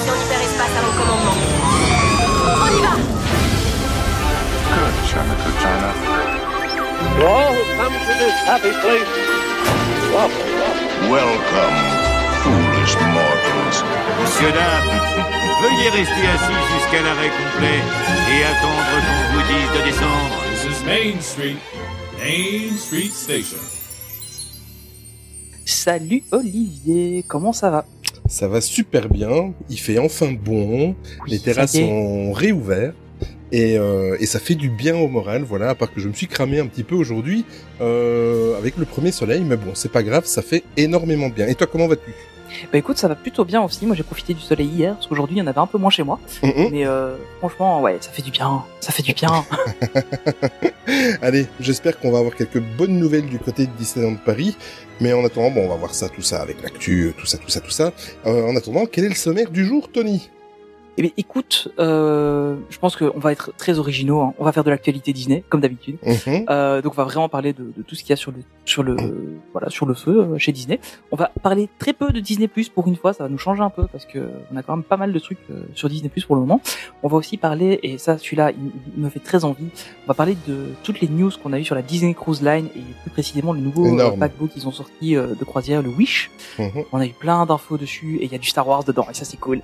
station hyperespace à mon commandement. On y va Good, China, good China. Welcome to this happy place. Welcome, foolish mortals. Monsieur, dames, veuillez rester assis jusqu'à l'arrêt complet et attendre qu'on vous dise de descendre. This is Main Street, Main Street Station. Salut Olivier, comment ça va? Ça va super bien, il fait enfin bon, Oui, les terrasses sont réouvertes. Et, euh, et ça fait du bien au moral, voilà, à part que je me suis cramé un petit peu aujourd'hui euh, avec le premier soleil, mais bon, c'est pas grave, ça fait énormément bien. Et toi, comment vas-tu? Bah écoute, ça va plutôt bien aussi. Moi j'ai profité du soleil hier, parce qu'aujourd'hui il y en avait un peu moins chez moi. Mhm. Mais euh, franchement, ouais, ça fait du bien. Ça fait du bien. Allez, j'espère qu'on va avoir quelques bonnes nouvelles du côté de Disneyland Paris. Mais en attendant, bon, on va voir ça, tout ça avec l'actu, tout ça, tout ça, tout ça. Euh, en attendant, quel est le sommaire du jour, Tony? Eh bien, écoute, euh, je pense qu'on va être très originaux. hein. On va faire de l'actualité Disney, comme d'habitude. Mhm. Euh, donc, on va vraiment parler de, de tout ce qu'il y a sur le, sur le, voilà, sur le feu euh, chez Disney. On va parler très peu de Disney Plus pour une fois. Ça va nous changer un peu parce que on a quand même pas mal de trucs euh, sur Disney Plus pour le moment. On va aussi parler, et ça, celui-là, il, il me fait très envie. On va parler de toutes les news qu'on a eues sur la Disney Cruise Line et plus précisément le nouveau euh, paquebot qu'ils ont sorti de croisière, le Wish. Mhm. On a eu plein d'infos dessus et il y a du Star Wars dedans et ça c'est cool.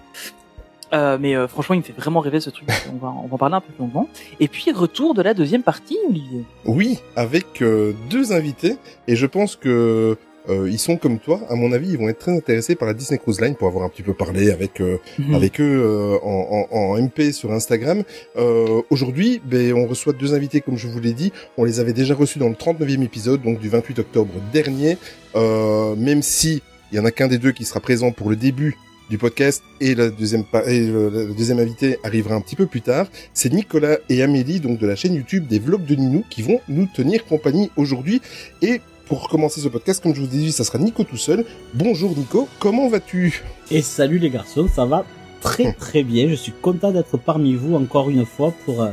Euh, mais euh, franchement, il me fait vraiment rêver ce truc. on va on va en parler un peu plus longuement. Et puis retour de la deuxième partie, Olivier. Oui, avec euh, deux invités, et je pense que euh, ils sont comme toi. À mon avis, ils vont être très intéressés par la Disney Cruise Line pour avoir un petit peu parlé avec euh, Mhm. avec eux euh, en, en, en MP sur Instagram. Euh, Aujourd'hui, ben, on reçoit deux invités, comme je vous l'ai dit. On les avait déjà reçus dans le 39e épisode, donc du 28 octobre dernier. Euh, même si il y en a qu'un des deux qui sera présent pour le début du podcast et la deuxième et le, le deuxième invité arrivera un petit peu plus tard. C'est Nicolas et Amélie, donc de la chaîne YouTube des vlogs de Ninou, qui vont nous tenir compagnie aujourd'hui. Et pour commencer ce podcast, comme je vous ai dit, ça sera Nico tout seul. Bonjour Nico, comment vas-tu? Et salut les garçons, ça va très très bien. Je suis content d'être parmi vous encore une fois pour, euh,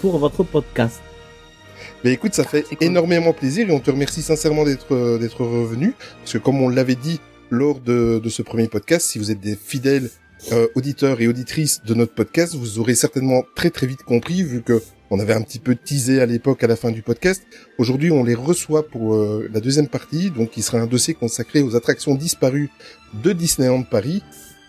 pour votre podcast. Ben écoute, ça fait cool. énormément plaisir et on te remercie sincèrement d'être euh, d'être revenu parce que comme on l'avait dit lors de, de ce premier podcast, si vous êtes des fidèles euh, auditeurs et auditrices de notre podcast, vous aurez certainement très très vite compris vu que on avait un petit peu teasé à l'époque à la fin du podcast. Aujourd'hui, on les reçoit pour euh, la deuxième partie, donc qui sera un dossier consacré aux attractions disparues de Disneyland Paris.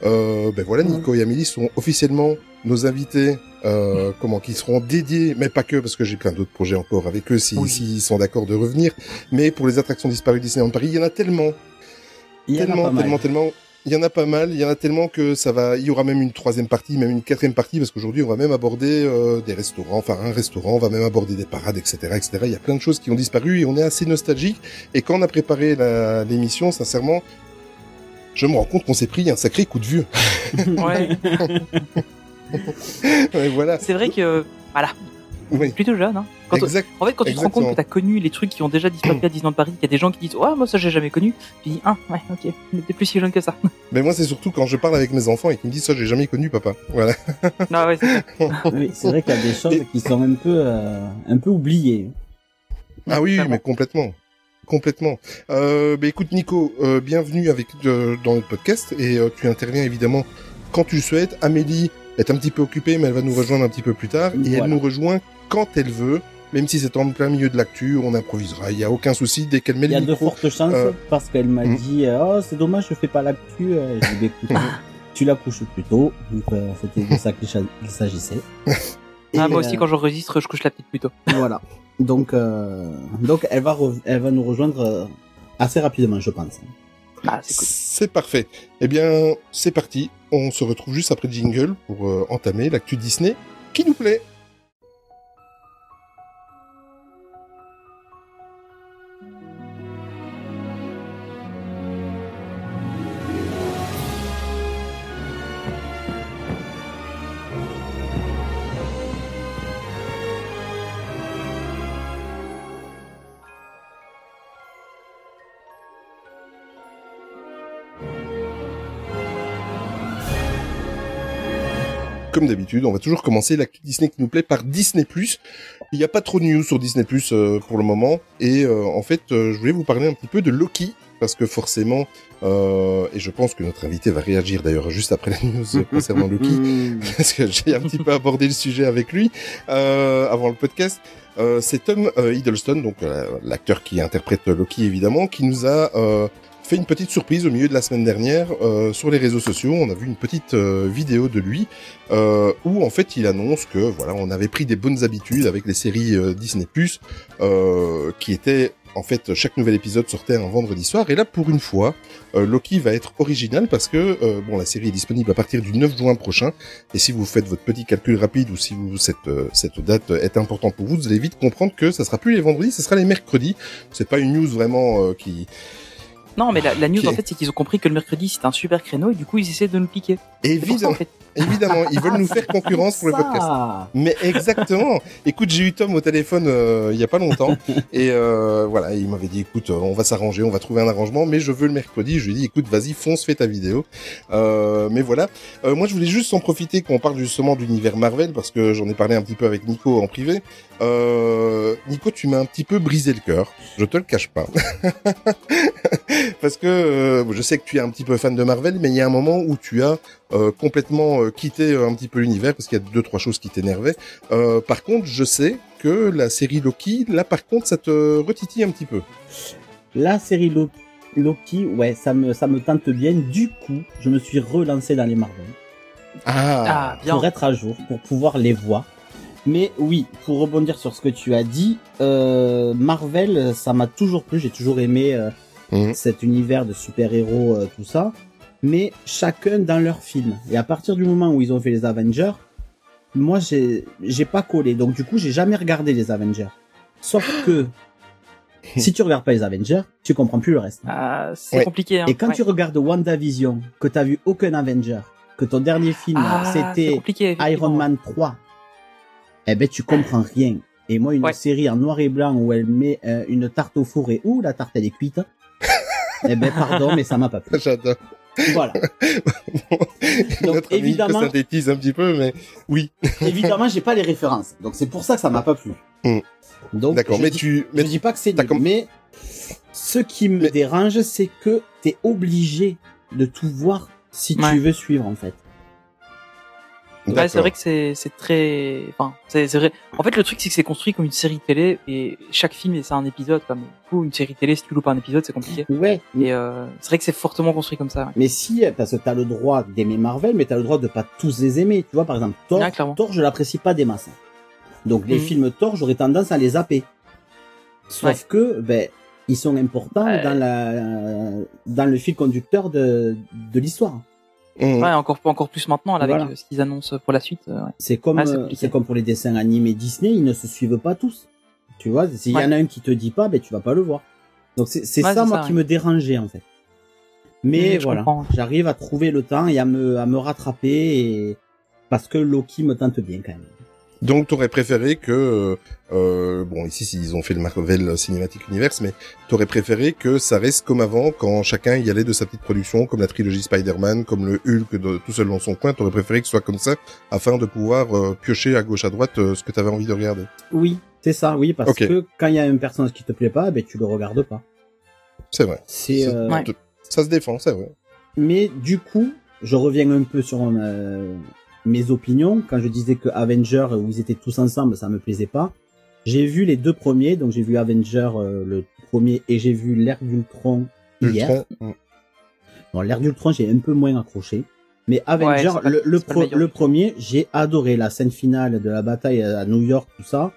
Euh, ben voilà, Nico et Amélie sont officiellement nos invités, euh, comment, qui seront dédiés, mais pas que, parce que j'ai plein d'autres projets encore avec eux, s'ils Oui. s'ils sont d'accord de revenir. Mais pour les attractions disparues de Disneyland Paris, il y en a tellement, Il y en a tellement, pas mal. tellement, tellement. Il y en a pas mal, il y en a tellement que ça va. Il y aura même une troisième partie, même une quatrième partie, parce qu'aujourd'hui on va même aborder euh, des restaurants, enfin un restaurant, on va même aborder des parades, etc., etc. Il y a plein de choses qui ont disparu et on est assez nostalgique. Et quand on a préparé l'émission, sincèrement, je me rends compte qu'on s'est pris un sacré coup de vieux. Ouais. Ouais, voilà. c'est vrai que voilà, Oui, plutôt jeune. Hein. Quand on-. En fait, quand tu te rends compte que t'as connu les trucs qui ont déjà disparu à Disneyland Paris, qu'il y a des gens qui disent ouais moi ça j'ai jamais connu, tu dis ah ouais ok, t'es plus si jeune que ça. Mais moi, c'est surtout quand je parle avec mes enfants et qu'ils me disent ça, j'ai jamais connu papa. Voilà. ah ouais, c'est vrai qu'il y a des choses qui sont un peu, euh, un peu oubliées. Ah oui, Clairement. mais complètement. Complètement. Euh, bah écoute Nico, euh, bienvenue avec euh, dans notre podcast et euh, tu interviens évidemment quand tu le souhaites. Amélie est un petit peu occupée, mais elle va nous rejoindre un petit peu plus tard et elle nous rejoint quand elle veut, même si c'est en plein milieu de l'actu, on improvisera. Il y a aucun souci dès qu'elle met Il y le a de micro. fortes chances euh, parce qu'elle m'a mm. dit euh, oh c'est dommage je fais pas l'actu. Euh, J'ai dit écoute, tu la couches plus tôt. Donc euh, c'était de ça qu'il s'agissait. Ah, moi aussi quand j'enregistre, je couche la petite plutôt. Voilà. Donc euh, donc elle va re- elle va nous rejoindre assez rapidement je pense. Ah c'est parfait. Eh bien, c'est parti. On se retrouve juste après le jingle pour euh, entamer l'actu Disney qui nous plaît. Comme d'habitude, on va toujours commencer l'actu Disney qui nous plaît par Disney+. Il n'y a pas trop de news sur Disney+, euh, pour le moment. Et euh, en fait, euh, je voulais vous parler un petit peu de Loki, parce que forcément, euh, et je pense que notre invité va réagir d'ailleurs juste après la news concernant Loki, parce que j'ai un petit peu abordé le sujet avec lui euh, avant le podcast. Euh, c'est Tom Hiddleston, donc l'acteur qui interprète Loki évidemment, qui nous a euh, fait une petite surprise au milieu de la semaine dernière euh, sur les réseaux sociaux. On a vu une petite euh, vidéo de lui euh, où en fait il annonce que voilà on avait pris des bonnes habitudes avec les séries euh, Disney euh, qui étaient en fait chaque nouvel épisode sortait un vendredi soir. Et là pour une fois euh, Loki va être original parce que euh, bon la série est disponible à partir du 9 juin prochain. Et si vous faites votre petit calcul rapide ou si vous cette cette date est importante pour vous vous allez vite comprendre que ça sera plus les vendredis ce sera les mercredis. C'est pas une news vraiment qui Non, mais la, la news en fait, c'est qu'ils ont compris que le mercredi c'est un super créneau et du coup ils essaient de nous piquer. Ça, en évidemment fait. évidemment ils veulent nous faire concurrence pour le podcast. Mais exactement. écoute, j'ai eu Tom au téléphone euh, il y a pas longtemps et euh, voilà, il m'avait dit écoute, euh, on va s'arranger, on va trouver un arrangement, mais je veux le mercredi. Je lui ai dit écoute, vas-y, fonce, fais ta vidéo. Euh, mais voilà, Euh, moi je voulais juste en profiter qu'on parle justement de l'univers Marvel parce que j'en ai parlé un petit peu avec Nico en privé. Euh, Nico, tu m'as un petit peu brisé le cœur. Je te le cache pas. parce que euh, je sais que tu es un petit peu fan de Marvel, mais il y a un moment où tu as euh, complètement euh, quitté euh, un petit peu l'univers parce qu'il y a deux trois choses qui t'énervaient. Euh, par contre, je sais que la série Loki, là par contre, ça te retitille un petit peu. La série Lo- Loki, ouais, ça me, ça me tente bien. Du coup, je me suis relancé dans les Marvel. Ah, bien. pour être à jour, pour pouvoir les voir. Mais oui, pour rebondir sur ce que tu as dit, euh, Marvel, ça m'a toujours plu, j'ai toujours aimé euh, Mhm. cet univers de super-héros, euh, tout ça. Mais chacun dans leur film. Et à partir du moment où ils ont fait les Avengers, moi j'ai j'ai pas collé. Donc du coup, j'ai jamais regardé les Avengers. Sauf que si tu regardes pas les Avengers, tu comprends plus le reste. Ah, c'est Ouais. compliqué. Hein. Et quand Ouais. tu regardes WandaVision, que t'as vu aucun Avenger, que ton dernier film Ah, c'était. Iron Man 3, eh ben tu comprends rien. Et moi, une Ouais. série en noir et blanc où elle met euh, une tarte au four et où la tarte elle est cuite, eh ben pardon, mais ça m'a pas plu. J'adore. Voilà. Donc, Notre évidemment- synthétise un petit peu, mais oui. Évidemment, j'ai pas les références, donc c'est pour ça que ça m'a pas plu. Hmm. Donc, D'accord, je mais dis- tu, je dis pas que c'est nul, mais ce qui me Mais- dérange, c'est que t'es obligé de tout voir si Ouais. tu veux suivre en fait. Ouais, c'est vrai que c'est c'est très. Enfin, c'est c'est vrai. En fait, le truc c'est que c'est construit comme une série télé et chaque film c'est un épisode. Comme du coup, une série télé, si tu loupes un épisode, c'est compliqué. Ouais, Et euh, c'est vrai que c'est fortement construit comme ça. ouais. Mais si, parce que t'as le droit d'aimer Marvel, mais t'as le droit de pas tous les aimer. Tu vois, par exemple, Thor, Ouais. Thor, je l'apprécie pas des masses. Donc les Mhm. films Thor, j'aurais tendance à les zapper. Sauf Ouais. que, ben, ils sont importants dans la, dans le fil conducteur de, de l'histoire. Ouais, encore encore plus maintenant là, avec Voilà. euh, ce qu'ils annoncent pour la suite. euh, ouais. C'est comme, Ouais, c'est euh, comme pour les dessins animés Disney, ils ne se suivent pas tous. Tu vois, s'il y en a un qui te dit pas, ben, tu vas pas le voir. Donc c'est, ça, moi, ça, qui me dérangeait, en fait. Mais Oui, voilà, j'arrive à trouver le temps et à me, à me rattraper et, parce que Loki me tente bien, quand même. Donc, t'aurais préféré que, euh, euh, bon, ici, ils ont fait le Marvel Cinematic Universe, mais t'aurais préféré que ça reste comme avant, quand chacun y allait de sa petite production, comme la trilogie Spider-Man, comme le Hulk de, tout seul dans son coin, t'aurais préféré que ce soit comme ça, afin de pouvoir euh, piocher à gauche à droite euh, ce que t'avais envie de regarder. Oui, c'est ça, oui, parce que quand il y a un personnage qui te plaît pas, ben tu le regardes pas. C'est vrai. C'est, euh, Ouais. Ça se défend, c'est vrai. mais du coup, je reviens un peu sur euh, mes opinions. Quand je disais que Avenger où ils étaient tous ensemble, ça me plaisait pas. J'ai vu les deux premiers, donc j'ai vu Avenger euh, le premier et j'ai vu l'ère d'Ultron hier. Bon, l'ère d'Ultron, j'ai un peu moins accroché. Mais Avenger, pas- le, le, pro- le premier, j'ai adoré la scène finale de la bataille à New York, tout ça.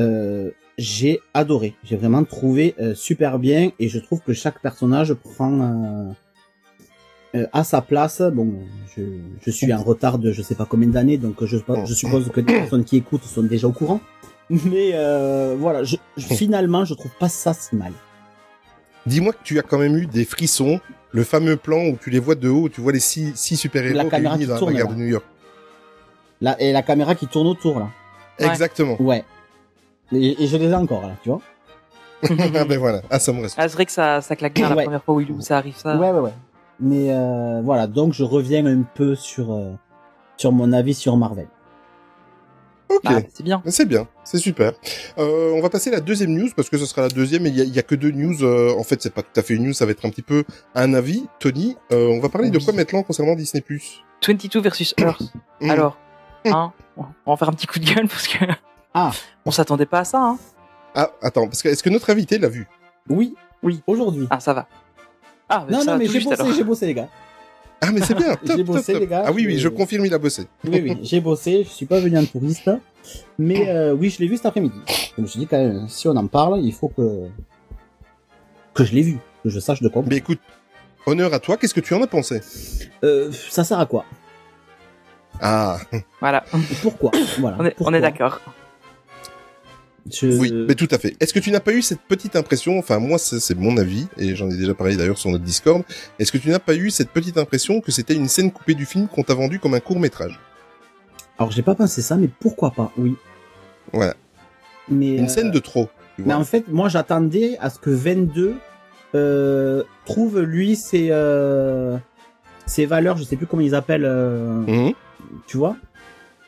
Euh, j'ai adoré. J'ai vraiment trouvé euh, super bien et je trouve que chaque personnage prend euh, à sa place. Bon, je, je suis en retard de je sais pas combien d'années, donc je, je suppose que les personnes qui écoutent sont déjà au courant. Mais euh, voilà, je, je- finalement, je trouve pas ça si mal. Dis-moi que tu as quand même eu des frissons, le fameux plan où tu les vois de haut, où tu vois les six, six La super-héros caméra réunis qui dans la tourne, gare là. de New York. Là, et la caméra qui tourne autour là. Ouais. Exactement. Ouais. Et, et je les ai encore là, tu vois. ah ben voilà, ah ça me reste. Ah, c'est vrai que ça, ça claque bien la Ouais. première fois où, où ça arrive ça. Ouais, ouais, ouais. Mais euh, voilà, donc je reviens un peu sur euh, sur mon avis sur Marvel. Ok. Ah, c'est bien. C'est bien, c'est super. Euh, on va passer à la deuxième news parce que ce sera la deuxième et il y y a que deux news. euh, en fait, c'est pas tout à fait une news, ça va être un petit peu un avis. Tony, euh, on va parler de quoi maintenant concernant Disney+. 22 versus Earth. Mm. Alors, hein, on va en faire un petit coup de gueule parce que Ah. on s'attendait pas à ça. Hein. Ah, attends, parce que est-ce que notre invité l'a vu? Oui. Oui. Aujourd'hui. Ah, ça va. Ah, non, ça non, mais j'ai bossé, j'ai bossé, les gars. Ah, mais c'est bien. top, J'ai bossé, top. les gars, Ah oui, oui, je- confirme, il a bossé. Oui, oui, j'ai bossé, je suis pas venu en touriste. Mais euh, oui, je l'ai vu cet après-midi. Je me suis dit, quand même, si on en parle, il faut que que je l'ai vu, que je sache de quoi. on Mais écoute, honneur à toi. Qu'est-ce que tu en as pensé? Euh, ça sert à quoi? Ah, Voilà, Pourquoi? Voilà. on est d'accord. Je... oui, mais tout à fait. Est-ce que tu n'as pas eu cette petite impression Enfin, moi, c'est mon avis et j'en ai déjà parlé d'ailleurs sur notre Discord. Est-ce que tu n'as pas eu cette petite impression que c'était une scène coupée du film qu'on t'a vendu comme un court métrage? Alors, j'ai pas pensé ça, mais pourquoi pas Oui. Voilà. Mais Une euh, scène de trop. tu Mais en fait, moi, j'attendais à ce que 22 euh, trouve lui ses euh, ses valeurs. Je sais plus comment ils appellent. euh, Mhm. tu vois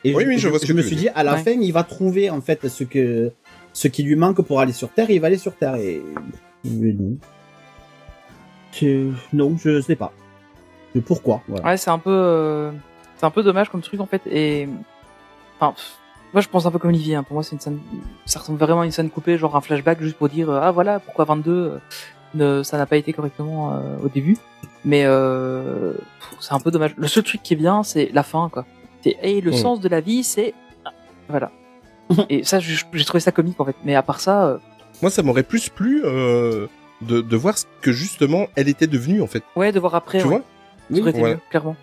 Et Oui, oui, je vois ce que me suis dit, à la Ouais. fin, il va trouver en fait ce que ce qui lui manque pour aller sur Terre. Il va aller sur Terre. Et mais non, C'est- non, je sais pas. Mais pourquoi voilà. Ouais, c'est un peu, euh, c'est un peu dommage comme truc en fait. Et enfin, pff, moi je pense un peu comme Olivier. hein. Pour moi, c'est une scène, ça ressemble vraiment à une scène coupée, genre un flashback juste pour dire euh, ah voilà pourquoi 22, euh, ne, ça n'a pas été correctement euh, au début. Mais euh, c'est un peu dommage. Le seul truc qui est bien, c'est la fin quoi. C'est et le Mm. sens de la vie, c'est ah, voilà. et ça, j'ai trouvé ça comique en fait. Mais à part ça, euh, Moi, ça m'aurait plus plu euh, de, de voir ce que justement elle était devenue en fait. ouais, de voir après. tu ouais, vois ça aurait été voilà. mieux, clairement.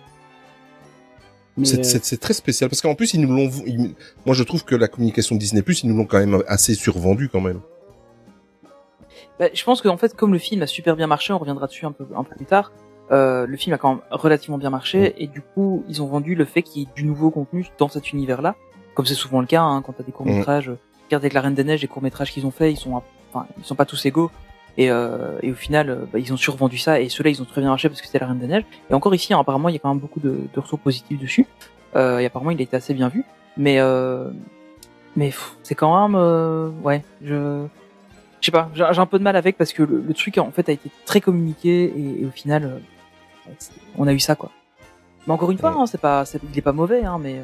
C'est euh, c'est- c'est très spécial parce qu'en plus ils nous l'ont. ils- Moi, je trouve que la communication de Disney Plus, ils nous l'ont quand même assez survendu quand même. Bah, je pense qu'en fait, comme le film a super bien marché, on reviendra dessus un peu, un peu plus tard. Euh, le film a quand même relativement bien marché et du coup, ils ont vendu le fait qu'il y ait du nouveau contenu dans cet univers-là, comme c'est souvent le cas hein, quand t'as des courts métrages. Regarde avec la Reine des Neiges, les courts métrages qu'ils ont fait, ils sont, enfin, ils sont pas tous égaux. Et, euh, et au final, euh, bah, ils ont survendu ça et ceux-là, ils ont très bien marché parce que c'était la Reine des Neiges. Et encore ici, hein, apparemment, il y a quand même beaucoup de, de retours positifs dessus. Euh, et apparemment, il a été assez bien vu. Mais, euh, mais c'est quand même, euh, ouais, je, je sais pas, j'ai un peu de mal avec parce que le, le truc en fait a été très communiqué et, et au final, euh, on a eu ça quoi. Mais encore une fois, Ouais. hein, c'est pas, il est pas mauvais, hein, mais euh,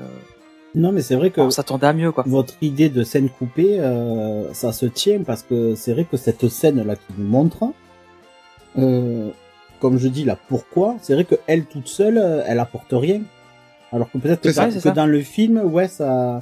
Non, mais c'est vrai que on s'attendait à mieux quoi. votre idée de scène coupée, euh, ça se tient parce que c'est vrai que cette scène là qui nous montre, euh, comme je dis là, pourquoi C'est vrai que elle toute seule, euh, elle apporte rien. Alors que peut-être que, ça, dans- c'est que ça. dans le film, ouais, ça.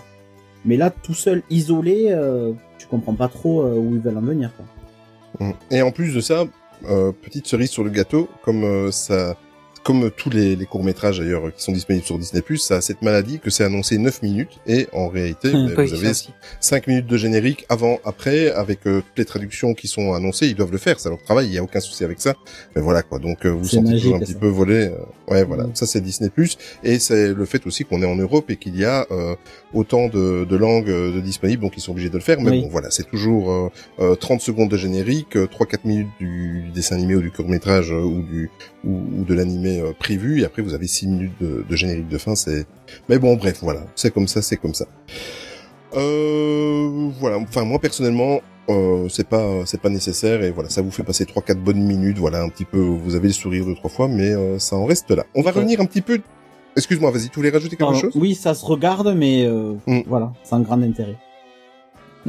Mais là, tout seul, isolé, euh, tu comprends pas trop euh, où ils veulent en venir. Quoi. Et en plus de ça, euh, petite cerise sur le gâteau, comme euh, ça, comme tous les, les courts métrages d'ailleurs qui sont disponibles sur Disney+, ça a cette maladie que c'est annoncé 9 minutes et en réalité, ben, vous avez aussi. 5 minutes de générique avant, après, avec euh, toutes les traductions qui sont annoncées, ils doivent le faire, c'est leur travail, il y a aucun souci avec ça. Mais voilà quoi, donc euh, vous sentez toujours un ça. petit peu volé. euh, ouais, voilà, Mm. ça c'est Disney+. Et c'est le fait aussi qu'on est en Europe et qu'il y a euh, autant de, de langues de disponibles, donc ils sont obligés de le faire. Mais Oui. bon, voilà, c'est toujours euh, euh, 30 secondes de générique, euh, 3-4 minutes du, du dessin animé ou du court métrage ou du ou, ou de l'animé euh, prévu, et après vous avez 6 minutes de, de générique de fin. C'est mais bon, bref, voilà, c'est comme ça, c'est comme ça. Euh, voilà. Enfin, moi personnellement, euh, c'est pas c'est pas nécessaire et voilà, ça vous fait passer trois quatre bonnes minutes. Voilà, un petit peu. Vous avez le sourire deux trois fois, mais euh, ça en reste là. On va Ouais. revenir un petit peu. Excuse-moi, vas-y. Tu voulais rajouter quelque chose? Oui, ça se regarde, mais euh, Mm. voilà, sans grand intérêt.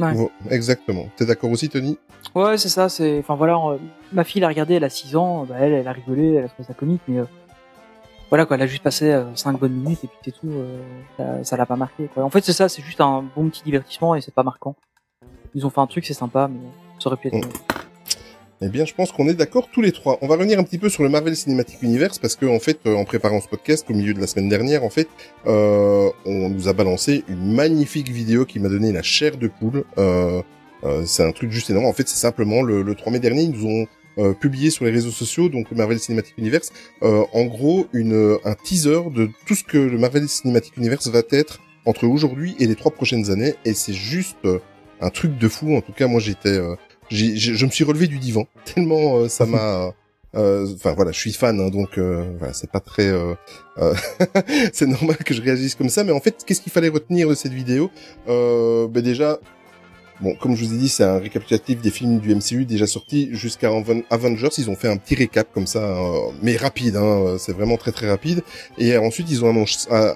Ouais. Exactement. T'es d'accord aussi, Tony? Ouais, c'est ça. C'est, enfin voilà, euh, ma fille l'a regardé, elle a 6 ans, bah, elle, elle a rigolé, elle a trouvé ça comique, mais euh, voilà quoi, elle a juste passé 5 bonnes minutes et puis c'est tout. euh, ça, ça l'a pas marqué. Quoi. En fait, c'est ça, c'est juste un bon petit divertissement et c'est pas marquant. Ils ont fait un truc, c'est sympa, mais ça aurait pu être. Eh bien, je pense qu'on est d'accord tous les trois. On va revenir un petit peu sur le Marvel Cinematic Universe parce que, en fait, euh, en préparant ce podcast, au milieu de la semaine dernière, en fait, euh, on nous a balancé une magnifique vidéo qui m'a donné la chair de poule. Euh, euh, c'est un truc juste énorme. En fait, c'est simplement le, le 3 mai dernier, ils nous ont euh, publié sur les réseaux sociaux, donc le Marvel Cinematic Universe, euh, en gros, une, un teaser de tout ce que le Marvel Cinematic Universe va être entre aujourd'hui et les trois prochaines années. Et c'est juste euh, un truc de fou. En tout cas, moi, j'étais, euh, je me suis relevé du divan tellement euh, ça m'a Euh, Enfin voilà, je suis fan, hein, donc euh, voilà, c'est pas très, euh, euh, c'est normal que je réagisse comme ça. Mais en fait, qu'est-ce qu'il fallait retenir de cette vidéo? Euh, ben déjà, bon, comme je vous ai dit, c'est un récapitulatif des films du MCU déjà sortis jusqu'à Aven- Avengers. Ils ont fait un petit récap comme ça, euh, mais rapide. Hein, c'est vraiment très très rapide. Et ensuite, ils ont euh,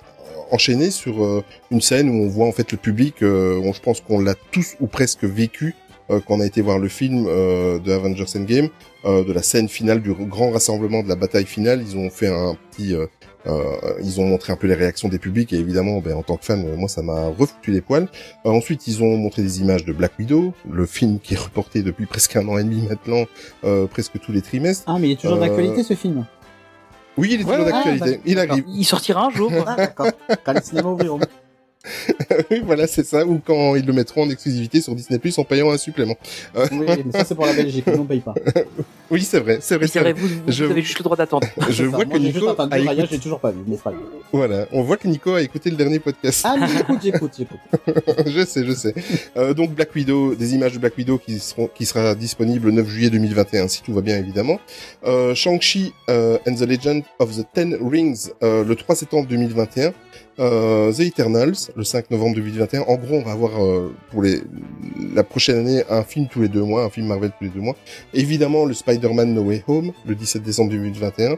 enchaîné sur euh, une scène où on voit en fait le public. euh, je pense qu'on l'a tous ou presque vécu euh, quand on a été voir le film euh, de Avengers Endgame, euh, de la scène finale du grand rassemblement de la bataille finale. Ils ont fait un petit, euh, euh, ils ont montré un peu les réactions des publics et évidemment, ben, en tant que fan, euh, moi ça m'a refoutu les poils. Euh, ensuite, ils ont montré des images de Black Widow, le film qui est reporté depuis presque un an et demi maintenant, euh, presque tous les trimestres. Ah, mais il est toujours Euh, d'actualité ce film. Oui, il est toujours Ouais, d'actualité. il arrive. Il sortira un jour. Ah, d'accord. Quand les cinémas ouvriront. oui, voilà, c'est ça. Ou quand ils le mettront en exclusivité sur Disney Plus en payant un supplément. Oui, mais ça c'est pour la Belgique, nous on paye pas. Oui, c'est vrai, c'est vrai. Vrai, vous, vous, Je- avez juste le droit d'attendre. Je ça. vois Moi, que Nico a Raya, j'ai toujours pas vu, mais pas. Voilà, on voit que Nico a écouté le dernier podcast. Ah, mais j'écoute, j'écoute, j'écoute. je sais, je sais. Euh, donc Black Widow, des images de Black Widow qui seront, qui sera disponible le 9 juillet 2021, si tout va bien évidemment. Euh, Shang-Chi euh, and the Legend of the Ten Rings, euh, le 3 septembre 2021. Euh, the Eternals, le 5 novembre 2021. En gros, on va avoir euh, pour les la prochaine année un film tous les deux mois, un film Marvel tous les deux mois. Évidemment, le Spider-Man No Way Home, le 17 décembre 2021.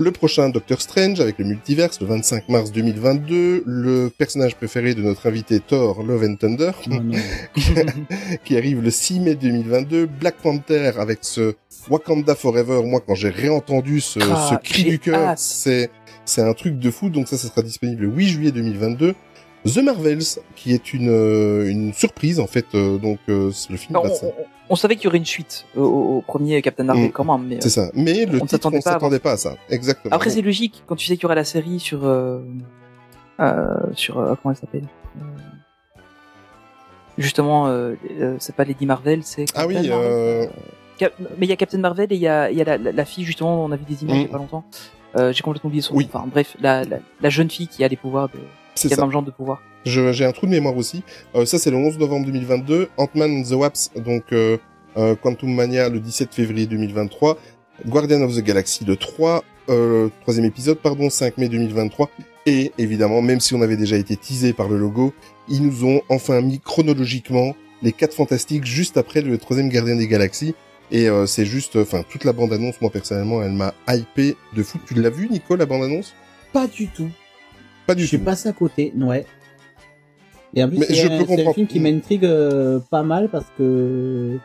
Le prochain Doctor Strange avec le multiverse, le 25 mars 2022. Le personnage préféré de notre invité Thor, Love and Thunder non. qui arrive le 6 mai 2022. Black Panther avec ce Wakanda Forever. Moi, quand j'ai réentendu ce, Ah, ce cri j'ai du cœur, c'est c'est un truc de fou. Donc ça, ça sera disponible le 8 juillet 2022. The Marvels, qui est une euh, une surprise en fait. euh, donc euh, le film, On, va on- on savait qu'il y aurait une suite au, au premier Captain Marvel Mm. quand même. Mais, c'est ça. Mais le on titre, s'attendait on pas à s'attendait pas à ça. Exactement. Après, c'est logique quand tu sais qu'il y aura la série sur euh, euh, sur euh, comment elle s'appelle. Justement, euh, euh, c'est pas Lady Marvel, c'est. Ah oui, Captain Marvel. euh, Cap- mais il y a Captain Marvel et il y a, y a la, la, la fille justement. On a vu des images il y a Mm. pas longtemps. Euh, J'ai complètement oublié son nom. Oui. Enfin bref, la, la, la jeune fille qui a des pouvoirs, de, c'est qui a ça. le genre de pouvoir. J'ai un trou de mémoire aussi. Euh, ça, c'est le 11 novembre 2022. Ant-Man and the Wasp, donc euh, Quantum Mania, le 17 février 2023. Guardian of the Galaxy, le 3, euh, troisième épisode, pardon, 5 mai 2023. Et évidemment, même si on avait déjà été teasé par le logo, ils nous ont enfin mis chronologiquement les quatre fantastiques juste après le troisième Gardien des Galaxies. Et euh, c'est juste, enfin, toute la bande-annonce, moi personnellement, elle m'a hypé de fou. Tu l'as vu, Nico, la bande-annonce? Pas du tout. Pas du Je suis tout. passé à côté, ouais. Et en plus, Mais c'est un, film qui m'intrigue euh, pas mal parce que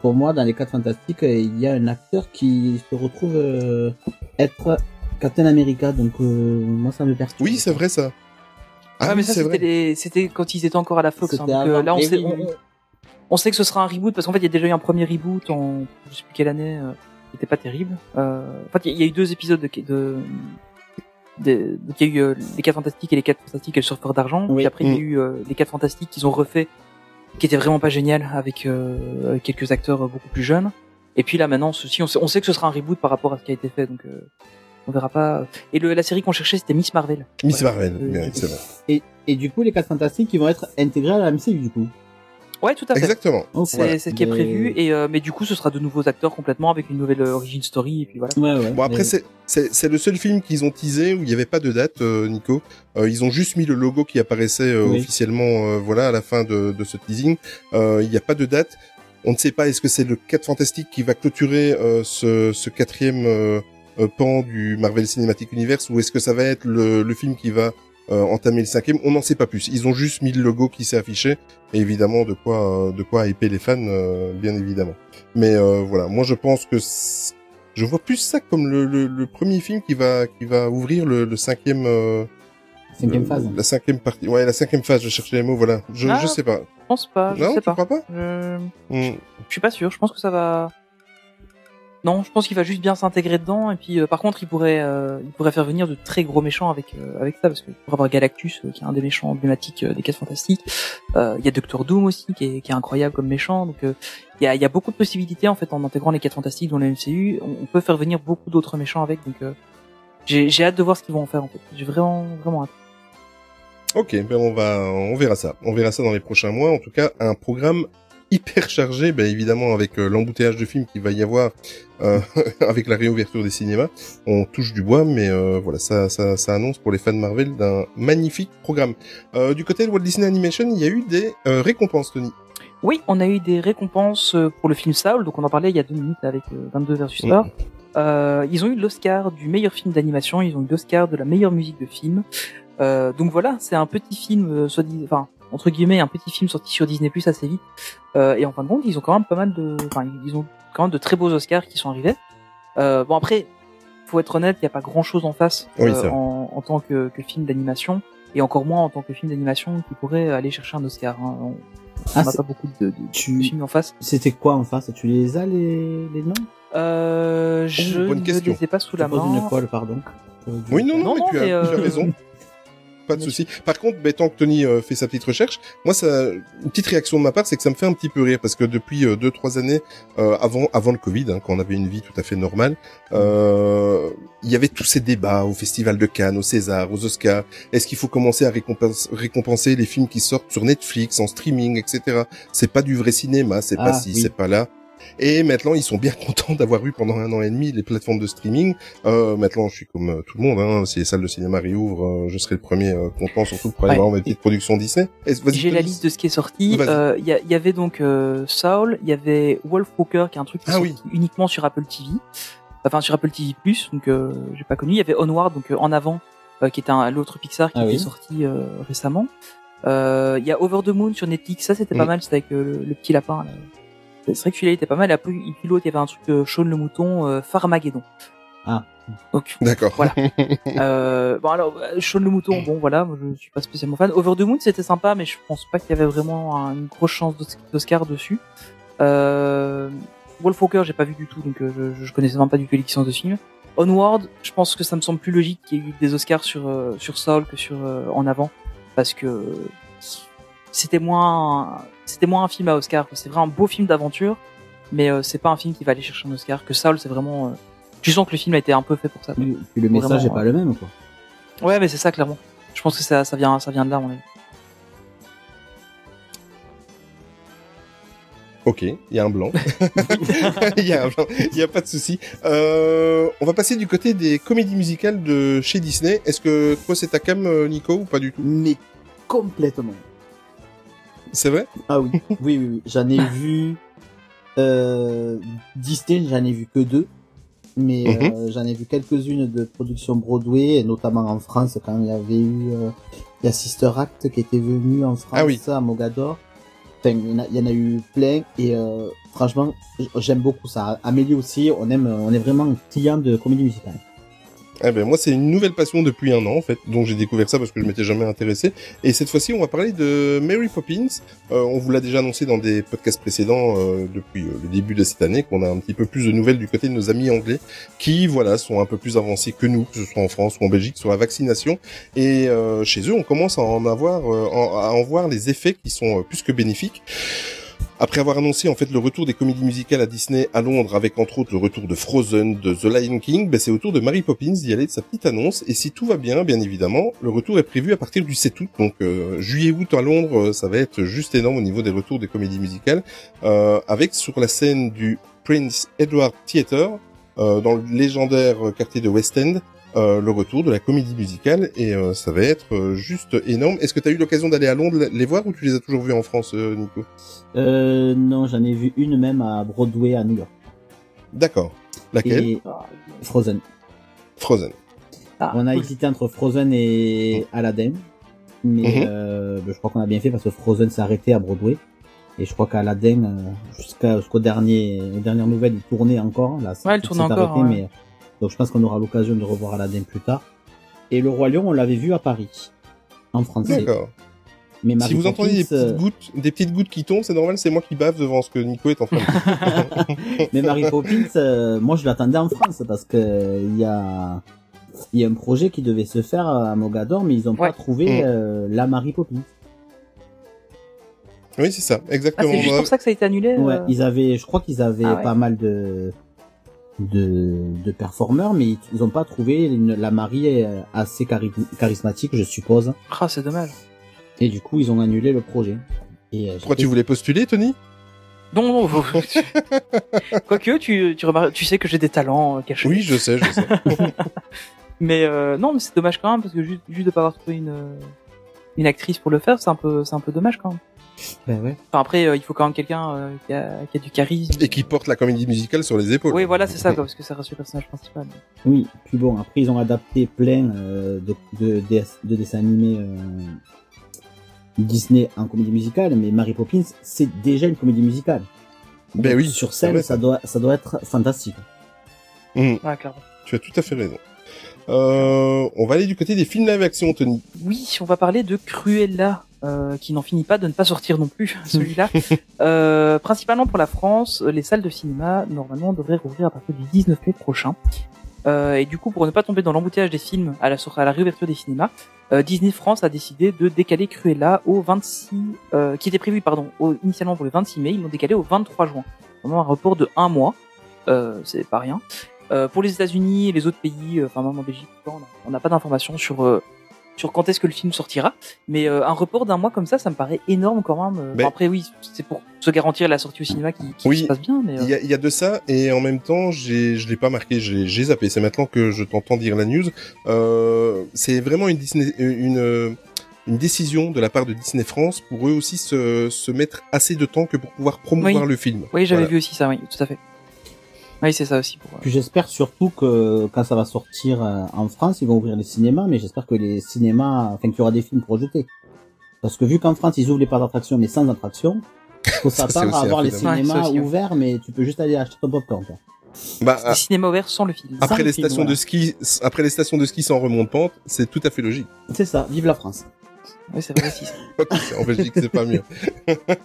pour moi, dans les quatre fantastiques, euh, il y a un acteur qui se retrouve euh, être Captain America, donc euh, moi ça me perturbe. Oui, c'est vrai ça. Ah, ouais, mais ça c'est c'était vrai. les- c'était quand ils étaient encore à la Fox. hein, donc, euh, là, on sait, oui, on, oui. On- sait que ce sera un reboot parce qu'en fait, il y a déjà eu un premier reboot en je sais plus quelle année. Euh, qui était pas terrible. Euh, en fait, il y, a- il y a eu deux épisodes de, de, de- donc il y a eu euh, les quatre fantastiques et les quatre fantastiques et le surfeur d'argent. Oui. Puis après, il y a Mm. eu euh, les quatre fantastiques qu'ils ont refait, qui était vraiment pas génial avec euh, avec quelques acteurs beaucoup plus jeunes. Et puis là, maintenant, ceci, on sait, on sait que ce sera un reboot par rapport à ce qui a été fait, donc euh, on verra pas. Et le, la série qu'on cherchait, c'était Miss Marvel. Miss. Marvel, Euh, bien, c'est vrai. Et, et du coup, les quatre fantastiques qui vont être intégrés à la MCU du coup. Ouais, tout à fait. Exactement. C'est Voilà. ce qui est prévu et euh, mais du coup ce sera de nouveaux acteurs complètement avec une nouvelle euh, origin story et puis voilà. Ouais, ouais. Bon après Mais- c'est c'est c'est le seul film qu'ils ont teasé où il n'y avait pas de date, euh, Nico. Euh, ils ont juste mis le logo qui apparaissait euh, Oui. officiellement, euh, voilà, à la fin de, de ce teasing. Euh, Il n'y a pas de date. On ne sait pas est-ce que c'est le 4 Fantastique qui va clôturer euh, ce, ce quatrième pan du Marvel Cinematic Universe ou est-ce que ça va être le, le film qui va euh, entamer le cinquième On n'en sait pas plus. Ils ont juste mis le logo qui s'est affiché et évidemment de quoi euh, de quoi hyper les fans, euh, bien évidemment. Mais euh, voilà, moi je pense que je vois plus ça comme le, le, le premier film qui va qui va ouvrir le, le cinquième euh, Cinquième phase. la cinquième partie. Ouais, la cinquième phase. Je cherchais les mots. Voilà. Je Ah. je sais pas. Je pense pas, je non, sais tu pas. crois pas? Je... Hmm. je suis pas sûr, je pense que ça va Non, je pense qu'il va juste bien s'intégrer dedans et puis euh, par contre, il pourrait euh, il pourrait faire venir de très gros méchants avec euh, avec ça parce que pour avoir Galactus euh, qui est un des méchants emblématiques euh, des 4 fantastiques, euh, il y a Doctor Doom aussi qui est qui est incroyable comme méchant donc il y a y a beaucoup de possibilités en fait en intégrant les 4 fantastiques dans le MCU, on, peut faire venir beaucoup d'autres méchants avec donc j'ai j'ai hâte de voir ce qu'ils vont en faire en fait. J'ai vraiment vraiment hâte. Ok, ben on va, on verra ça. On verra ça dans les prochains mois. En tout cas, un programme hyper chargé, ben évidemment avec euh, l'embouteillage de films qu'il va y avoir euh, avec la réouverture des cinémas. On touche du bois, mais euh, voilà, ça, ça, ça annonce pour les fans de Marvel d'un magnifique programme. Euh, du côté de Walt Disney Animation, il y a eu des euh, récompenses, Tony. Oui, on a eu des récompenses pour le film Saul, donc on en parlait il y a deux minutes avec euh, 22 versus. Thor. Euh, ils ont eu l'Oscar du meilleur film d'animation, ils ont eu l'Oscar de la meilleure musique de film. Euh, donc voilà, c'est un petit film, euh, soit dit, enfin entre guillemets, un petit film sorti sur Disney Plus assez vite. Euh, et en fin de compte, ils ont quand même pas mal de, enfin ils ont quand même de très beaux Oscars qui sont arrivés. Euh, bon après, faut être honnête, il n'y a pas grand chose en face Oui, euh, en, en tant que, que film d'animation et encore moins en tant que film d'animation qui pourrait aller chercher un Oscar. hein. On Ah, n'a pas beaucoup de, de, tu- de films en face. C'était quoi en face? Tu les as les, les noms? Euh, je bonne ne question. les ai pas sous Je la main. une colle, pardon. Euh, Oui, non, non, Non, mais non, tu, as, mais, tu as euh, raison. Pas de souci. Par contre, ben, tant que Tony euh, fait sa petite recherche, moi, ça, une petite réaction de ma part, c'est que ça me fait un petit peu rire parce que depuis euh, deux, trois années, euh, avant, avant le Covid, hein, quand on avait une vie tout à fait normale, euh, il y avait tous ces débats au Festival de Cannes, au César, aux Oscars. Est-ce qu'il faut commencer à récompenser, récompenser les films qui sortent sur Netflix, en streaming, etc. C'est pas du vrai cinéma, c'est pas Ah, ci, oui. c'est pas là. Et maintenant, ils sont bien contents d'avoir eu pendant un an et demi les plateformes de streaming. Euh, maintenant, je suis comme euh, tout le monde. Hein, si les salles de cinéma réouvrent, euh, je serai le premier euh, content, surtout pour aller Ouais. voir mes petites productions Disney. J'ai la liste de ce qui est sorti. Euh, Il y, avait donc euh, Saul, il y avait Wolf Walker, qui est un truc qui est Ah sorti uniquement sur Apple TV, enfin sur Apple TV Plus, donc euh, j'ai pas connu. Il y avait Onward, donc euh, en avant, euh, qui est un l'autre Pixar qui Ah était oui. sorti euh, récemment. Euh, Il y a Over the Moon sur Netflix, ça c'était pas Mm. mal, c'était avec euh, le, le petit lapin. là. C'est vrai que celui-là il était pas mal. Et après, puis l'autre, il y avait un truc de Shaun le mouton, euh, Farmageddon. Ah. Donc D'accord. Voilà. euh, bon alors euh, Shaun le mouton bon voilà moi, je suis pas spécialement fan Over the Moon c'était sympa mais je pense pas qu'il y avait vraiment un- une grosse chance d'Os- d'Oscar dessus euh, Wolfwalker j'ai pas vu du tout donc euh, je, je connaissais même pas du tout l'existence de ce film Onward je pense que ça me semble plus logique qu'il y ait eu des Oscars sur euh, sur Saul que sur euh, En avant parce que c'était moins c'était moins un film à Oscar c'est vraiment un beau film d'aventure mais euh, c'est pas un film qui va aller chercher un Oscar que Saul c'est vraiment euh, tu sens que le film a été un peu fait pour ça quoi. Puis puis le message Vraiment, est pas le même, quoi. Ouais, mais c'est ça clairement. Je pense que ça, ça vient, ça vient de là, mon avis. Ok, il y a un blanc. Il y a un blanc. Il y a pas de souci. Euh, on va passer du côté des comédies musicales de chez Disney. Est-ce que toi c'est ta cam, euh, Nico, ou pas du tout? Mais complètement. C'est vrai? Ah oui, oui, oui, oui. J'en ai vu euh, Disney, j'en ai vu que deux, mais Mhm. euh, j'en ai vu quelques-unes de production Broadway, et notamment en France quand il y avait eu euh, il y a Sister Act qui était venu en France Ah oui. à Mogador. Enfin, il y, en a, il y en a eu plein et euh, franchement j'aime beaucoup ça. Amélie aussi, on aime, on est vraiment client de comédie musicale. Eh ben moi c'est une nouvelle passion depuis un an en fait, dont j'ai découvert ça parce que je m'étais jamais intéressé. Et cette fois-ci on va parler de Mary Poppins. Euh, on vous l'a déjà annoncé dans des podcasts précédents euh, depuis euh, le début de cette année qu'on a un petit peu plus de nouvelles du côté de nos amis anglais qui voilà sont un peu plus avancés que nous, que ce soit en France ou en Belgique sur la vaccination. Et euh, chez eux on commence à en avoir, euh, à en voir les effets qui sont euh, plus que bénéfiques. Après avoir annoncé en fait le retour des comédies musicales à Disney à Londres avec entre autres le retour de Frozen, de The Lion King, ben, c'est au tour de Mary Poppins d'y aller de sa petite annonce. Et si tout va bien, bien évidemment, le retour est prévu à partir du 7 août, donc euh, juillet-août à Londres, euh, ça va être juste énorme au niveau des retours des comédies musicales, euh, avec sur la scène du Prince Edward Theatre, euh, dans le légendaire quartier de West End, le retour de la comédie musicale et euh, ça va être euh, juste énorme. Est-ce que tu as eu l'occasion d'aller à Londres les voir ou tu les as toujours vus en France, euh, Nico? Euh, non, j'en ai vu une même à Broadway à New York. D'accord. Laquelle? Et Frozen. Frozen. Ah, On a cool. hésité entre Frozen et Aladdin, mais Mhm. euh, je crois qu'on a bien fait parce que Frozen s'est arrêté à Broadway. Et je crois qu'Aladdin, euh, jusqu'à jusqu'au dernier, aux dernières nouvelles, il tournait encore. Là, Ouais, il tourne encore, arrêté, ouais. mais donc je pense qu'on aura l'occasion de revoir Aladdin plus tard. Et le Roi Lion, on l'avait vu à Paris, en français. D'accord. Mais Si Mary vous entendez des Poppins, petites euh, gouttes, des petites gouttes qui tombent, c'est normal, c'est moi qui bave devant ce que Nico est en train de dire. Mais Mary Poppins, euh, moi je l'attendais en France parce que il y a il y a un projet qui devait se faire à Mogador, mais ils ont Ouais. pas trouvé Mm. euh, la Mary Poppins. Oui, c'est ça, Ah, exactement. c'est juste pour ça que ça a été annulé. Ouais, ils avaient, je crois qu'ils avaient Ah ouais. pas mal de de, de performeurs, mais ils, ils ont pas trouvé une- la Marie euh, assez chari- charismatique, je suppose. Ah, c'est dommage. Et du coup, ils ont annulé le projet. Et euh, Pourquoi tu voulais postuler, Tony? Non, non, quoique tu tu, remarques- tu sais que j'ai des talents euh, cachés. Oui, je sais, je sais. Mais euh, non, mais c'est dommage quand même parce que juste, juste de pas avoir trouvé une une actrice pour le faire, c'est un peu c'est un peu dommage quand même. Ben ouais. Enfin après, euh, il faut quand même quelqu'un euh, qui, a, qui a du charisme. Et qui porte la comédie musicale sur les épaules. Oui, voilà, c'est ça, quoi, parce que ça reste le personnage principal. Oui, puis bon, après ils ont adapté plein euh, de, de, de, de dessins animés euh, Disney en comédie musicale, mais Mary Poppins, c'est déjà une comédie musicale. Ben Donc, oui, Sur scène, ça doit, ça doit être fantastique. Ouais, clairement. Tu as tout à fait raison. Euh, on va aller du côté des films live action, Tony. Oui, on va parler de Cruella, euh, qui n'en finit pas de ne pas sortir non plus, celui-là. euh, principalement pour la France, les salles de cinéma, normalement, devraient rouvrir à partir du 19 mai prochain. Euh, et du coup, pour ne pas tomber dans l'embouteillage des films à la, réouverture des cinémas, euh, Disney France a décidé de décaler Cruella au 26, euh, qui était prévu, pardon, au- initialement pour le 26 mai, ils l'ont décalé au 23 juin. Vraiment un report de un mois, euh, c'est pas rien. Euh, pour les États-Unis et les autres pays, euh, enfin même en Belgique, on n'a pas d'informations sur euh, sur quand est-ce que le film sortira. Mais euh, un report d'un mois comme ça, ça me paraît énorme quand même. Bon, après oui, c'est pour se garantir la sortie au cinéma qui, qui Oui. se passe bien, mais euh, Il y a, il y a de ça, et en même temps, je l'ai pas marqué, j'ai, zappé. C'est maintenant que je t'entends dire la news. Euh, c'est vraiment une Disney, une, une décision de la part de Disney France pour eux aussi se, se mettre assez de temps que pour pouvoir promouvoir Oui. le film. oui, j'avais Voilà. vu aussi ça, oui, tout à fait. Oui, c'est ça aussi. Pour, euh, Puis j'espère surtout que quand ça va sortir euh, en France, ils vont ouvrir les cinémas, mais j'espère que les cinémas, enfin qu'il y aura des films projetés. Parce que vu qu'en France ils ouvrent les parcs d'attraction mais sans attraction, faut s'attendre à avoir les cinémas ouais. ouverts, mais tu peux juste aller acheter ton popcorn. Quoi. Bah, des cinémas ouverts sans le film. après le les stations de ski, après les stations de ski sans remonte pente, c'est tout à fait logique. C'est ça, vive la France. Oui, c'est vrai aussi. en Belgique, c'est pas mieux.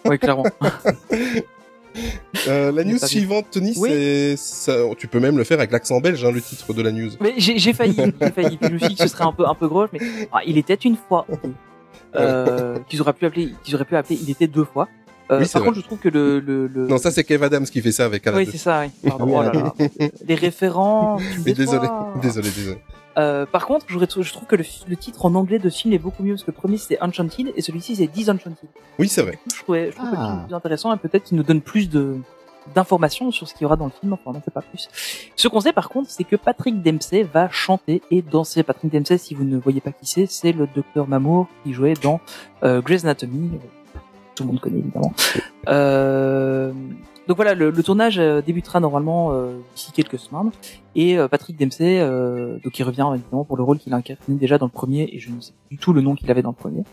Oui, clairement. Euh, la news suivante, Tony, Oui. c'est, ça, tu peux même le faire avec l'accent belge, hein, le titre de la news. Mais j'ai j'ai failli, j'ai failli. Je me suis dit que ce serait un peu un peu gros, mais ah, il était une fois. Euh, qu'ils auraient pu appeler, qu'ils auraient pu appeler. Il était deux fois. Euh, Oui, par vrai. contre, je trouve que le le, le... Non, ça c'est Kev Adams qui fait ça avec Alain Oui, c'est ça, oui. Pardon. Oui, Oh là là. Les tu me Mais désolé, désolé, désolé. Euh, par contre, je trouve que le, le titre en anglais de ce film est beaucoup mieux parce que le premier c'était Enchanted et celui-ci c'est Disenchanted. Oui, c'est vrai. Je trouvais, je trouve que le Ah. film est plus intéressant et peut-être qu'il nous donne plus de d'informations sur ce qu'il y aura dans le film. Enfin, on n'en sait pas plus. Ce qu'on sait par contre, c'est que Patrick Dempsey va chanter et danser. Patrick Dempsey, si vous ne voyez pas qui c'est, c'est le docteur Mamour qui jouait dans euh, Grey's Anatomy. Tout le monde connaît évidemment. Euh, donc voilà, le, le tournage euh, débutera normalement euh, d'ici quelques semaines. Et euh, Patrick Dempsey, euh, donc il revient évidemment pour le rôle qu'il a incarné déjà dans le premier, et je ne sais plus du tout le nom qu'il avait dans le premier.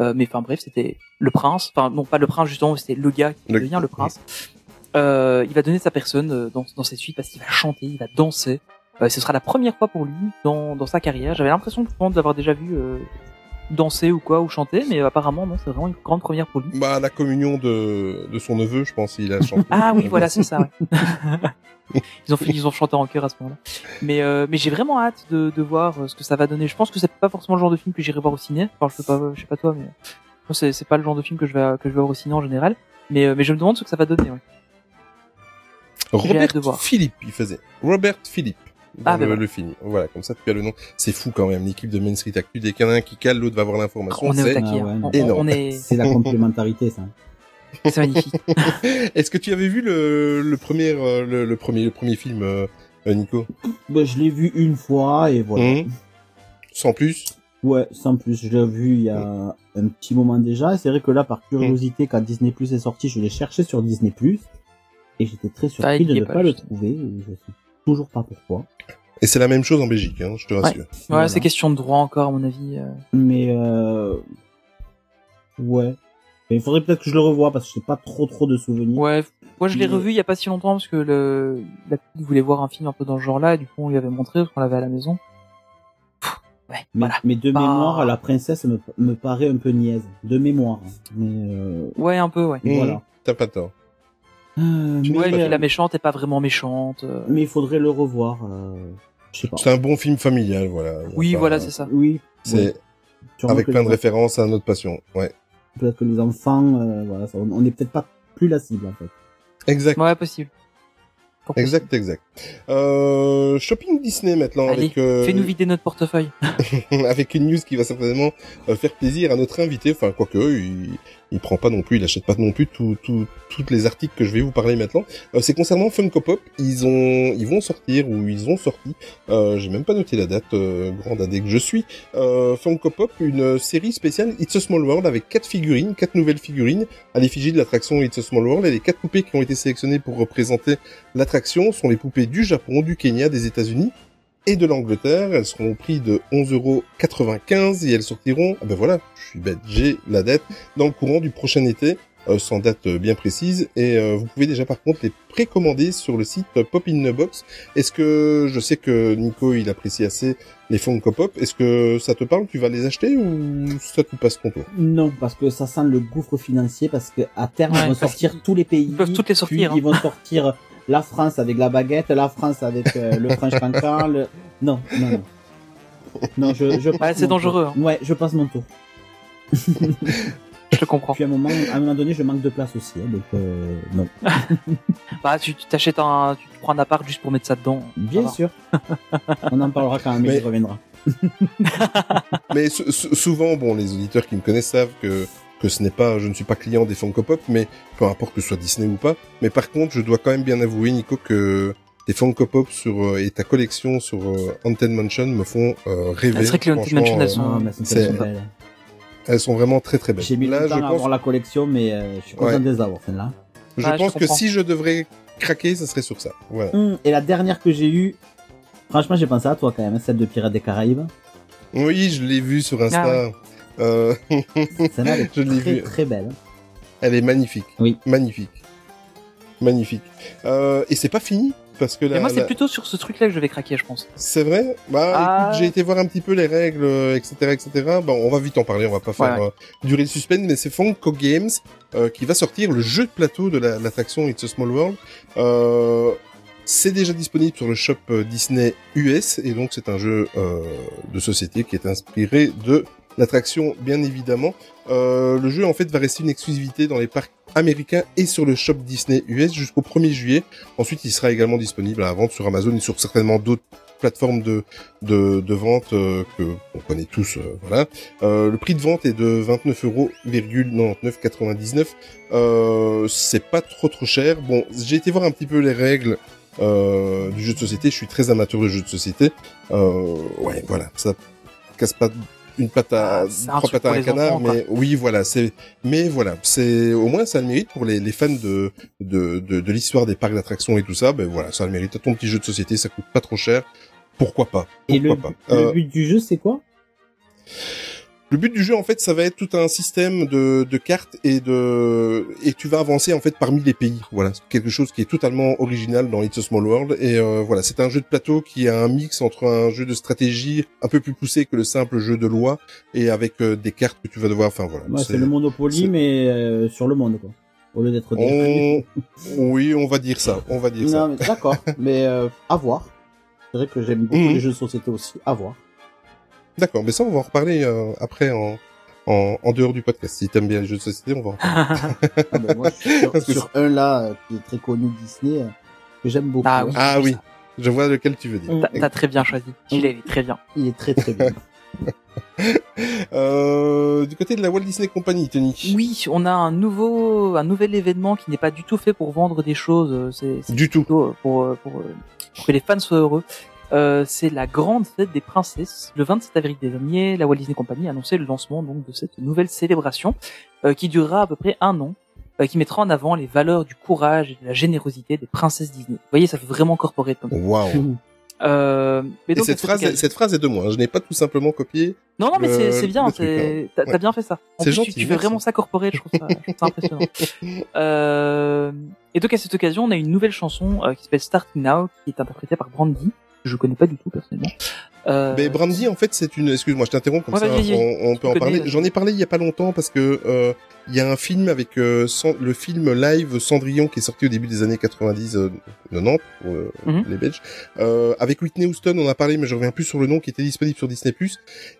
Euh, mais enfin bref, c'était le prince. Enfin non, pas le prince justement, c'était le gars qui Le- devient le prince. Euh, il va donner sa personne euh, dans, dans cette suite parce qu'il va chanter, il va danser. Euh, ce sera la première fois pour lui dans, dans sa carrière. J'avais l'impression d'avoir déjà vu euh, danser ou quoi ou chanter, mais apparemment non, c'est vraiment une grande première pour lui. Bah, la communion de, de son neveu, je pense, il a chanté. Ah oui, voilà, c'est ça. ouais. ils ont fait, ils ont chanté en chœur à ce moment-là. Mais euh, mais j'ai vraiment hâte de, de voir euh, ce que ça va donner. Je pense que c'est pas forcément le genre de film que j'irai voir au ciné. Enfin, je sais pas, je sais pas toi, mais c'est c'est pas le genre de film que je vais que je vais voir au ciné en général. Mais euh, mais je me demande ce que ça va donner. Ouais. Robert. Philippe, il faisait. Robert Philippe. Dans Ah, ben le, voilà. le film. Voilà, comme ça tu as le nom. C'est fou quand même, l'équipe de Main Street Actu, dès qu'il y en a un qui cale, l'autre va avoir l'information. On est au taquet. Hein. On- on, Énorme. on est C'est la complémentarité, ça. c'est magnifique. Est-ce que tu avais vu le, le premier, euh, le, le premier, le premier film, euh, euh, Nico? Bah, je l'ai vu une fois et voilà. Hum. Sans plus? Ouais, sans plus, je l'ai vu il y a un petit moment déjà. Et c'est vrai que là, par curiosité, quand Disney Plus est sorti, je l'ai cherché sur Disney Plus. Et j'étais très surpris de est ne pas, pas le trouver. Je toujours pas pourquoi. Et c'est la même chose en Belgique, hein, je te rassure. Ouais, Voilà. c'est question de droit encore à mon avis. euh. Mais euh... ouais. Mais il faudrait peut-être que je le revoie parce que j'ai pas trop trop de souvenirs. Ouais, moi je l'ai Mais- revu il y a pas si longtemps parce que le la petite voulait voir un film un peu dans ce genre-là et du coup on lui avait montré parce qu'on l'avait à la maison. Ouais, Mais, voilà. mais de Bah. mémoire, la princesse me, me paraît un peu niaise. De mémoire. hein. Mais euh... Ouais, un peu, ouais. Hum, voilà. T'as pas tort. Euh, mais, Ouais, la méchante est pas vraiment méchante. euh. mais il faudrait le revoir. Euh... C'est un bon film familial, voilà. Oui, Enfin, voilà, c'est ça. Oui. C'est avec plein de références à notre passion. Ouais. Peut-être que les enfants, euh, voilà, ça- on on est peut-être pas plus la cible en fait. Exact. Ouais, possible. Exact, exact. Euh, shopping Disney maintenant Allez, avec euh, Fais-nous vider notre portefeuille. avec une news qui va certainement faire plaisir à notre invité. Enfin, quoique, il, il prend pas non plus, il achète pas non plus tout, tout, toutes les articles que je vais vous parler maintenant. Euh, c'est concernant Funko Pop, ils ont, ils vont sortir ou ils ont sorti, euh, j'ai même pas noté la date, euh, grande que je suis, euh, Funko Pop, une série spéciale It's a Small World avec quatre figurines, quatre nouvelles figurines. À l'effigie de l'attraction It's a Small World et les quatre poupées qui ont été sélectionnées pour représenter l'attraction. Sont les poupées du Japon, du Kenya, des États-Unis et de l'Angleterre. Elles seront au prix de 11,95€ et elles sortiront, ah ben voilà, je suis bête, j'ai la date, dans le courant du prochain été, euh, sans date euh, bien précise. Et euh, vous pouvez déjà par contre les précommander sur le site Pop in the Box. Est-ce que, je sais que Nico il apprécie assez les Funko Pop, est-ce que ça te parle, tu vas les acheter ou ça te passe ton tour? Non, parce que ça sent le gouffre financier, parce que à terme, Ouais, ils vont sortir tous les pays. ils peuvent toutes les sortir, puis hein. Ils vont sortir la France avec la baguette, la France avec euh, le French cancan, le... Non, non, non. Non, je, je passe Ouais, c'est dangereux, tour. Ouais, je passe mon tour. Je te comprends. Puis à un moment, à un moment donné, je manque de place aussi, hein, donc euh, non. Bah, tu t'achètes un, tu te prends un appart juste pour mettre ça dedans. Bien sûr. On en parlera quand Amélie Mais- reviendra. Mais sou- sou- souvent, bon, les auditeurs qui me connaissent savent que que ce n'est pas, je ne suis pas client des Funko Pop, mais peu importe que ce soit Disney ou pas. Mais par contre, je dois quand même bien avouer, Nico, que tes Funko Pop sur euh, et ta collection sur euh, Haunted Mansion me font euh, rêver. C'est vrai que les Haunted Franchement, Mansion, elles sont- mais elles sont c'est- tellement belles. elles sont vraiment très très belles. J'ai mis Là, le temps je à pense, avoir la collection, mais euh, je suis content Ouais. de les avoir, celle-là. je Ah, je pense que comprends. si je devrais craquer, ça serait sur ça. Voilà. Hum, et la dernière que j'ai eue, franchement, j'ai pensé à toi quand même, celle de Pirates des Caraïbes. Oui, je l'ai vu sur Insta. Ah ouais. Euh, Celle-là, elle est Je l'ai très, vue. très belle. elle est magnifique. Oui. Magnifique. Magnifique. Euh, et c'est pas fini parce que Et la, moi, c'est la- plutôt sur ce truc-là que je vais craquer, je pense. C'est vrai? Bah Ah. écoute, j'ai été voir un petit peu les règles, euh, etc., etc. Bon, on va vite en parler, on va pas faire Ouais, euh, durer le suspense, mais c'est Funko Games euh, qui va sortir le jeu de plateau de la- l'attraction It's a Small World. Euh, c'est déjà disponible sur le shop euh, Disney US, et donc c'est un jeu euh, de société qui est inspiré de l'attraction, bien évidemment. Euh, le jeu, en fait, va rester une exclusivité dans les parcs américains et sur le shop Disney US jusqu'au 1er juillet. Ensuite, il sera également disponible à la vente sur Amazon et sur certainement d'autres plateformes de, de, de vente euh, que on connaît tous. euh, voilà. Euh, le prix de vente est de 29,99,99. Euh, c'est pas trop trop cher. Bon, j'ai été voir un petit peu les règles euh, du jeu de société. Je suis très amateur de jeux de société. Euh, ouais, voilà, ça casse pas une patte à Ah, trois pattes à un canard, enfants, quoi. mais oui, voilà, c'est mais voilà, c'est au moins ça a le mérite pour les, les fans de de, de, de l'histoire des parcs d'attractions et tout ça. Ben voilà, ça a le mérite. Ton petit jeu de société, ça coûte pas trop cher. Pourquoi pas? Et le, Pourquoi pas? le Euh, but du jeu, c'est quoi? Le but du jeu, en fait, ça va être tout un système de, de cartes et de et tu vas avancer en fait parmi les pays. Voilà, C'est quelque chose qui est totalement original dans It's a Small World. Et euh, voilà, c'est un jeu de plateau qui a un mix entre un jeu de stratégie un peu plus poussé que le simple jeu de loi et avec euh, des cartes que tu vas devoir. Enfin voilà. Ouais, C'est le Monopoly, mais euh, sur le monde, quoi. Au lieu d'être... On... oui, on va dire ça. On va dire ça. Non, mais d'accord, mais euh, à voir. C'est vrai que j'aime beaucoup Mhm. les jeux de société aussi, à voir. D'accord, mais ça, on va en reparler euh, après en, en, en dehors du podcast. Si t'aimes bien les jeux de société, on va en reparler. Ah, ben, moi, je suis sur, un là, euh, qui est très connu Disney, euh, que j'aime beaucoup. Ah oui. Ah oui, je vois lequel tu veux dire. T'as t'as très bien choisi. Il est très bien. Il est très très bien. Euh, du côté de la Walt Disney Company, Tony. Oui, on a un nouveau, un nouvel événement qui n'est pas du tout fait pour vendre des choses. euh, C'est c'est Du tout. plutôt euh, pour, pour, pour que les fans soient heureux. Euh, c'est la grande fête des princesses. Le 27 avril dernier, la Walt Disney Company a annoncé le lancement donc de cette nouvelle célébration euh, qui durera à peu près un an, euh, qui mettra en avant les valeurs du courage et de la générosité des princesses Disney. Vous voyez, ça fait vraiment corporate. comme. Waouh. Euh, mais donc, cette phrase, occasion- cette phrase est de moi. hein. Je n'ai pas tout simplement copié. Non, non, mais c'est bien, hein. t'as Ouais. bien fait ça. C'est gentil, tu, tu fais vraiment ça corporate, je trouve ça, je trouve ça impressionnant. Euh, et donc à cette occasion, on a une nouvelle chanson euh, qui s'appelle Starting Now, qui est interprétée par Brandy. Je connais pas du tout personnellement. Euh, Mais Brandy, en fait, c'est une. Excuse-moi, je t'interromps comme Ouais, ça. vas-y, vas-y. On, on peut en parler. vas-y. J'en ai parlé il y a pas longtemps parce que euh, il y a un film avec euh, le film live Cendrillon qui est sorti au début des années 90, euh, 90 pour euh, Mhm. les Belges. Euh, avec Whitney Houston, on a parlé, mais je reviens plus sur le nom, qui était disponible sur Disney+.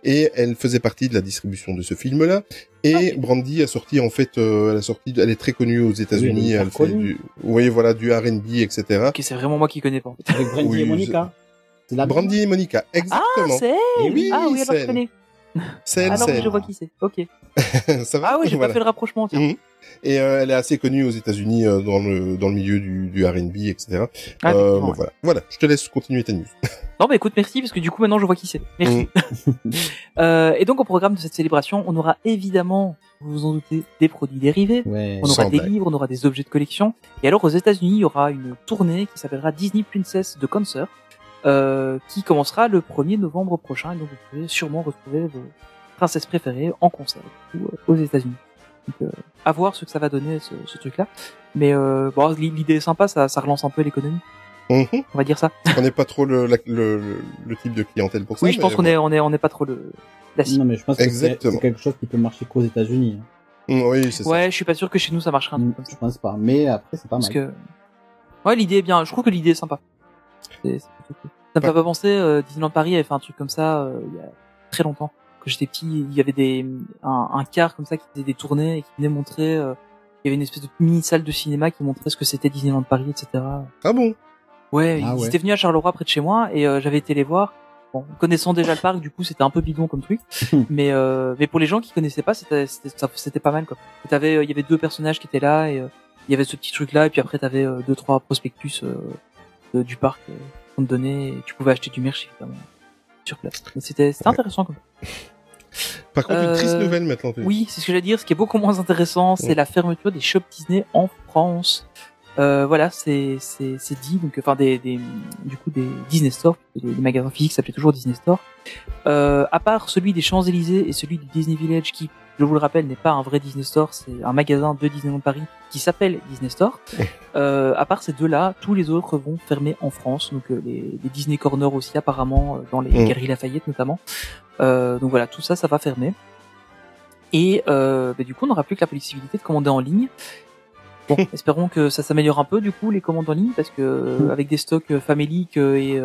Et elle faisait partie de la distribution de ce film-là. Et Brandy a sorti en fait, euh, elle a sorti, elle est très connue aux États-Unis. Oui, elle fait du, oui, voilà, du R&B, etc. Ok, c'est vraiment moi qui connais pas. en fait. Avec Brandy Oui, et Monica. C'est la Brandy et Monica, Ah, exactement. c'est elle Oui, Ah oui, alors c'est je elle. connais. C'est elle, Ah non, c'est mais elle. je vois qui c'est. Ok. Ça va Ah oui, j'ai Voilà. pas fait le rapprochement. Tiens. Mhm. Et euh, elle est assez connue aux États-Unis euh, dans le dans le milieu du, du R&B, etc. Ah, Euh, effectivement, bon, ouais. voilà, voilà. Je te laisse continuer ta news. Non, bah écoute, merci, parce que du coup, maintenant, je vois qui c'est. Merci. Euh, et donc, au programme de cette célébration, on aura évidemment, vous vous en doutez, des produits dérivés. Ouais. On aura Sans des blague. livres, on aura des objets de collection. Et alors, aux États-Unis, il y aura une tournée qui s'appellera Disney Princess de Concert, euh, qui commencera le 1er novembre prochain. Et donc, vous pouvez sûrement retrouver vos princesses préférées en concert coup, euh, aux États-Unis. Donc, euh, à voir ce que ça va donner, ce, ce truc-là. Mais euh, bon, l'idée est sympa, ça, ça relance un peu l'économie. Mhm. On va dire ça. On n'est pas trop le, la- le, le, type de clientèle pour ça. Oui, je pense qu'on bon. est, on est, on est pas trop le, la cible. Non, mais je pense que c'est Exactement. c'est quelque chose qui peut marcher qu'aux États-Unis. hein. Mm, Oui, c'est ça. Ouais, je suis pas sûr que chez nous ça marchera ça. Je pense pas. Mais après, c'est pas Parce mal. que, ouais, l'idée est bien. Je trouve que l'idée est sympa. C'est-. Ça me fait pas penser, euh, Disneyland Paris avait fait un truc comme ça euh, il y a très longtemps. Quand j'étais petit, il y avait des un, un car comme ça qui faisait des tournées et qui venait montrer. euh, il y avait une espèce de mini salle de cinéma qui montrait ce que c'était Disneyland Paris, etc. Ah bon? Ouais, Ah ils ouais. étaient venus à Charleroi près de chez moi et euh, j'avais été les voir. Bon, connaissant déjà le parc, du coup, c'était un peu bidon comme truc. mais euh, mais pour les gens qui connaissaient pas, c'était c'était pas mal quoi. T'avais, euh, il y avait deux personnages qui étaient là et euh, il y avait ce petit truc là et puis après t'avais deux trois prospectus euh, du parc qu'on te donnait et tu pouvais acheter du merch évidemment sur place. Mais c'était Ouais. intéressant comme. Par contre, une Euh, triste nouvelle maintenant. Oui, c'est ce que j'allais dire. Ce qui est beaucoup moins intéressant, c'est Ouais. la fermeture des shops Disney en France. Euh, voilà, c'est dit donc enfin des, des du coup des Disney Store, les, les magasins physiques s'appelaient toujours Disney Store. Euh, à part celui des Champs Élysées et celui du Disney Village qui, je vous le rappelle, n'est pas un vrai Disney Store, c'est un magasin de Disneyland Paris qui s'appelle Disney Store. Euh, à part ces deux-là, tous les autres vont fermer en France. Donc euh, les, les Disney Corner aussi apparemment euh, dans les Mm. Galeries Lafayette notamment. Euh, donc voilà, tout ça, ça va fermer. Et bah, du coup, on n'aura plus que la possibilité de commander en ligne. Bon, espérons que ça s'améliore un peu du coup les commandes en ligne parce que euh, avec des stocks faméliques et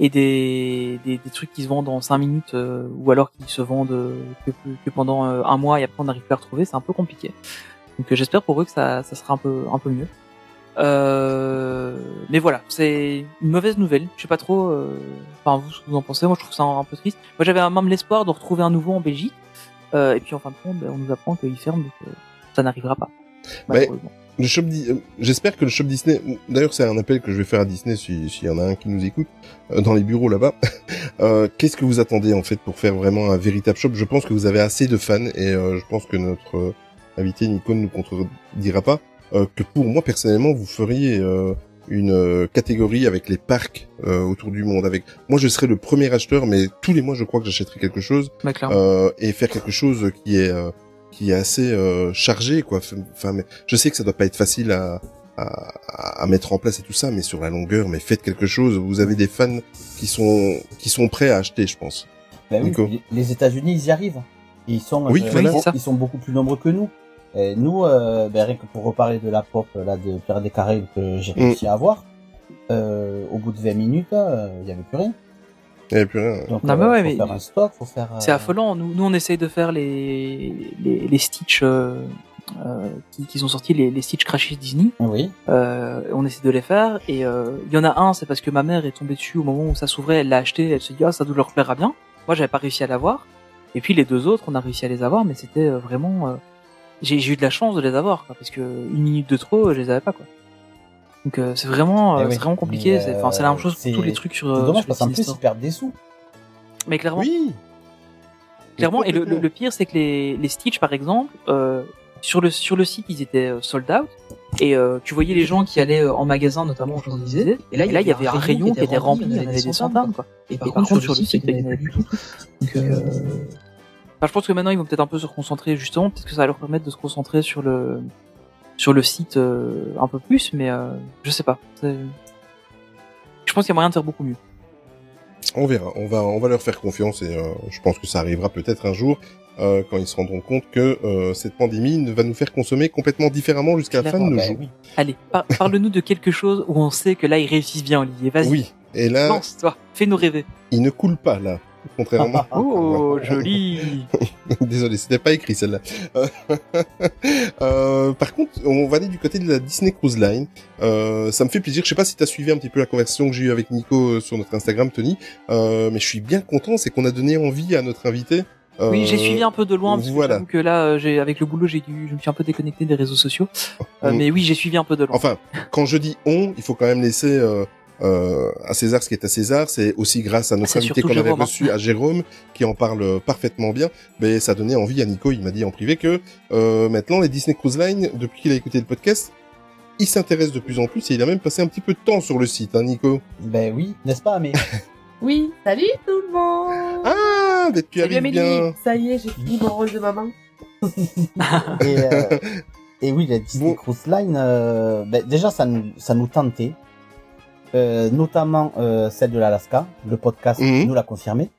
et des, des des trucs qui se vendent en 5 minutes euh, ou alors qui se vendent euh, que, que pendant euh, un mois et après on n'arrive plus à retrouver, c'est un peu compliqué. Donc euh, j'espère pour eux que ça ça sera un peu un peu mieux. Euh, mais voilà, c'est une mauvaise nouvelle. Je sais pas trop. euh, Enfin, vous, ce que vous en pensez Moi, je trouve ça un, un peu triste. Moi, j'avais même l'espoir de retrouver un nouveau en Belgique. Euh, et puis, en fin de compte, on nous apprend qu'il ferme, donc euh, ça n'arrivera pas. Malheureusement. Le shop, Di- euh, j'espère que le shop Disney. D'ailleurs, c'est un appel que je vais faire à Disney si- s'il y en a un qui nous écoute euh, dans les bureaux là-bas. Euh, Qu'est-ce que vous attendez en fait pour faire vraiment un véritable shop? Je pense que vous avez assez de fans et euh, je pense que notre euh, invité Nico ne nous contredira pas euh, que pour moi personnellement, vous feriez euh, une euh, catégorie avec les parcs euh, autour du monde. Avec moi, je serais le premier acheteur, mais tous les mois, je crois que j'achèterai quelque chose euh, et faire quelque chose qui est euh, qui est assez euh, chargé quoi. Enfin, mais je sais que ça doit pas être facile à, à à mettre en place et tout ça, mais sur la longueur, mais faites quelque chose. Vous avez des fans qui sont qui sont prêts à acheter, je pense. Ben oui, Nico. les- États-Unis, ils y arrivent. Ils sont, Oui, euh, voilà. ils, c'est ça. ils sont beaucoup plus nombreux que nous. Et nous, euh, ben, rien que pour reparler de la pop là de Pierre des Caraïbes que j'ai Mm. réussi à avoir, euh, au bout de 20 minutes, là, il y avait plus rien. Avait plus rien. Donc, Non, mais euh, ouais, faut mais- faire un stock, faut faire. euh, C'est affolant. Nous, nous, on essaye de faire les les, les Stitch euh, euh, qui, qui sont sortis, les, les Stitch Crashes Disney. Oui. Euh, on essaie de les faire et euh, il y en a un, c'est parce que ma mère est tombée dessus au moment où ça s'ouvrait, elle l'a acheté, elle se dit ah ça doit leur plaira bien. Moi j'avais pas réussi à l'avoir. Et puis les deux autres, on a réussi à les avoir, mais c'était vraiment, euh, j'ai j'ai eu de la chance de les avoir, quoi, parce que une minute de trop, je les avais pas quoi. Donc euh, c'est vraiment, Eh euh, oui. c'est vraiment compliqué. C'est enfin c'est la même chose c'est- pour tous les trucs sur. C'est euh, dommage sur parce qu'en plus, ils perdent des sous. Mais clairement, Oui. clairement. Et le, le, le pire, c'est que les, les Stitch, par exemple, euh, sur le sur le site, ils étaient euh, sold out. Et euh, tu voyais les gens qui allaient euh, en magasin, notamment aux Champs-Élysées. Et là, il y avait un rayon qui était rempli, il y en avait des centaines, quoi. Et par contre, sur le site, il n'y en avait plus du tout. Donc, euh, enfin, je pense que maintenant, ils vont peut-être un peu se concentrer, justement, peut-être que ça va leur permettre de se concentrer sur le sur le site euh, un peu plus, mais euh, je sais pas. Je pense qu'il y a moyen de faire beaucoup mieux. On verra. On va on va leur faire confiance et euh, je pense que ça arrivera peut-être un jour. euh, quand ils se rendront compte que euh, cette pandémie va nous faire consommer complètement différemment jusqu'à la fin de nos Ben jours. oui. Allez, par- parle-nous de quelque chose où on sait que là, ils réussissent bien, Olivier. Vas-y, Oui. Et là, lance-toi, fais-nous rêver. il ne coule pas là. Contrairement. Oh, joli. Désolé, c'était pas écrit celle-là. Euh, par contre, on va aller du côté de la Disney Cruise Line. Euh, ça me fait plaisir. Je sais pas si tu as suivi un petit peu la conversation que j'ai eue avec Nico euh, sur notre Instagram, Tony, euh, mais je suis bien content. C'est qu'on a donné envie à notre invité. euh, Oui, j'ai suivi un peu de loin parce voilà. que, là, euh, j'ai avec le boulot, j'ai dû, je me suis un peu déconnecté des réseaux sociaux. Euh, Mm. mais oui, j'ai suivi un peu de loin. Enfin, quand je dis on, il faut quand même laisser euh, à César ce qui est à César. C'est aussi grâce à notre C'est invité qu'on avait hein. reçu, à Jérôme, qui en parle euh, parfaitement bien. Mais ça donnait envie à Nico. Il m'a dit en privé que euh, maintenant les Disney Cruise Line, depuis qu'il a écouté le podcast, il s'intéresse de plus en plus et il a même passé un petit peu de temps sur le site, hein, Nico. Ben oui, n'est-ce pas, mais Oui, salut tout le monde Ah, mais tu Salut, arrives bien. Ça y est, j'ai fini mon rôle de maman. et, euh, et oui, la Disney Bon. Cruise Line, euh, ben, déjà ça nous ça nous tentait, euh, notamment euh, celle de l'Alaska. Le podcast Mhm. nous l'a confirmé.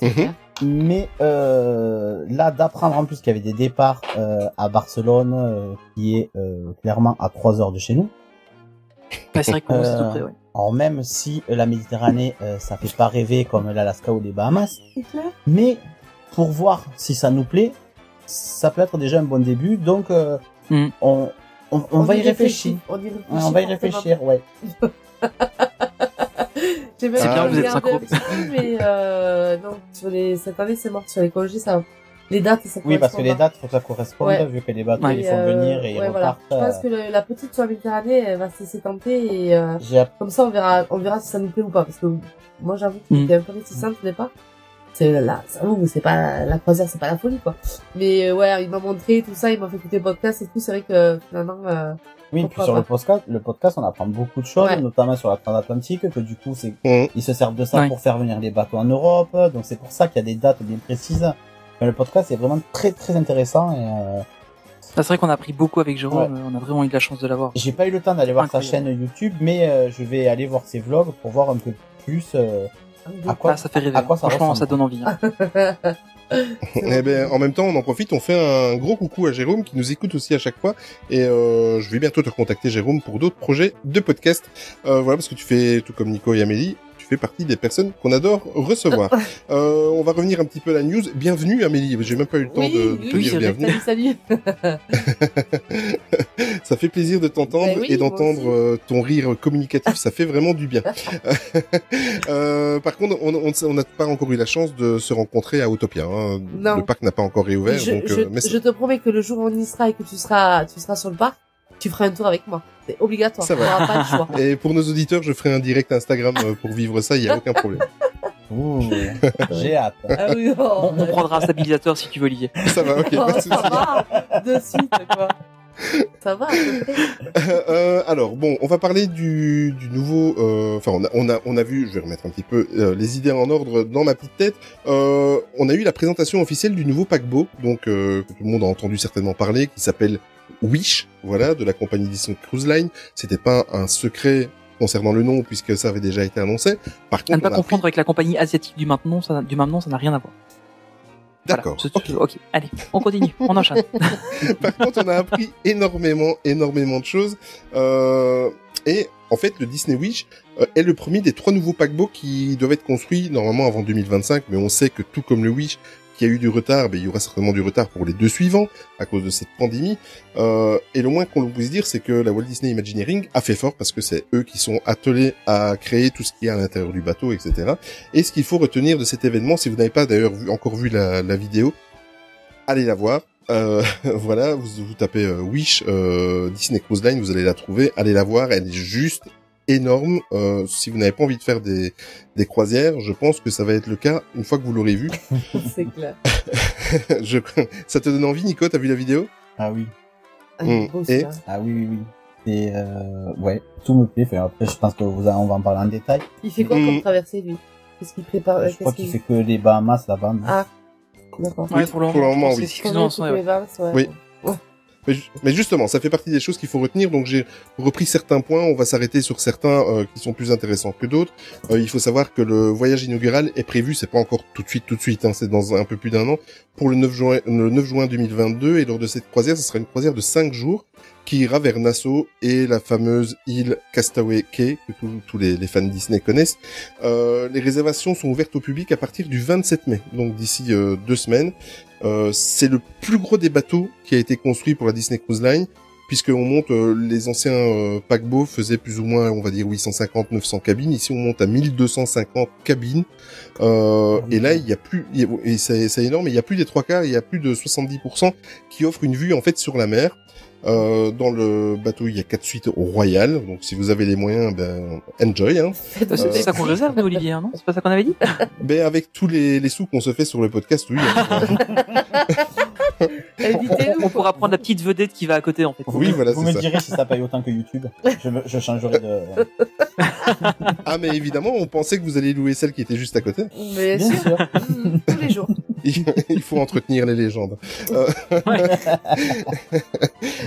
Mhm. Mais euh, là, d'apprendre en plus qu'il y avait des départs euh, à Barcelone, euh, qui est euh, clairement à 3 heures de chez nous. Ouais, c'est vrai qu'on Euh, tout près, ouais. Alors même si euh, la Méditerranée, euh, ça fait pas rêver comme l'Alaska ou les Bahamas, C'est clair mais pour voir si ça nous plaît, ça peut être déjà un bon début. Donc euh, Mm. on, on, on va y réfléchir. On, y réfléchit Ouais, on va y réfléchir, ouais. J'ai même bien, vous êtes synchro. mais euh, non, sur les, cette année c'est mort sur les congés, ça, les dates, ça Oui, parce que les dates, faut que ça corresponde, Ouais. vu que les bateaux, Ouais. ils font euh, venir et ils ouais, voilà. repartent. Je pense euh, que le- la petite sur la Méditerranée, elle va se laisser tenter et euh, comme ça on verra, on verra si ça nous plaît ou pas. Parce que moi j'avoue que Mm. j'étais un peu réticente au départ. C'est là, c'est pas la croisière, c'est pas la folie quoi. Mais euh, ouais, il m'a montré tout ça, il m'a fait écouter le podcast et tout. C'est vrai que finalement, euh, Oui, puis sur pas. le podcast, le podcast, on apprend beaucoup de choses, Ouais. notamment sur la transatlantique, que du coup, c'est, Mhm. ils se servent de ça Ouais. pour faire venir les bateaux en Europe, donc c'est pour ça qu'il y a des dates bien précises. Mais le podcast est vraiment très très intéressant et euh, Ah, c'est vrai qu'on a appris beaucoup avec Jérôme. On a vraiment eu de la chance de l'avoir. j'ai pas eu le temps d'aller voir sa chaîne YouTube, mais euh, je vais aller voir ses vlogs pour voir un peu plus euh, à quoi Ah, ça fait rêver. à quoi ça Franchement, ressemble. ça donne envie. hein. Eh ben, en même temps, on en profite, on fait un gros coucou à Jérôme qui nous écoute aussi à chaque fois. Et euh, je vais bientôt te contacter, Jérôme, pour d'autres projets de podcast. Euh, voilà, parce que tu fais, tout comme Nico et Amélie, tu fais partie des personnes qu'on adore recevoir. euh, on va revenir un petit peu à la news. Bienvenue, Amélie. J'ai même pas eu le temps oui, de, de te oui, dire bienvenue. Salut, salut. Ça fait plaisir de t'entendre Ben oui, et d'entendre euh, ton rire communicatif. ça fait vraiment du bien. euh, par contre, on on- on n'a pas encore eu la chance de se rencontrer à Utopia. Hein. Non. Le parc n'a pas encore réouvert. je, donc, je, euh, mais je te promets que le jour où on y sera et que tu seras, tu seras sur le parc, tu feras un tour avec moi. C'est obligatoire. Ça va. n'auras pas le choix. Et pour nos auditeurs, je ferai un direct Instagram euh, pour vivre ça, il y a aucun problème. Ouh, j'ai hâte. Ah oui, non. On, on prendra un stabilisateur si tu veux lier. Ça va, ok. Oh, pas de ça va, de suite, quoi. Ça va, près. Euh, alors bon, on va parler du, du nouveau. euh, Enfin, on a, on a, on a vu. Je vais remettre un petit peu euh, les idées en ordre dans ma petite tête. Euh, on a eu la présentation officielle du nouveau paquebot, donc euh, que tout le monde a entendu certainement parler, qui s'appelle Wish, voilà, de la compagnie Disney Cruise Line. C'était pas un secret concernant le nom puisque ça avait déjà été annoncé. Par À ne contre, pas confondre avec la compagnie asiatique du maintenant, ça, du maintenant, ça n'a rien à voir. Voilà, D'accord. ce- ok. ok, allez, on continue, on enchaîne. Par contre, on a appris énormément, énormément de choses. Euh, et en fait, le Disney Wish euh, est le premier des trois nouveaux paquebots qui doivent être construits normalement avant 2025. Mais on sait que tout comme le Wish, qui a eu du retard, ben, il y aura certainement du retard pour les deux suivants à cause de cette pandémie. Euh, et le moins qu'on puisse dire, c'est que la Walt Disney Imagineering a fait fort parce que c'est eux qui sont attelés à créer tout ce qui est à l'intérieur du bateau, etc. Et ce qu'il faut retenir de cet événement, si vous n'avez pas d'ailleurs encore vu la, vidéo, allez la voir. Euh, voilà, vous, tapez euh, Wish Disney Cruise Line, vous allez la trouver, allez la voir, elle est juste énorme. Euh, si vous n'avez pas envie de faire des, des croisières, je pense que ça va être le cas une fois que vous l'aurez vu. C'est clair. je, ça te donne envie, Nico T'as vu la vidéo? Ah oui, Ah, beau, Et- celui-là. ah oui, oui, oui. Et euh, ouais, tout me plaît. Enfin, après, je pense que vous, on va en parler en détail. Il fait quoi Mm. comme traversée, lui? Qu'est-ce qu'il prépare euh, je crois qu'est-ce qu'il fait que les Bahamas là-bas. Ah, d'accord. Ouais, pour le pour le moment, moment, oui. que c'est ce qu'ils ont lancé, ouais. Oui. Mais, ju- mais justement, ça fait partie des choses qu'il faut retenir. Donc j'ai repris certains points. On va s'arrêter sur certains euh, qui sont plus intéressants que d'autres. Euh, il faut savoir que le voyage inaugural est prévu. C'est pas encore tout de suite, tout de suite. Hein, c'est dans un peu plus d'un an pour le 9 juin, le 9 juin 2022. Et lors de cette croisière, ce sera une croisière de 5 jours qui ira vers Nassau et la fameuse île Castaway Cay que tous- les, les fans Disney connaissent. Euh, les réservations sont ouvertes au public à partir du 27 mai, donc d'ici euh, deux semaines. Euh, c'est le plus gros des bateaux qui a été construit pour la Disney Cruise Line, puisqu'on monte, euh, les anciens paquebots faisaient plus ou moins, on va dire 850-900 cabines. Ici, on monte à 1250 cabines. Euh, et là, il y a plus, il y a- et c'est c'est énorme, il y a plus des trois quarts, il y a plus de 70% qui offrent une vue en fait sur la mer. Euh, dans le bateau, il y a quatre suites au Royal, donc si vous avez les moyens, ben enjoy. Hein. C'est c'est ça qu'on réserve, Olivier, hein, non? C'est pas ça qu'on avait dit? Ben avec tous les, les sous qu'on se fait sur le podcast, oui. hein. On pourra prendre la petite vedette qui va à côté, en fait. oui, voilà, Vous me ça. direz si ça paye autant que YouTube. Je, me- je changerai de. Ah mais évidemment, on pensait que vous alliez louer celle qui était juste à côté. Mais Bien sûr, sûr. mm, tous les jours. Il il faut entretenir les légendes. Euh,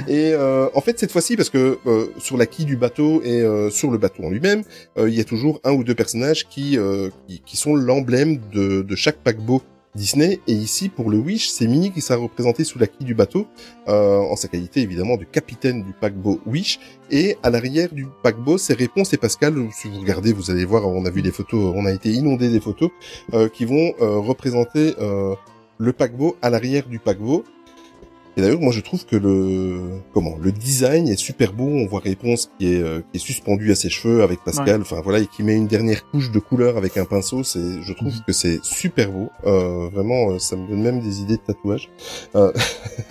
et euh, en fait, cette fois-ci, parce que euh, sur la quille du bateau et euh, sur le bateau en lui-même, euh, il y a toujours un ou deux personnages qui euh, qui, qui sont l'emblème de, de chaque paquebot Disney. Et ici, pour le Wish, c'est Minnie qui sera représenté sous la quille du bateau, euh, en sa qualité évidemment de capitaine du paquebot Wish. Et à l'arrière du paquebot, c'est Réponse et Pascal. Si vous regardez, vous allez voir, on a vu des photos, on a été inondé des photos euh, qui vont euh, représenter euh, le paquebot à l'arrière du paquebot. Et d'ailleurs, moi, je trouve que le comment le design est super beau. On voit Réponse qui est euh, qui est suspendu à ses cheveux avec Pascal. Enfin voilà, et qui met une dernière couche de couleur avec un pinceau. C'est, je trouve que c'est super beau. Euh, vraiment, euh, ça me donne même des idées de tatouage. Euh,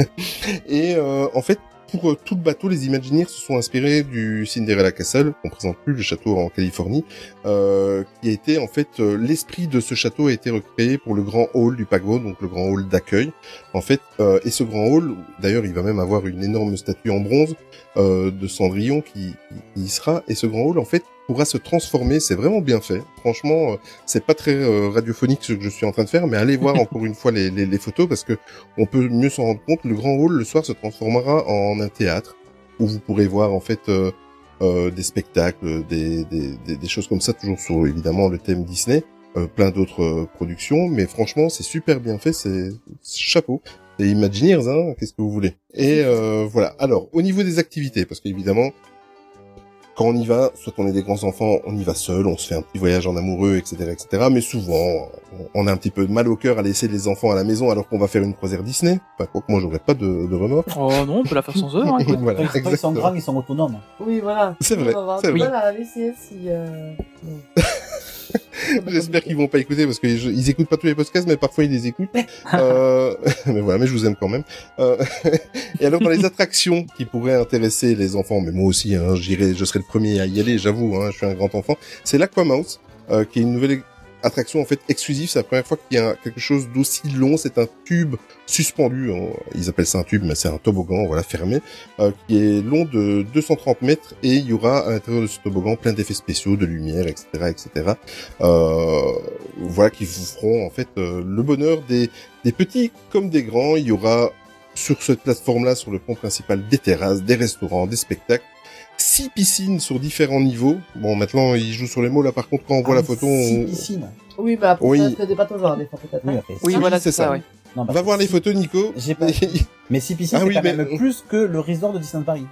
et euh, en fait. Pour euh, tout le bateau, les Imagineers se sont inspirés du Cinderella Castle, qu'on présente plus, le château en Californie, euh, qui a été en fait euh, l'esprit de ce château a été recréé pour le grand hall du paquebot, donc le grand hall d'accueil. En fait, euh, et ce grand hall, d'ailleurs, il va même avoir une énorme statue en bronze de Cendrillon qui, qui y sera. Et ce grand hall, en fait, pourra se transformer. C'est vraiment bien fait. Franchement, euh, c'est pas très euh, radiophonique ce que je suis en train de faire, mais allez voir encore une fois les, les, les photos parce que on peut mieux s'en rendre compte. Le grand hall le soir se transformera en un théâtre où vous pourrez voir en fait euh, euh, des spectacles, des, des, des, des choses comme ça, toujours sur évidemment le thème Disney. Euh, plein d'autres euh, productions, mais franchement, c'est super bien fait, c'est c'est chapeau. Et Imagineers, hein, qu'est-ce que vous voulez? Et euh, voilà. Alors, au niveau des activités, parce qu'évidemment, quand on y va, soit on est des grands enfants, on y va seul, on se fait un petit voyage en amoureux, etc., etc. Mais souvent, on a un petit peu de mal au cœur à laisser les enfants à la maison alors qu'on va faire une croisière Disney. Enfin, quoi que moi, j'aurais pas de, de remords. Oh non, on peut la faire sans eux, hein, voilà, ils- sont grands, ils sont autonomes. Oui, voilà. C'est vrai, c'est du vrai. mal à la laisser si... Euh... J'espère qu'ils vont pas écouter parce qu'ils ils écoutent pas tous les podcasts, mais parfois ils les écoutent. Euh, mais voilà, mais je vous aime quand même. Euh, et alors dans les attractions qui pourraient intéresser les enfants, mais moi aussi, hein, j'irai, je serai le premier à y aller, j'avoue, hein, je suis un grand enfant. C'est l'Aquamouse, euh, qui est une nouvelle attraction en fait exclusive. C'est la première fois qu'il y a quelque chose d'aussi long. C'est un tube suspendu. Ils appellent ça un tube, mais c'est un toboggan, voilà, fermé, euh, qui est long de 230 mètres et il y aura à l'intérieur de ce toboggan plein d'effets spéciaux, de lumière, etc., etc. Euh, voilà, qui vous feront en fait euh, le bonheur des petits comme des grands. Il y aura sur cette plateforme-là, sur le pont principal, des terrasses, des restaurants, des spectacles. Six piscines sur différents niveaux. Bon, maintenant, ils jouent sur les mots. Là, par contre, quand on voit la photo, Ah, Six on... piscines. Oui, mais après, Oui. ça des bateaux genre, des fois, peut-être. Oui, après, Oui, six- voilà, c'est ça, ça. ouais. Non, parce va voir les six- photos, Nico. J'ai pas- Mais six piscines, Ah c'est oui, quand mais- même plus que le resort de Disneyland Paris.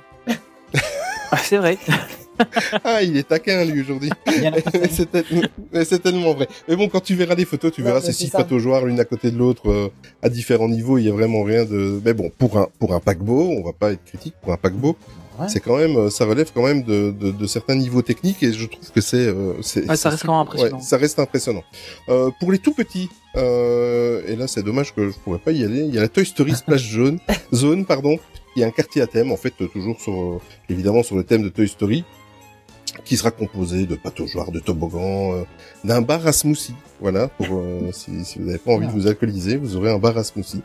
Ah, c'est vrai. ah, il est taquin, lui, aujourd'hui. Il y en a plus. c'est tel- mais c'est tellement vrai. Mais bon, quand tu verras les photos, tu Non, verras ces six ça. pataugeoires l'une à côté de l'autre euh, à différents niveaux. Il y a vraiment rien de. Mais bon, pour un pour un paquebot, on va pas être critique. Pour un paquebot, Ouais. c'est quand même, euh, ça relève quand même de, de, de certains niveaux techniques et je trouve que c'est. euh, c'est Ouais, ça reste quand même impressionnant. ouais, ça reste impressionnant. Euh, pour les tout petits, euh, et là c'est dommage que je pourrais pas y aller. Il y a la Toy Story Splash Zone, zone pardon. Il y a un quartier à thème en fait, euh, toujours sur euh, évidemment sur le thème de Toy Story qui sera composé de pataugeoires, de toboggans, euh, d'un bar à smoothie. Voilà, pour euh, si, si vous n'avez pas envie de vous alcooliser, vous aurez un bar à smoothie.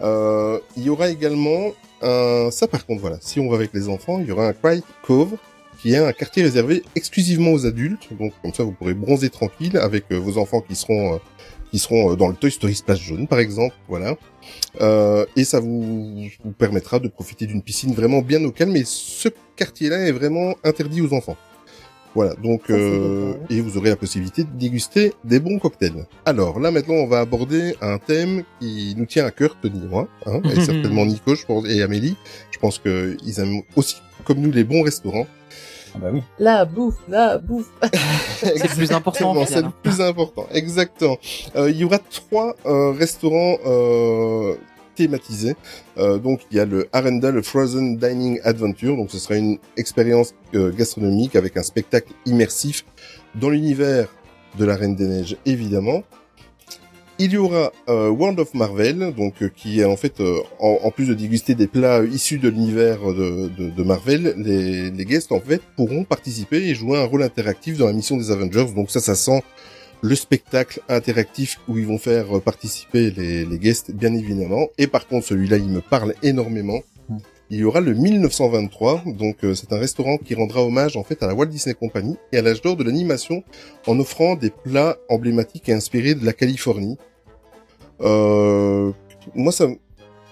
Euh, il y aura également un, ça par contre voilà, si on va avec les enfants, il y aura un Quiet Cove qui est un quartier réservé exclusivement aux adultes. Donc comme ça, vous pourrez bronzer tranquille avec euh, vos enfants qui seront euh, qui seront dans le Toy Story Splash Zone par exemple. Voilà. Euh, et ça vous, vous permettra de profiter d'une piscine vraiment bien au calme. Et ce quartier-là est vraiment interdit aux enfants. Voilà, donc euh, et vous aurez la possibilité de déguster des bons cocktails. Alors là maintenant, on va aborder un thème qui nous tient à cœur, Tony et moi, hein, et certainement Nico, je pense, et Amélie. Je pense que ils aiment aussi, comme nous, les bons restaurants. Ah bah oui. La bouffe, la bouffe. C'est le plus important, C'est le plus important. Exactement. Euh, il y aura trois euh, restaurants thématisés. Euh, donc il y a le Arendelle Frozen Dining Adventure. Donc ce sera une expérience euh, gastronomique avec un spectacle immersif dans l'univers de la Reine des Neiges, évidemment. Il y aura euh, World of Marvel, donc qui est en fait, en, plus de déguster des plats issus de l'univers de, de, de Marvel, les, les guests en fait pourront participer et jouer un rôle interactif dans la mission des Avengers. Donc ça, ça sent le spectacle interactif où ils vont faire euh, participer les, guests, bien évidemment. Et par contre, celui-là, il me parle énormément. Il y aura le 1923, donc euh, c'est un restaurant qui rendra hommage en fait à la Walt Disney Company et à l'âge d'or de l'animation en offrant des plats emblématiques et inspirés de la Californie. Euh, moi, ça,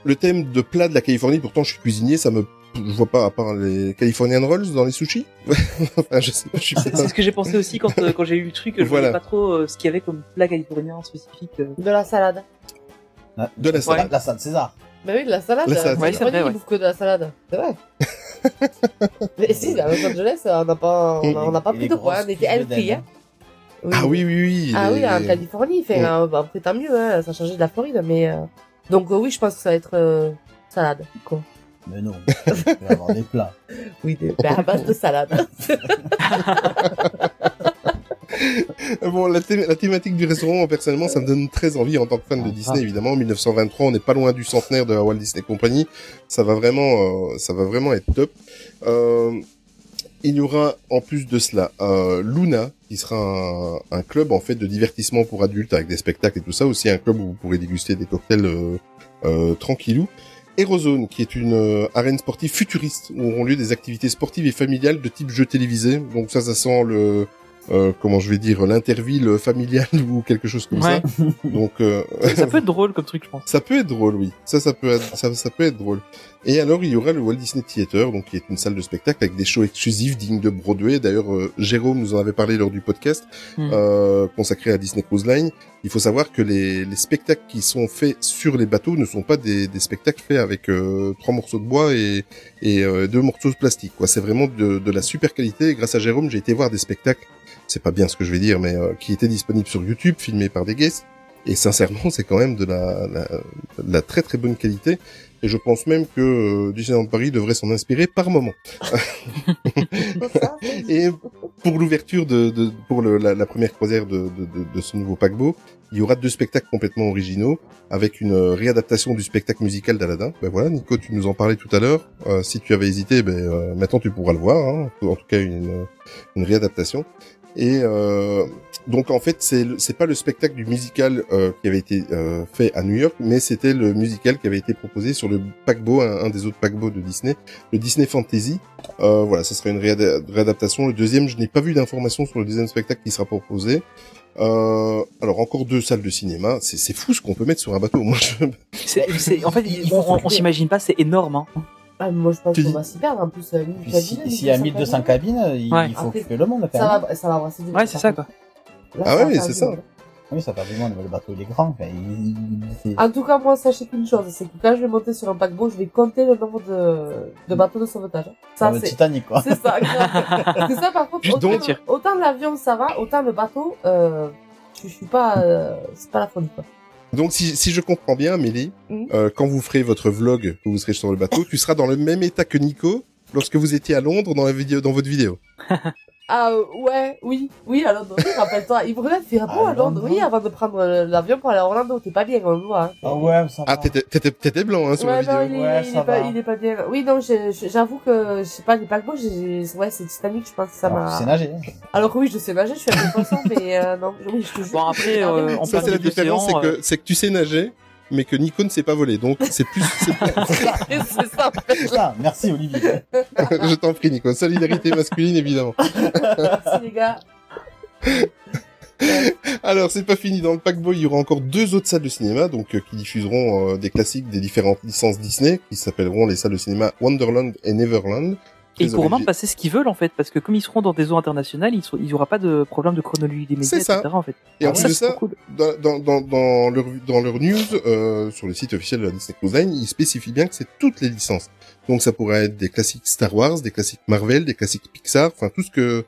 le thème de plat de la Californie, pourtant je suis cuisinier, ça me, je vois pas à part les Californian rolls dans les sushis. enfin, je sais pas, je suis C'est pas- c'est ce que j'ai pensé aussi quand, euh, quand j'ai eu le truc. Je Voilà. voyais pas trop euh, ce qu'il y avait comme plat californien spécifique. euh. De la salade. Ah, De la la- salade. La salade César. Bah oui, de la salade. La salade. Ouais, c'est vrai, ouais. que de la salade. C'est vrai. Mais si, à Los Angeles, on n'a pas, on a- on pas de poids. grosses On était healthy, hein. Oui. Ah oui, oui, oui. Ah oui, en Californie, fait, Ouais. euh, bah, après, tant mieux, hein, ça a changé de la Floride, mais, euh, donc, euh, oui, je pense que ça va être, euh, salade, quoi. Mais non. Il va y avoir des plats. Oui, des, bah, à base de salade. Bon, la, thé- la thématique du restaurant, moi, personnellement, ça me donne très envie en tant que fan de Disney, ah. évidemment. En 1923, on n'est pas loin du centenaire de la Walt Disney Company. Ça va vraiment, euh, ça va vraiment être top. Euh, il y aura, en plus de cela, euh, Luna, qui sera un, un club, en fait, de divertissement pour adultes avec des spectacles et tout ça. Aussi un club où vous pourrez déguster des cocktails, euh, euh, tranquillou. Aerozone, qui est une euh, arène sportive futuriste où auront lieu des activités sportives et familiales de type jeu télévisé. Donc ça, ça sent le, euh, comment je vais dire, l'interville familiale ou quelque chose comme Ouais. ça. Donc euh, Ça peut être drôle comme truc, je pense. ça peut être drôle, oui. Ça, ça peut être, ça, ça peut être drôle. Et alors, il y aura le Walt Disney Theater, donc qui est une salle de spectacle avec des shows exclusifs dignes de Broadway. D'ailleurs, euh, Jérôme nous en avait parlé lors du podcast euh, consacré à Disney Cruise Line. Il faut savoir que les, les spectacles qui sont faits sur les bateaux ne sont pas des, des spectacles faits avec euh, trois morceaux de bois et, et deux morceaux de plastique. Quoi, c'est vraiment de, de la super qualité. Et grâce à Jérôme, j'ai été voir des spectacles. C'est pas bien ce que je vais dire, mais euh, qui étaient disponibles sur YouTube, filmés par des guests. Et sincèrement, c'est quand même de la, la, de la très très bonne qualité. Et je pense même que euh, Disneyland Paris devrait s'en inspirer par moment. Et pour l'ouverture de, de pour le, la, la première croisière de, de, de, de ce nouveau paquebot, il y aura deux spectacles complètement originaux avec une euh, réadaptation du spectacle musical d'Aladin. Ben voilà, Nico, tu nous en parlais tout à l'heure. Euh, si tu avais hésité, ben euh, maintenant tu pourras le voir. Hein. En tout cas, une, une réadaptation. Et euh, donc en fait, c'est c'est pas le spectacle du musical euh, qui avait été euh, fait à New York, mais c'était le musical qui avait été proposé sur le paquebot, un, des autres paquebots de Disney, le Disney Fantasy. Voilà, ça sera une réada- réadaptation. Le deuxième, je n'ai pas vu d'informations sur le deuxième spectacle qui sera proposé. Euh, alors encore deux salles de cinéma, c'est fou ce qu'on peut mettre sur un bateau. Moi, je... En fait, on, on s'imagine pas, c'est énorme. Hein. Ah, moi, je pense Tu qu'on dis- va s'y perdre, en plus, euh, cabines, si- s'il y a 1200 cabines, il, Ouais. il faut Après, occuper le monde quand Ça même. va, ça va brasser du Ouais, c'est ça, quoi. Là, Ah ouais, c'est ça. Oui, ça fait du monde, mais le bateau il est grand. Enfin, il- il- c'est- En tout cas, moi, sachez qu'une chose, c'est que quand je vais monter sur un paquebot, je vais compter le nombre de, de bateaux de sauvetage. Ça, le c'est, Titanic quoi. c'est ça, que ça, par contre, autant, autant l'avion, ça va, autant le bateau, euh, je, je suis pas, euh, c'est pas la folie, quoi. Donc si, si je comprends bien, Mélie, Mhm. euh, quand vous ferez votre vlog, que vous serez sur le bateau, tu seras dans le même état que Nico lorsque vous étiez à Londres dans la vidéo, dans votre vidéo. Ah, euh, ouais, oui, oui, à Londres, oui, rappelle-toi. Il brûlait, fait beau À à Londres, oui, avant de prendre euh, l'avion pour aller à Orlando. T'es pas bien, on le voit, hein. Ah ouais, ça va. Ah, t'étais, t'étais, t'étais blanc hein, sur ouais, la non, vidéo. il est, Ouais, il, ça est pas, il est pas bien. Oui, non, j'avoue que, je sais pas, les paquebots, ouais, c'est Titanic, je pense que ça Alors, m'a... C'est nager. hein. Alors que oui, je sais nager, je suis à 2%, mais euh, non, oui, je te jure. Bon, après, euh, en Ça plein c'est la différence, c'est que c'est que tu sais nager, mais que Nico ne sait pas voler. Donc c'est plus. c'est- c'est ça, en fait. C'est ça, merci Olivier. je t'en prie, Nico. Solidarité masculine, évidemment. Merci, les gars. Alors, c'est pas fini. Dans le paquebot, il y aura encore deux autres salles de cinéma, donc euh, qui diffuseront euh, des classiques des différentes licences Disney, qui s'appelleront les salles de cinéma Wonderland et Neverland. Et ils pourront même passer ce qu'ils veulent en fait, parce que comme ils seront dans des eaux internationales, ils n'y aura pas de problème de chronologie des médias, ça. etc. En fait. Et en plus ça, de ça, cool. dans, dans, dans, dans leur, dans leur news, euh, sur le site officiel de la Disney Cruise Line, ils spécifient bien que c'est toutes les licences. Donc ça pourrait être des classiques Star Wars, des classiques Marvel, des classiques Pixar, enfin tout ce que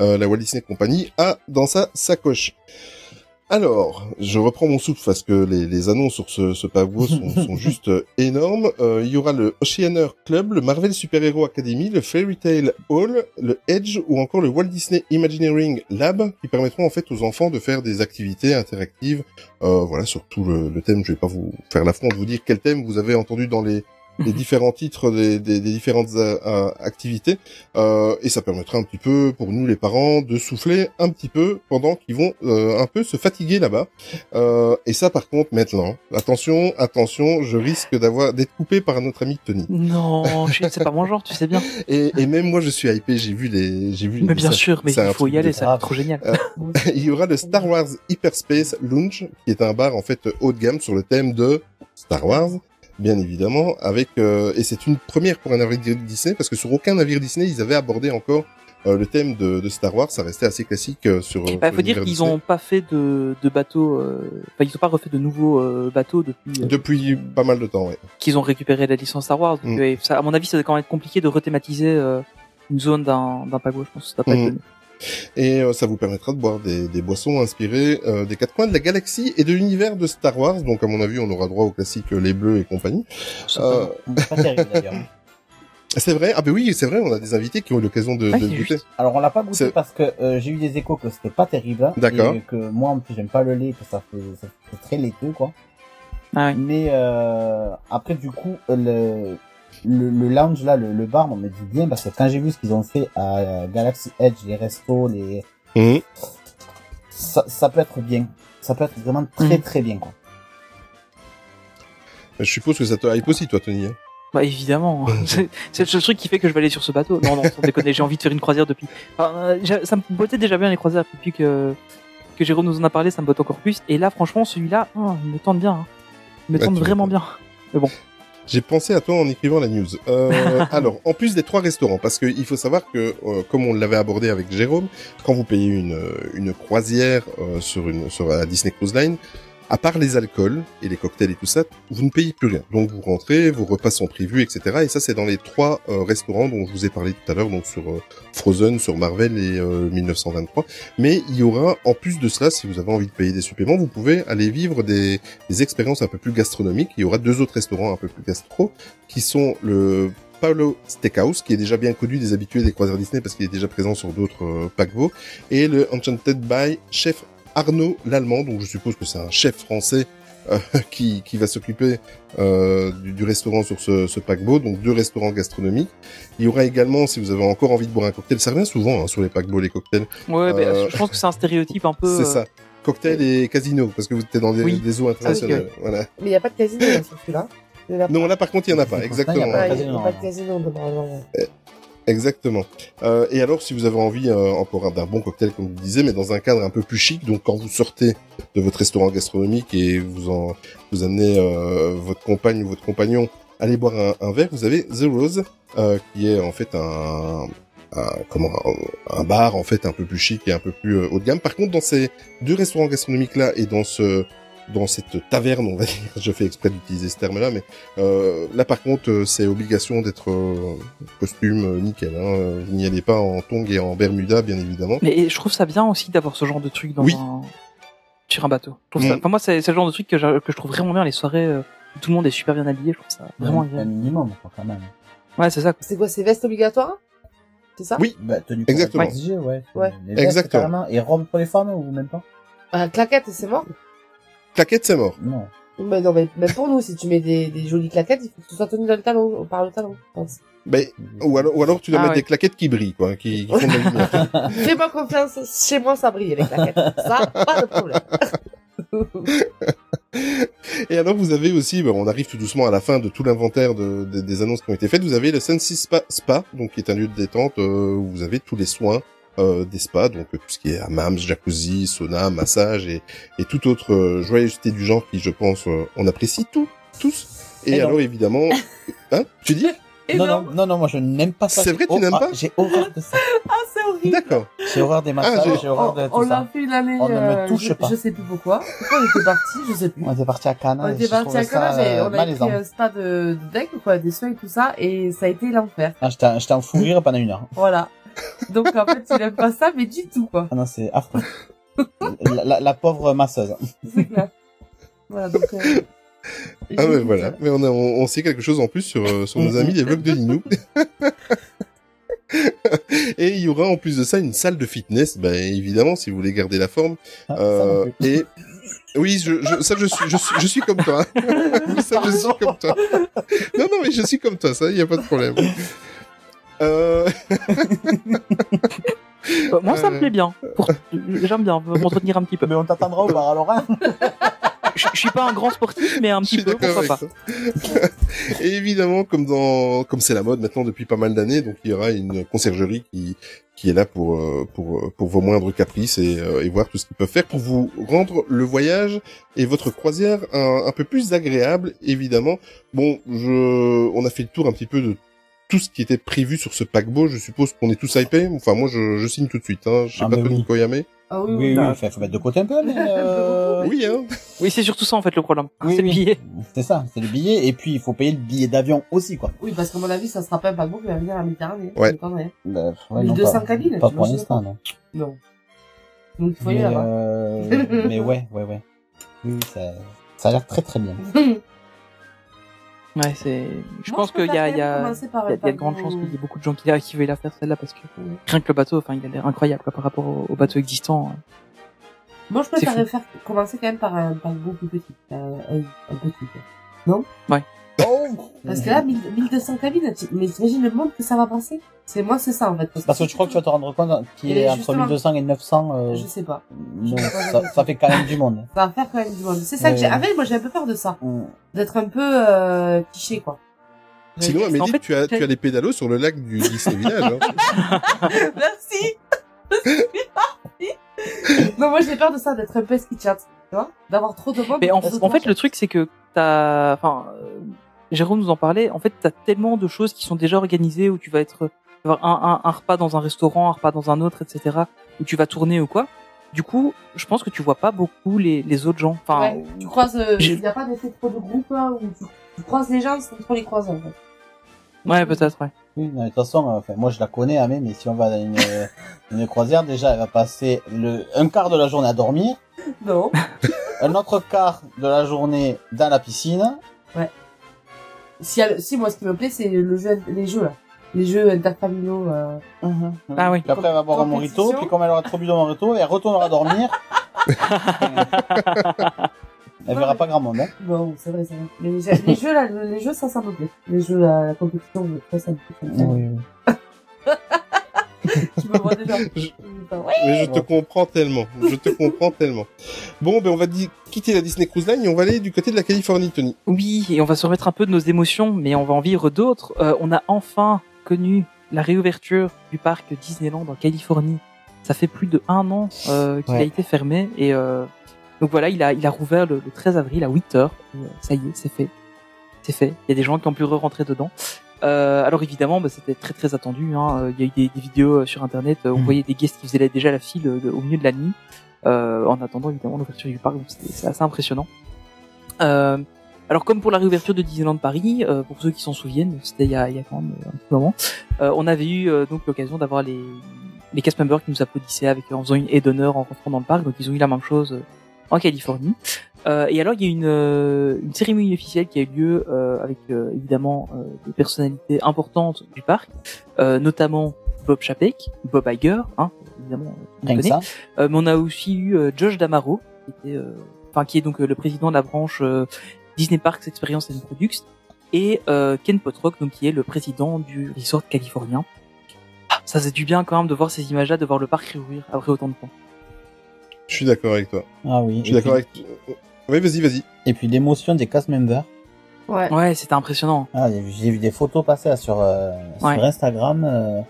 euh, la Walt Disney Company a dans sa sacoche. Alors, je reprends mon souffle parce que les, les annonces sur ce, ce sont, sont juste euh, énormes. Euh, il y aura le Oceaner Club, le Marvel Super Hero Academy, le Fairy Tale Hall, le Edge ou encore le Walt Disney Imagineering Lab qui permettront en fait aux enfants de faire des activités interactives. Euh, voilà, sur tout le, le thème. Je vais pas vous faire l'affront de vous dire quel thème vous avez entendu dans les les différents titres des, des, des différentes euh, euh, activités euh, et ça permettra un petit peu pour nous les parents de souffler un petit peu pendant qu'ils vont euh, un peu se fatiguer là-bas. Euh, et ça par contre maintenant attention attention je risque d'avoir d'être coupé par notre ami Tony. Non, je- c'est pas mon genre, tu sais bien. et, et même moi je suis hypé j'ai vu les j'ai vu les Mais bien sûr, mais il faut y aller, ça va trop génial. il y aura le Star Wars Hyperspace Lounge, qui est un bar en fait haut de gamme sur le thème de Star Wars, bien évidemment, avec euh, et c'est une première pour un navire Disney parce que sur aucun navire Disney ils avaient abordé encore euh, le thème de, de Star Wars, ça restait assez classique euh, sur. Bah, sur faut dire qu'ils Disney. ont pas fait de, de bateaux, euh, enfin ils ont pas refait de nouveaux euh, bateaux depuis euh, depuis pas mal de temps, ouais. qu'ils ont récupéré la licence Star Wars. Donc, Mm. euh, ça, à mon avis, ça va quand même être compliqué de rethématiser euh, une zone d'un d'un paquebot. Je pense ça pas Mm. être. Et euh, ça vous permettra de boire des, des boissons inspirées euh, des quatre coins de la galaxie et de l'univers de Star Wars. Donc à mon avis, on aura droit au classique euh, les bleus et compagnie. Euh, Pas terrible d'ailleurs. c'est vrai. Ah ben oui, c'est vrai. On a des invités qui ont eu l'occasion de, Ah, de c'est goûter. Alors on l'a pas goûté C'est- parce que euh, j'ai eu des échos que c'était pas terrible. hein, D'accord. Et que moi en plus j'aime pas le lait, que ça fait, ça fait très laiteux quoi. Ah ouais. Mais euh, après du coup le, le, le lounge là, le, le bar, on me dit bien parce que quand j'ai vu ce qu'ils ont fait à Galaxy Edge, les restos, les ça, ça peut être bien. Ça peut être vraiment très Mhm. très bien quoi. Je suppose que ça te hype aussi, toi, Tony. hein. Bah évidemment, c'est le seul truc qui fait que je vais aller sur ce bateau. Non, non, sans déconner, j'ai envie de faire une croisière depuis. Enfin, euh, ça me bottait déjà bien les croisières depuis que que Jérôme nous en a parlé, ça me botte encore plus. Et là, franchement, celui-là, oh, il me tente bien. hein. Il me Bah, tente vraiment bien. J'ai pensé à toi en écrivant la news. Euh, alors, en plus des trois restaurants, parce qu'il faut savoir que, euh, comme on l'avait abordé avec Jérôme, quand vous payez une, euh, une croisière euh, sur une sur la Disney Cruise Line, à part les alcools et les cocktails et tout ça, vous ne payez plus rien. Donc vous rentrez, vos repas sont prévus, etc. Et ça, c'est dans les trois euh, restaurants dont je vous ai parlé tout à l'heure, donc sur euh, Frozen, sur Marvel et euh, 1923. Mais il y aura, en plus de cela, si vous avez envie de payer des suppléments, vous pouvez aller vivre des, expériences un peu plus gastronomiques. Il y aura deux autres restaurants un peu plus gastro, qui sont le Paolo Steakhouse, qui est déjà bien connu des habitués des croisières Disney parce qu'il est déjà présent sur d'autres euh, paquebots, et le Enchanted by Chef Arnaud l'Allemand, donc je suppose que c'est un chef français euh, qui, qui va s'occuper euh, du, du restaurant sur ce, ce paquebot, donc deux restaurants gastronomiques. Il y aura également, si vous avez encore envie de boire un cocktail, ça revient souvent hein, sur les paquebots, les cocktails, Ouais, bah, Euh, je pense que c'est un stéréotype un peu. c'est euh, ça. Cocktail et casino, parce que vous êtes dans des, Oui. des eaux internationales. Voilà. Mais il n'y a pas de casino là, sur celui-là. Non, là par contre, il y en a pas, exactement. Ah, il n'y a a pas de casino. Exactement. Euh, et alors, si vous avez envie euh, encore d'un bon cocktail, comme vous disiez, mais dans un cadre un peu plus chic, donc quand vous sortez de votre restaurant gastronomique et vous en vous amenez euh, votre compagne ou votre compagnon aller boire un, un verre, vous avez The Rose, euh, qui est en fait un, un comment un, bar en fait un peu plus chic et un peu plus euh, haut de gamme. Par contre, dans ces deux restaurants gastronomiques là et dans ce dans cette taverne, on va dire, je fais exprès d'utiliser ce terme-là, mais euh, là par contre, euh, c'est obligation d'être euh, costume nickel. Hein. Vous n'y allez pas en tongs et en bermuda, bien évidemment. Mais je trouve ça bien aussi d'avoir ce genre de truc dans Oui. un... sur un bateau. Je ça... Mm. Enfin, moi, c'est le genre de truc que, je trouve vraiment bien, les soirées où tout le monde est super bien habillé. Je trouve ça vraiment un, un minimum quand même. Ouais, c'est ça. C'est quoi, c'est veste obligatoire? C'est ça? Oui. Bah, tenue Exactement. exigée, ouais. Ouais. Les vestes, Exactement. carrément. Et robe pour les femmes ou même pas? Ah, claquette, c'est mort Claquette, c'est mort. Non. Mais non, mais même pour nous, si tu mets des, des jolies claquettes, il faut que tu sois tenu dans le talon, par le talon, je pense. Ben, ou alors, ou alors tu dois Ah mettre ouais. des claquettes qui brillent, quoi, qui, qui font de la lumière. Fais-moi confiance, chez moi ça brille les claquettes. Ça, pas de problème. Et alors, vous avez aussi, ben, on arrive tout doucement à la fin de tout l'inventaire de, de- des annonces qui ont été faites. Vous avez le Sensi Spa, Spa, donc qui est un lieu de détente euh, où vous avez tous les soins euh, des spas, donc euh, tout ce qui est hammam, jacuzzi, sauna, massage et, et toute autre euh, joyeuseté du genre qui, je pense, euh, on apprécie tout, tous. Et Et non. alors, évidemment, hein, tu dis? Non, non, non, non, moi je n'aime pas ça. C'est vrai, tu n'aimes hor- pas? J'ai horreur de ça. Ah, c'est horrible. D'accord. J'ai horreur des massages, j'ai horreur de On, tout on l'a ça. fait une année. On ne me touche je, pas. Je sais plus pourquoi. Pourquoi on était parti, je sais plus. On était parti à Cannes. On était parti à Cannes ça, et euh, on a pris un spa de, de deck, quoi, des soins et tout ça, et ça a été l'enfer. Ah, j'étais j'étais en fou rire pendant une heure. Voilà. Donc en fait, il aime pas ça, mais du tout, quoi. Ah non, c'est affreux. la, la- la pauvre masseuse. C'est clair. Voilà, donc. Euh, Ah ouais, dit voilà. ça. Mais on, a, on, on sait quelque chose en plus sur, euh, sur nos amis les vlogs de Linou. et il y aura en plus de ça une salle de fitness, bah, évidemment, si vous voulez garder la forme. Ah, Euh, et oui, je, je, ça je suis, je suis, je suis comme toi. ça je suis comme toi. Non, non, mais je suis comme toi, ça, il y a pas de problème. Euh... Moi, ça me Euh. plaît bien. Pour... J'aime bien m'entretenir un petit peu. Mais on t'attendra au bar alors hein Je, je suis pas un grand sportif, mais un petit peu, pourquoi pas. Et évidemment, comme dans, comme c'est la mode maintenant depuis pas mal d'années, donc il y aura une conciergerie qui qui est là pour euh, pour pour vos moindres caprices et, euh, et voir tout ce qu'ils peuvent faire pour vous rendre le voyage et votre croisière un, un peu plus agréable. Évidemment, bon, je on a fait le tour un petit peu de tout ce qui était prévu sur ce paquebot. Je suppose qu'on est tous hypés. Enfin, moi, je, je signe tout de suite. Hein. Je sais Ah, pas toi, oui. Nico Yamé. Ah oui, Oui, oui. oui, enfin, faut mettre de côté un peu, mais euh... Oui, hein. Oui, c'est surtout ça en fait le problème. Oui, c'est le oui. billet. C'est ça, c'est le billet, et puis il faut payer le billet d'avion aussi, quoi. Oui, parce qu'à mon avis, ça sera pas un paquebot qui va venir à la Méditerranée. Ouais. Bah, ouais, 1200 pas, cabines, Pas pour l'instant, non. Non. Donc il faut y Mais, aller là-bas. euh... mais ouais, ouais, ouais. Oui, oui, ça, ça a l'air très très bien. Ouais, c'est. Je Moi, pense qu'il y a, il y a, par un de grandes chances qu'il y ait beaucoup de gens qui, qui veuillent la faire celle-là parce que Ouais. rien que le bateau, enfin, il a l'air incroyable quoi, par rapport au, au bateau existant. Moi, je préférerais faire commencer quand même par un paquebot plus petit. Un, un, un petit. quoi. Oh Parce que là, 1000 1200 cabines, tu- mais t'imagines le monde que ça va passer C'est moi, c'est ça en fait. Parce que je crois que tu vas te rendre compte qu'il Et est entre justement- 1200 et 900, euh, Je sais pas. ça, ça fait quand même du monde. Ça va faire quand même du monde. C'est ça que j'ai. Avec, moi, j'ai un peu peur de ça. Mm. D'être un peu euh, cliché, quoi. Sinon, Amélie, En fait, tu as tu as les pédalos sur le lac du Disney Village. Hein. Merci. non, moi, j'ai peur de ça, d'être un peu ski chat. Tu vois D'avoir trop de monde. Mais en, fait, le truc, c'est que t'as, enfin, euh, Jérôme nous en parlait. En fait, t'as tellement de choses qui sont déjà organisées où tu vas être, avoir un, un, un repas dans un restaurant, un repas dans un autre, etc. Où tu vas tourner ou quoi. Du coup, je pense que tu vois pas beaucoup les, les autres gens. Enfin, Ouais, tu croises. euh, Il n'y a pas d'effet trop de groupe, là, où tu, tu croises les gens sans trop les croiser, en fait. ouais, peut-être, ouais. Oui, de toute façon, euh, enfin, moi je la connais, Amé, mais si on va à une, une croisière, déjà, elle va passer le, un quart de la journée à dormir, Non. un autre quart de la journée dans la piscine. Si, moi, ce qui me plaît, c'est le jeu, les jeux, là. Les jeux interfamiliaux. Euh... Ah oui. Puis après, elle va boire un morito, puis comme elle aura trop bu de morito, elle retournera dormir. elle verra pas grand monde, hein. Non, c'est vrai, c'est vrai. Mais les, les jeux, là, les jeux, ça, ça me plaît. Les jeux, la, la compétition, ça, ça me plaît. Oui, oui. Tu me vois déjà. Je- Ouais. Mais je te comprends tellement. Je te comprends tellement. Bon, ben on va quitter la Disney Cruise Line et on va aller du côté de la Californie, Tony. Oui, et on va se remettre un peu de nos émotions, mais on va en vivre d'autres. Euh, on a enfin connu la réouverture du parc Disneyland en Californie. Ça fait plus de un an euh, qu'il a été fermé et euh, donc voilà, il a il a rouvert le, le 13 avril à 8 heures. Euh, ça y est, c'est fait, c'est fait. Il y a des gens qui ont pu re-rentrer dedans. Euh, alors évidemment, bah, c'était très très attendu. Hein. Euh, Il y a eu des, des vidéos euh, sur internet. euh, On Mhm. voyait des guests qui faisaient déjà la file au milieu de la nuit euh, en attendant évidemment l'ouverture du parc. Donc c'était c'est assez impressionnant. Euh, alors comme pour la réouverture de Disneyland Paris, euh, pour ceux qui s'en souviennent, c'était il y a, il y a quand même un petit moment, euh, on avait eu euh, donc l'occasion d'avoir les les cast members qui nous applaudissaient avec en faisant une aide d'honneur en rentrant dans le parc. Donc ils ont eu la même chose euh, en Californie. Euh, et alors il y a une, euh, une cérémonie officielle qui a eu lieu euh, avec euh, évidemment euh, des personnalités importantes du parc, euh, notamment Bob Chapek, Bob Iger, hein, évidemment. on connaît. ça. Euh, mais on a aussi eu euh, Josh Damaro, qui était, euh, enfin qui est donc euh, le président de la branche euh, Disney Parks Experience and Products, et euh, Ken Potrock, donc qui est le président du resort californien. Ah, Ça faisait du bien quand même de voir ces images-là, de voir le parc réouvrir après autant de temps. Je suis d'accord avec toi. Ah oui. Je suis d'accord puis- avec. Oui, vas-y, vas-y. Et puis l'émotion des cast members. Ouais. Ouais, c'était impressionnant. Ah, j'ai vu des photos passer là, sur, euh, Ouais. sur Instagram. euh,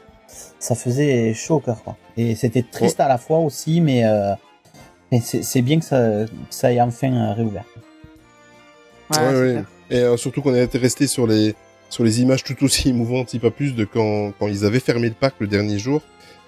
ça faisait chaud au cœur, quoi. Et c'était triste à la fois aussi, mais, euh, mais c'est bien que ça, que ça ait enfin euh, réouvert. Ouais, Ouais. Et euh, surtout qu'on était resté sur les sur les images tout aussi émouvantes, si pas plus, de quand, quand ils avaient fermé le parc le dernier jour.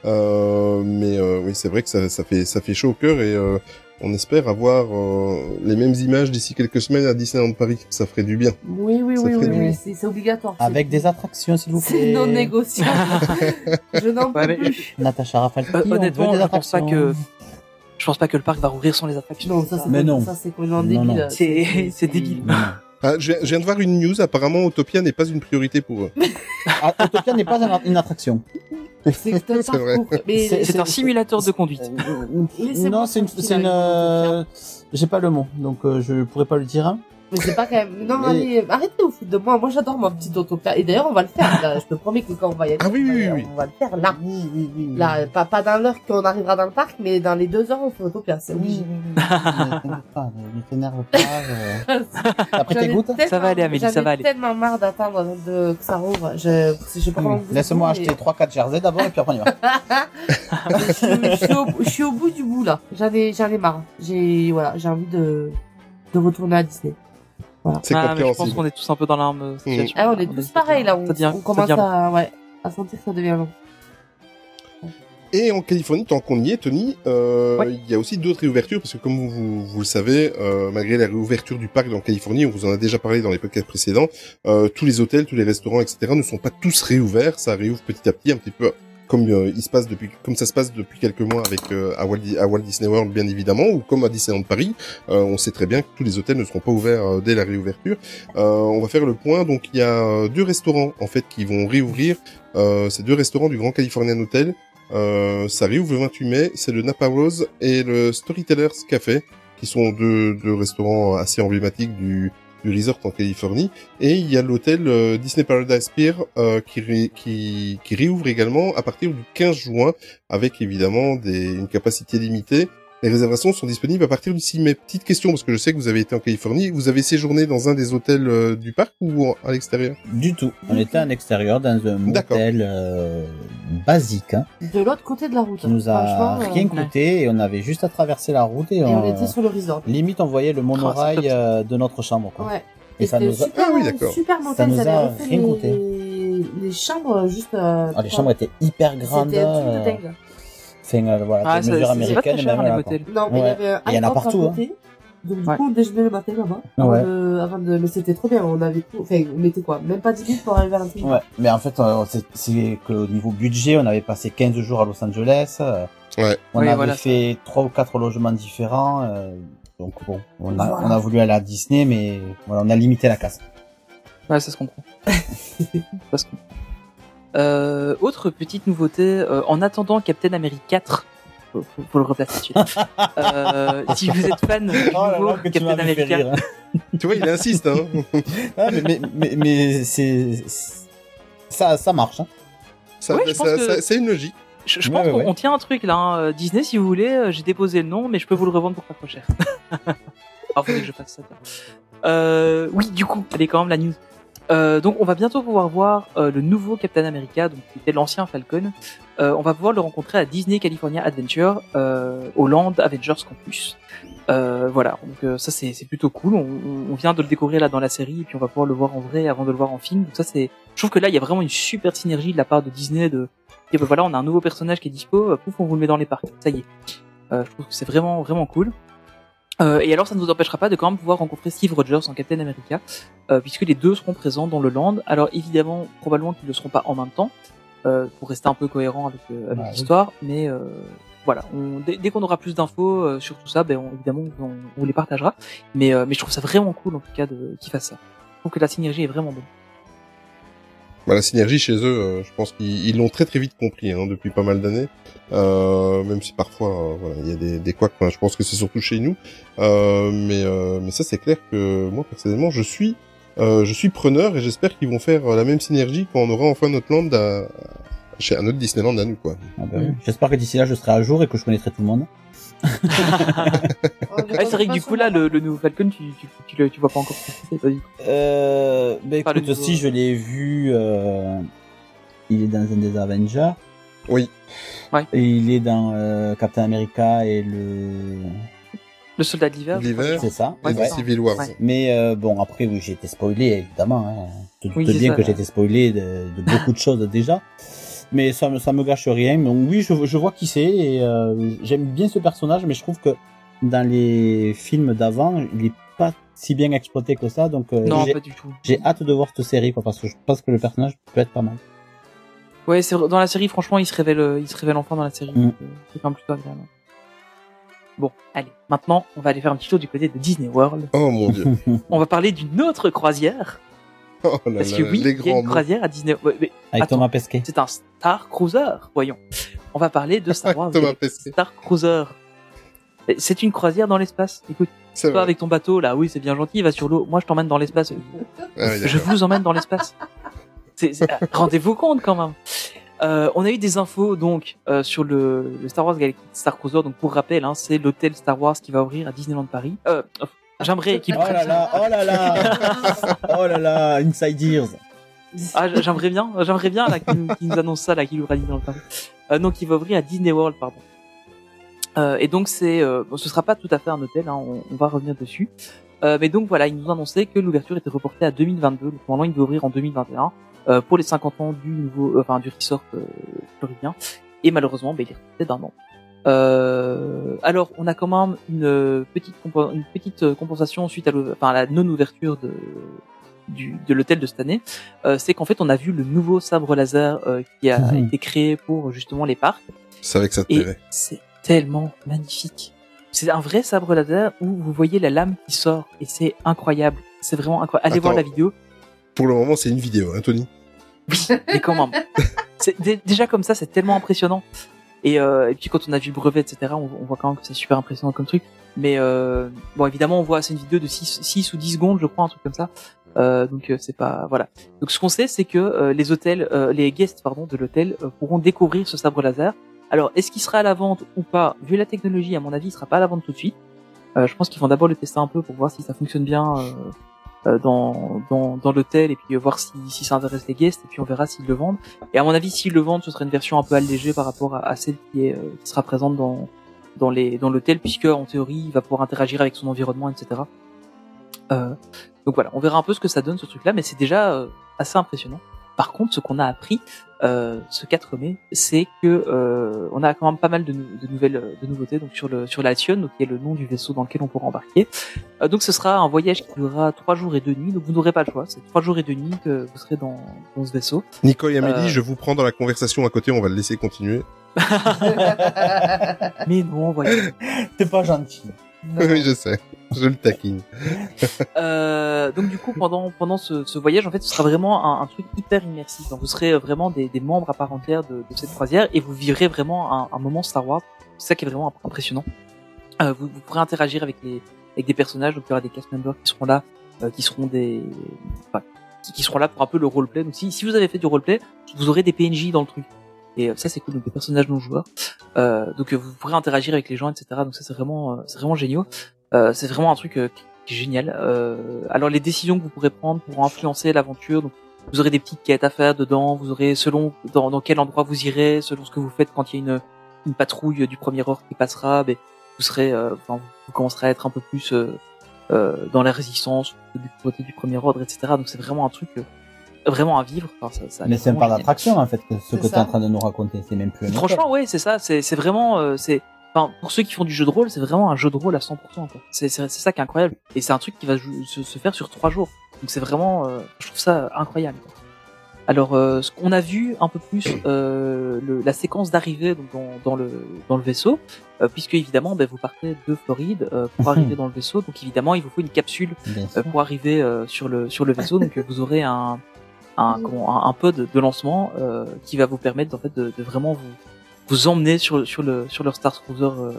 Euh, mais euh, oui, c'est vrai que ça, ça fait ça fait chaud au cœur et euh, on espère avoir euh, les mêmes images d'ici quelques semaines à Disneyland Paris. Ça ferait du bien. Oui, oui, Ça oui, oui, oui, c'est obligatoire. Avec des attractions, s'il vous plaît. C'est non négociable. Je n'en peux Ouais, plus. Natacha Rafalski, Euh, honnêtement, je pense pas que je pense pas que le parc va rouvrir sans les attractions. Non, ça c'est Mais non. ça c'est débile. non. C'est c'est débile. Ah, je, viens, je viens de voir une news. Apparemment, Autopia n'est pas une priorité pour eux. Ah, Autopia n'est pas un- une attraction. C'est C'est un simulateur de conduite. Non, c'est une, une, euh, j'ai pas le mot, donc euh, je pourrais pas le dire. Mais c'est pas quand même. Non, Mais- allez, arrêtez de vous foutre de moi. Moi, j'adore mon petit autopia. Et d'ailleurs, on va le faire. Là. Je te promets que quand on va y aller, Ah oui, on, va oui, oui, oui. on va le faire là. Oui, oui, oui. Là, pas, pas dans l'heure qu'on arrivera dans le parc, mais dans les deux heures, on fait autopia. C'est Oui, oui, oui. Ne t'énerve pas, ne t'énerve pas. euh. Après, t'écoutes Ça va aller, Amélie, j'en ça va ai aller. tellement marre d'attendre de, que ça rouvre. Je, je pas Laisse-moi acheter 3-4 jerseys d'abord et puis après on y va. mais je, suis- je suis au, je suis au bout du bout, là. J'en ai, j'en ai marre. J'ai, voilà, j'ai envie de, de retourner à Disney. C'est Ah, je pense qu'on est tous un peu dans l'arme. situation. Ah, on est tous pareils, là. On, on commence à, ouais, à sentir que ça devient long. Et en Californie, tant qu'on y est, Tony, euh, Ouais. il y a aussi d'autres réouvertures, parce que comme vous, vous, vous le savez, euh, malgré la réouverture du parc en Californie, on vous en a déjà parlé dans les podcasts précédents, euh, tous les hôtels, tous les restaurants, etc. ne sont pas tous réouverts, ça réouvre petit à petit, un petit peu comme euh, comme ça se passe depuis quelques mois avec euh, à, Walt, Disney World bien évidemment, ou comme à Disneyland Paris, euh, on sait très bien que tous les hôtels ne seront pas ouverts dès la réouverture. On va faire le point, donc il y a deux restaurants en fait qui vont réouvrir, ces deux restaurants du Grand Californian Hotel. Ça réouvre le 28 mai, c'est le Napa Rose et le Storytellers Café, qui sont deux restaurants assez emblématiques du, du resort en Californie. Et il y a l'hôtel euh, Disney Paradise Pier euh, qui, qui, qui réouvre également à partir du 15 juin, avec évidemment des, une capacité limitée. Les réservations sont disponibles à partir du 6 mai. Petite question, parce que je sais que vous avez été en Californie, vous avez séjourné dans un des hôtels euh, du parc ou à l'extérieur? Du tout. On était en extérieur dans un motel euh, basique hein, De l'autre côté de la route. qui nous a euh, rien coûté et on avait juste à traverser la route et, Et on on, était sur le resort. limite on voyait le monorail top, ça. euh, de notre chambre. Quoi. Ouais. Et ça nous a... super, Ah oui, d'accord. Ça nous a rien les- coûté. Les, les chambres, juste. euh, Ah, les chambres étaient hyper grandes. C'était euh, euh, voilà, Ah, américaines. cher, même là. Non, mais il y Ouais. avait un Il y en a partout, hein. Donc, du Ouais. coup, on déjeunait le matin là-bas. Avant, ouais. de, avant de, mais c'était trop bien. On avait tout, enfin, on était quoi? Même pas 10 minutes pour arriver à l'intérieur. Ouais, mais en fait, euh, c'est- c'est qu'au niveau budget, on avait passé 15 jours à Los Angeles. euh, Ouais. On Oui, avait voilà. fait trois ou quatre logements différents. euh, donc bon, on a, Voilà. on a voulu aller à Disney, mais voilà, on a limité la casse. Ouais, ça se comprend. ça se comprend. Euh, autre petite nouveauté, euh, en attendant Captain America 4, faut, faut, faut le replacer euh, si vous êtes fan du Oh nouveau Captain America, Tu vois, il insiste, hein. Ah, mais mais, mais, mais c'est c'est- ça, ça marche. Hein. Ça, Ouais, je ça- pense que- ça- c'est une logique. je, je Ouais, pense ouais, qu'on tient un truc là. hein. Euh, Disney, si vous voulez, j'ai déposé le nom, mais je peux vous le revendre pour pas trop cher. Alors, faudrait que je fasse ça. Euh, oui, du coup, allez quand même la news. Euh, donc, on va bientôt pouvoir voir euh, le nouveau Captain America, donc qui était l'ancien Falcon. Euh, on va pouvoir le rencontrer à Disney California Adventure, euh, au Land Avengers Campus. Euh, voilà, donc euh, ça c'est plutôt cool. On, on- vient de le découvrir là dans la série, et puis on va pouvoir le voir en vrai avant de le voir en film. Donc ça c'est, je trouve que là il y a vraiment une super synergie de la part de Disney de, et ben voilà, on a un nouveau personnage qui est dispo, pouf, on vous le met dans les parcs. Ça y est. Je trouve que c'est vraiment vraiment cool. Euh, et alors, ça ne nous empêchera pas de quand même pouvoir rencontrer Steve Rogers en Captain America, euh, puisque les deux seront présents dans le land. Alors évidemment, probablement qu'ils ne le seront pas en même temps, euh, pour rester un peu cohérent avec, euh, avec Bah, oui. l'histoire. Mais euh, voilà, on, dès, dès qu'on aura plus d'infos euh, sur tout ça, ben on- évidemment, on, on les partagera. Mais, euh, mais je trouve ça vraiment cool en tout cas de qu'ils fassent ça. Je trouve que la synergie est vraiment bonne. Bah, la synergie chez eux, euh, je pense qu'ils ils l'ont très très vite compris hein, depuis pas mal d'années. Euh, même si parfois, euh, il y a des, des je pense que c'est surtout chez nous. Mais mais ça c'est clair que moi personnellement, je suis je suis preneur et j'espère qu'ils vont faire la même synergie quand on aura enfin notre land chez un autre Disneyland à nous quoi. Ah bah. J'espère que d'ici là, je serai à jour et que je connaîtrai tout le monde. Ah, c'est vrai que du coup là, le, le nouveau Falcon, tu, tu, tu, le- tu vois pas encore du coup. Euh, bah Pas le écoute, nouveau. si je l'ai vu, euh, il est dans un des Avengers. Oui. Et il est dans euh, Captain America et le Le soldat de l'hiver. L'hiver. C'est ça. Et ouais. Civil War. Ouais. Mais euh, bon, après, oui, j'ai été spoilé, évidemment. Hein. Tu te Oui, bien ça. que j'ai été spoilé de, de beaucoup de choses déjà. Mais ça me, ça me gâche rien. Donc oui, je, je vois qui c'est et euh, j'aime bien ce personnage, mais je trouve que dans les films d'avant, il est pas si bien exploité que ça. Donc euh, Non, j'ai- pas du tout. j'ai hâte de voir cette série, quoi, parce que je pense que le personnage peut être pas mal. Ouais, c'est dans la série, franchement, il se révèle, euh, il se révèle enfin dans la série. Mm. C'est quand même plutôt agréable. Bon, allez, maintenant, on va aller faire un petit tour du côté de Disney World. Oh mon dieu. On va parler d'une autre croisière. Oh là Parce là, que oui, les il y a une mots. croisière à Disney. ouais, mais Avec Attends. Thomas Pesquet. c'est un Star Cruiser, voyons. On va parler de Star Wars Thomas Pesquet. Star Cruiser. C'est une croisière dans l'espace. Écoute, C'est toi vrai. avec ton bateau là, oui, c'est bien gentil, va sur l'eau. Moi, je t'emmène dans l'espace. Ah oui, Je vous emmène dans l'espace. Euh, Rendez-vous compte quand même. Euh, on a eu des infos donc euh, sur le, le Star Wars Galaxy Star Cruiser. Donc pour rappel, hein, c'est l'hôtel Star Wars qui va ouvrir à Disneyland Paris. Euh, J'aimerais qu'il Oh là là, oh là là, oh là là, Inside Ears. Ah, j'aimerais bien, j'aimerais bien là qu'il nous, qu'il nous annonce ça là, qu'il ouvre à Disneyland Paris. Euh, donc il va ouvrir à Disney World, pardon. Euh, et donc c'est, euh, bon, ce sera pas tout à fait un hôtel, hein, on, on va revenir dessus. Euh, mais donc voilà, il nous annonçait que l'ouverture était reportée à 2022. Donc normalement il devait ouvrir en 2021 euh, pour les 50 ans du nouveau, euh, enfin du resort euh, floridien. Et malheureusement, ben, il est reporté d'un an. Euh, alors, on a quand même une petite compo- une petite euh, compensation suite à, l'ou- enfin, à la non-ouverture de du, de l'hôtel de cette année. Euh, c'est qu'en fait, on a vu le nouveau sabre laser euh, qui a Mhm. été créé pour justement les parcs, savais que ça te et c'est tellement magnifique. C'est un vrai sabre laser où vous voyez la lame qui sort, et c'est incroyable. C'est vraiment incroyable. Allez voir la vidéo. Pour le moment, c'est une vidéo, hein, Tony? Oui, mais quand même. C'est dé- déjà comme ça, c'est tellement impressionnant. Et, euh, et puis quand on a vu le brevet, etc., on, voit quand même que c'est super impressionnant comme truc. Mais euh, bon, évidemment, on voit c'est une vidéo de 6, 6 ou 10 secondes, je crois, un truc comme ça. Euh, donc euh, c'est pas voilà. Donc ce qu'on sait, c'est que euh, les hôtels, euh, les guests pardon de l'hôtel pourront découvrir ce sabre laser. Alors est-ce qu'il sera à la vente ou pas? Vu la technologie, à mon avis, il sera pas à la vente tout de suite. Je pense qu'ils vont d'abord le tester un peu pour voir si ça fonctionne bien dans dans, dans l'hôtel et puis euh, voir si si ça intéresse les guests et puis on verra s'ils le vendent. Et à mon avis, s'ils le vendent, ce sera une version un peu allégée par rapport à, à celle qui, est, euh, qui sera présente dans dans les dans l'hôtel, puisque en théorie, il va pouvoir interagir avec son environnement, etc. Euh, donc voilà, on verra un peu ce que ça donne ce truc-là, mais c'est déjà euh, assez impressionnant. Par contre, ce qu'on a appris euh, ce 4 mai, c'est que euh, on a quand même pas mal de, nou- de nouvelles euh, de nouveautés donc sur le sur l'Alcyon, donc qui est le nom du vaisseau dans lequel on pourra embarquer. Euh, donc ce sera un voyage qui durera trois jours et deux nuits. Donc vous n'aurez pas le choix, c'est trois jours et deux nuits que vous serez dans, dans ce vaisseau. Nicole et Amélie, Euh. je vous prends dans la conversation à côté, on va le laisser continuer. Mais non, voyez. C'est pas gentil. oui, je sais. Je le taquine. Euh, donc du coup, pendant pendant ce, ce voyage, en fait, ce sera vraiment un, un truc hyper immersif. Donc, vous serez vraiment des, des membres à part entière de, de cette croisière et vous vivrez vraiment un, un moment Star Wars. C'est ça qui est vraiment impressionnant. Euh, vous, vous pourrez interagir avec les avec des personnages. Donc il y aura des cast members qui seront là, euh, qui seront des enfin, qui, qui seront là pour un peu le roleplay. Donc si si vous avez fait du roleplay, vous aurez des PNJ dans le truc. Et euh, ça c'est cool, donc des personnages non joueurs. Euh, donc euh, vous pourrez interagir avec les gens, etc. Donc ça c'est vraiment c'est vraiment génial. Euh, c'est vraiment un truc euh, qui est génial. Euh, alors les décisions que vous pourrez prendre pourront influencer l'aventure. Donc vous aurez des petites quêtes à faire dedans. Vous aurez selon dans, dans quel endroit vous irez, selon ce que vous faites quand il y a une une patrouille du premier ordre qui passera, ben, vous serez, euh, enfin, vous, commencerez à être un peu plus euh, euh, dans la résistance du côté du premier ordre, etc. Donc c'est vraiment un truc euh, vraiment à vivre. Enfin, ça, ça a Mais c'est un génial. d'attraction, en fait, que- ce que tu es en train de nous raconter. C'est même plus. Franchement, ouais, c'est ça. C'est c'est vraiment, euh, c'est, enfin, pour ceux qui font du jeu de rôle, c'est vraiment un jeu de rôle à 100%. quoi. C'est c'est c'est ça qui est incroyable. Et c'est un truc qui va se, se faire sur trois jours. Donc c'est vraiment, euh, je trouve ça incroyable. quoi. Alors, euh, ce qu'on a vu un peu plus, euh, le, la séquence d'arrivée donc dans, dans le dans le vaisseau, euh, puisque évidemment, ben, vous partez de Floride pour arriver dans le vaisseau. Donc évidemment, il vous faut une capsule pour arriver sur le sur le vaisseau. Donc vous aurez un un, comment, un, un pod de lancement qui va vous permettre en fait de, de vraiment vous vous emmener sur sur le sur leur Star Cruiser. euh,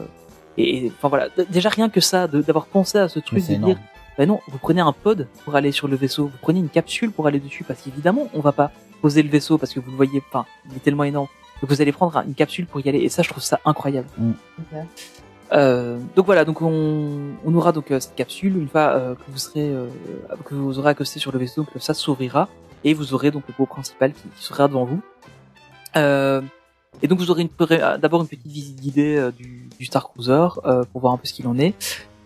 et enfin voilà, déjà rien que ça, de- d'avoir pensé à ce truc de dire, ben non, vous prenez un pod pour aller sur le vaisseau, vous prenez une capsule pour aller dessus, parce qu'évidemment on va pas poser le vaisseau parce que vous le voyez, enfin il est tellement énorme. Donc vous allez prendre une capsule pour y aller, et ça je trouve ça incroyable. Ok. Euh, donc voilà, donc on, on aura donc euh, cette capsule une fois euh, que vous serez euh, que vous aurez accosté sur le vaisseau, donc ça s'ouvrira et vous aurez donc le pot principal qui, qui sera devant vous. Euh, et donc vous aurez une- d'abord une petite visite guidée euh, du, du Star Cruiser euh, pour voir un peu ce qu'il en est.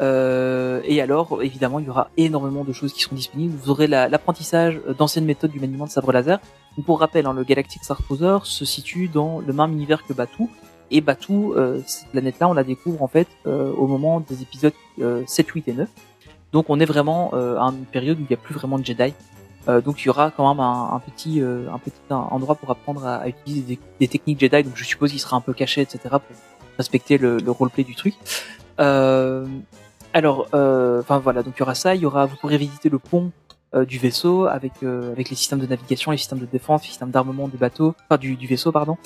Euh, et alors, évidemment, il y aura énormément de choses qui seront disponibles. Vous aurez la- l'apprentissage d'anciennes méthodes du maniement de sabre laser. Donc, pour rappel, hein, le Galactic Star Cruiser se situe dans le même univers que Batuu. Et Batuu, euh, cette planète-là, on la découvre en fait euh, au moment des épisodes euh, 7, 8 et 9. Donc, on est vraiment euh, à une période où il n'y a plus vraiment de Jedi. Euh, donc, il y aura quand même un, petit, euh, un petit endroit pour apprendre à, utiliser des, techniques Jedi. Donc, je suppose qu'il sera un peu caché, etc. pour respecter le, le roleplay du truc. Euh, alors, euh, enfin voilà, donc il y aura ça, il y aura, vous pourrez visiter le pont euh, du vaisseau avec euh, avec les systèmes de navigation, les systèmes de défense, les systèmes d'armement du bateau, enfin du, du vaisseau pardon.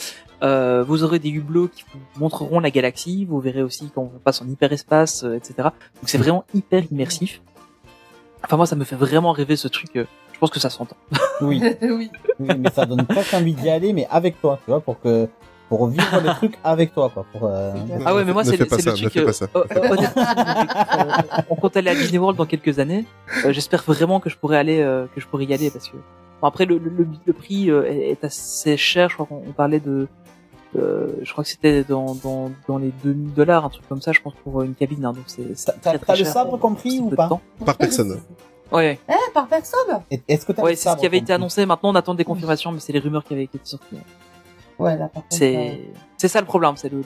Vous aurez des hublots qui vous montreront la galaxie. Vous verrez aussi quand on passe en hyperespace, etc. Donc c'est vraiment hyper immersif. Enfin moi ça me fait vraiment rêver ce truc. Je pense que ça s'entend. Oui, oui. oui, mais ça donne presque envie d'y aller, mais avec toi, tu vois, pour que pour vivre le truc avec toi, quoi. Pour, euh, Ah ouais, mais moi c'est le, pas c'est ça, le truc. euh, pas ça. euh, honnêtement, on, compte aller à Disney World dans quelques années. Euh, J'espère vraiment que je pourrais aller, euh, que je pourrais y aller parce que bon, après le, le, le- le prix euh, est assez cher. Je crois qu'on on parlait de, euh, je crois que c'était dans, dans dans les 2000 dollars, un truc comme ça, je pense pour une cabine. hein, donc c'est T'as le sabre compris ou pas. Par personne. Ouais, Eh, par personne Et- Est-ce que t'as ouais, c'est ce qui avait été annoncé. Maintenant, on attend des confirmations, mais c'est les rumeurs qui avaient été sorties. Ouais, là, par contre. C'est c'est ça le problème, c'est le, ouais.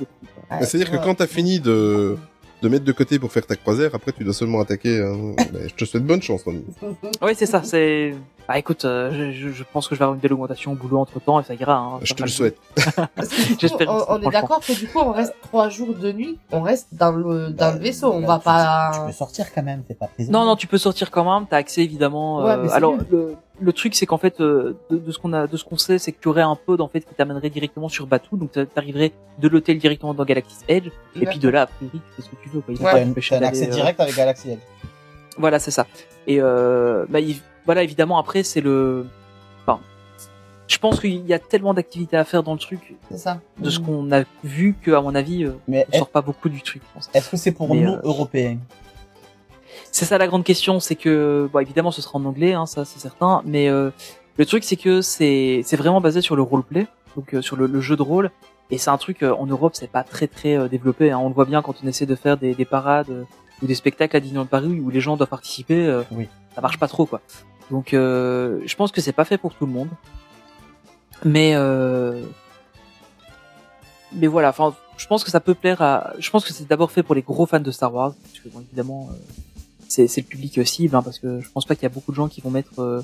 Mais C'est-à-dire que quand t'as fini de, de mettre de côté pour faire ta croisière, après tu dois seulement attaquer. hein. Mais je te souhaite bonne chance, Tony. Ouais, c'est ça. C'est. Bah écoute, euh, je, je- je pense que je vais avoir une belle augmentation au boulot entre temps et ça ira. Hein, Je te le souhaite. J'espère on, est d'accord que du coup, on reste trois jours de nuit, on reste dans le, dans le vaisseau, on Bah, va tu- pas... Tu peux sortir quand même, c'est pas prisonnier. Non, non, tu peux sortir quand même. T'as accès évidemment. Ouais, euh, mais c'est alors nul. le, le truc, c'est qu'en fait, euh, de, de ce qu'on a, de ce qu'on sait, c'est que tu aurais un pod en fait qui t'amènerait directement sur Batuu, donc t'a- t'arriverais de l'hôtel directement dans Galaxy's Edge, et puis de là, a priori, tu fais ce que tu veux. Quoi. Ouais. T'as un, accès euh, direct avec Galaxy Edge. Voilà, c'est ça. Et euh, bah, il- voilà, évidemment, après, c'est le. Enfin, je pense qu'il y a tellement d'activités à faire dans le truc, C'est ça. de ce qu'on a vu, que à mon avis, euh, Mais on sort pas beaucoup du truc. Je pense. est-ce que c'est pour Mais, nous, euh, Européens? C'est ça la grande question, c'est que, bon, évidemment, ce sera en anglais, hein, ça c'est certain, mais euh, le truc c'est que c'est c'est vraiment basé sur le roleplay, donc euh, sur le, le jeu de rôle, et c'est un truc euh, en Europe, c'est pas très très euh, développé. Hein, on le voit bien quand on essaie de faire des, des parades euh, ou des spectacles à Disneyland Paris où les gens doivent participer, euh, Oui. ça marche pas trop quoi. Donc, euh, je pense que c'est pas fait pour tout le monde, mais euh, mais voilà, enfin, je pense que ça peut plaire à. Je pense que c'est d'abord fait pour les gros fans de Star Wars, parce que bon, évidemment, euh, c'est c'est le public euh, cible, hein, parce que je pense pas qu'il y a beaucoup de gens qui vont mettre euh,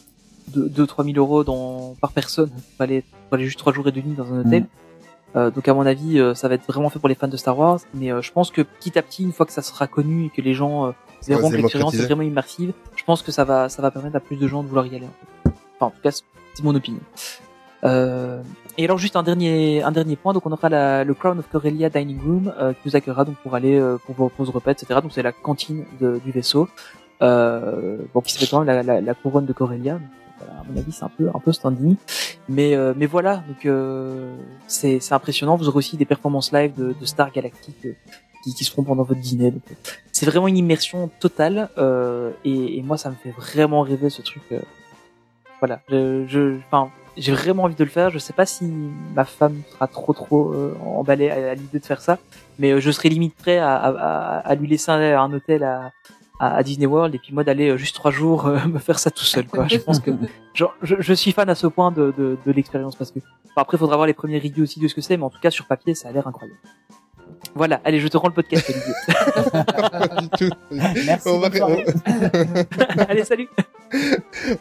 2-3 000 euros dans, par personne pour aller, pour aller juste trois jours et demi dans un hôtel. Mm. Euh, donc à mon avis, euh, ça va être vraiment fait pour les fans de Star Wars, mais euh, je pense que petit à petit, une fois que ça sera connu et que les gens euh, verront que l'expérience est vraiment immersive, je pense que ça va, ça va permettre à plus de gens de vouloir y aller. En, fait. enfin, en tout cas, c'est mon opinion. Et alors juste un dernier, un dernier point, donc on aura la, le Crown of Corellia Dining Room euh, qui vous accueillera donc pour aller euh, pour vos pauses repas, etc. Donc c'est la cantine de- du vaisseau, euh, bon qui s'appelle quand même la, la, la couronne de Corellia. Voilà, à mon avis, c'est un peu un peu standing, mais euh, mais voilà, donc euh, c'est c'est impressionnant. Vous aurez aussi des performances live de, de stars galactiques euh, qui, qui seront pendant votre dîner. Donc, c'est vraiment une immersion totale et, et moi ça me fait vraiment rêver ce truc. voilà, je, enfin, j'ai vraiment envie de le faire. Je sais pas si ma femme sera trop trop euh, emballée à, à l'idée de faire ça, mais euh, je serais limite prêt à, à, à- à lui laisser un, un hôtel à, à, Disney World et puis moi d'aller euh, juste trois jours euh, me faire ça tout seul. Quoi. Je pense que genre, je, je suis fan à ce point de, de, de l'expérience parce que enfin, après il faudra voir les premiers reviews aussi de ce que c'est, mais en tout cas sur papier ça a l'air incroyable. Voilà, allez, je te rends le podcast, Olivier. Pas du tout. Merci, On va, allez, salut.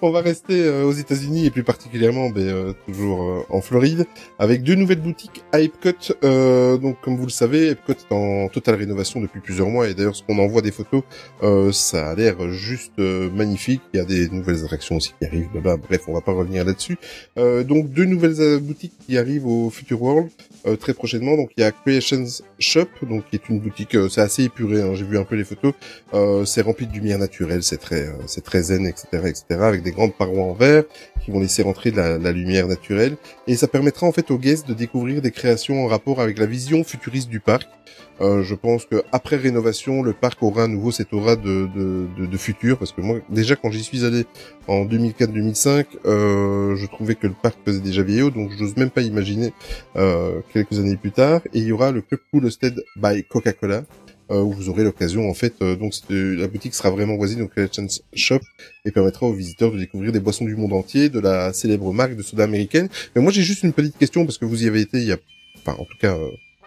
on va rester euh, aux États-Unis et plus particulièrement ben, euh, toujours euh, en Floride avec deux nouvelles boutiques à Epcot. Euh, donc comme vous le savez, Epcot est en totale rénovation depuis plusieurs mois et d'ailleurs ce qu'on envoie des photos, euh, ça a l'air juste euh, magnifique. Il y a des nouvelles attractions aussi qui arrivent. Bah, bref, on va pas revenir là-dessus. Euh, donc deux nouvelles euh, boutiques qui arrivent au Future World euh, très prochainement. Donc il y a Creations Shop, donc qui est une boutique, euh, c'est assez épuré. hein, J'ai vu un peu les photos. Euh, c'est rempli de lumière naturelle, c'est très, euh, c'est très zen, etc., etc., avec des grandes parois en verre qui vont laisser rentrer de la, la lumière naturelle. Et ça permettra en fait aux guests de découvrir des créations en rapport avec la vision futuriste du parc. Euh, je pense que après rénovation, le parc aura à nouveau cette aura de, futur, parce que moi, déjà quand j'y suis allé en 2004-2005, euh, je trouvais que le parc faisait déjà vieillot, donc j'ose même pas imaginer euh, quelques années plus tard. Et il y aura le Club Cool by Coca-Cola, où vous aurez l'occasion en fait. donc la boutique sera vraiment voisine au Collection Shop et permettra aux visiteurs de découvrir des boissons du monde entier, de la célèbre marque de soda américaine. Mais moi j'ai juste une petite question parce que vous y avez été il y a, enfin en tout cas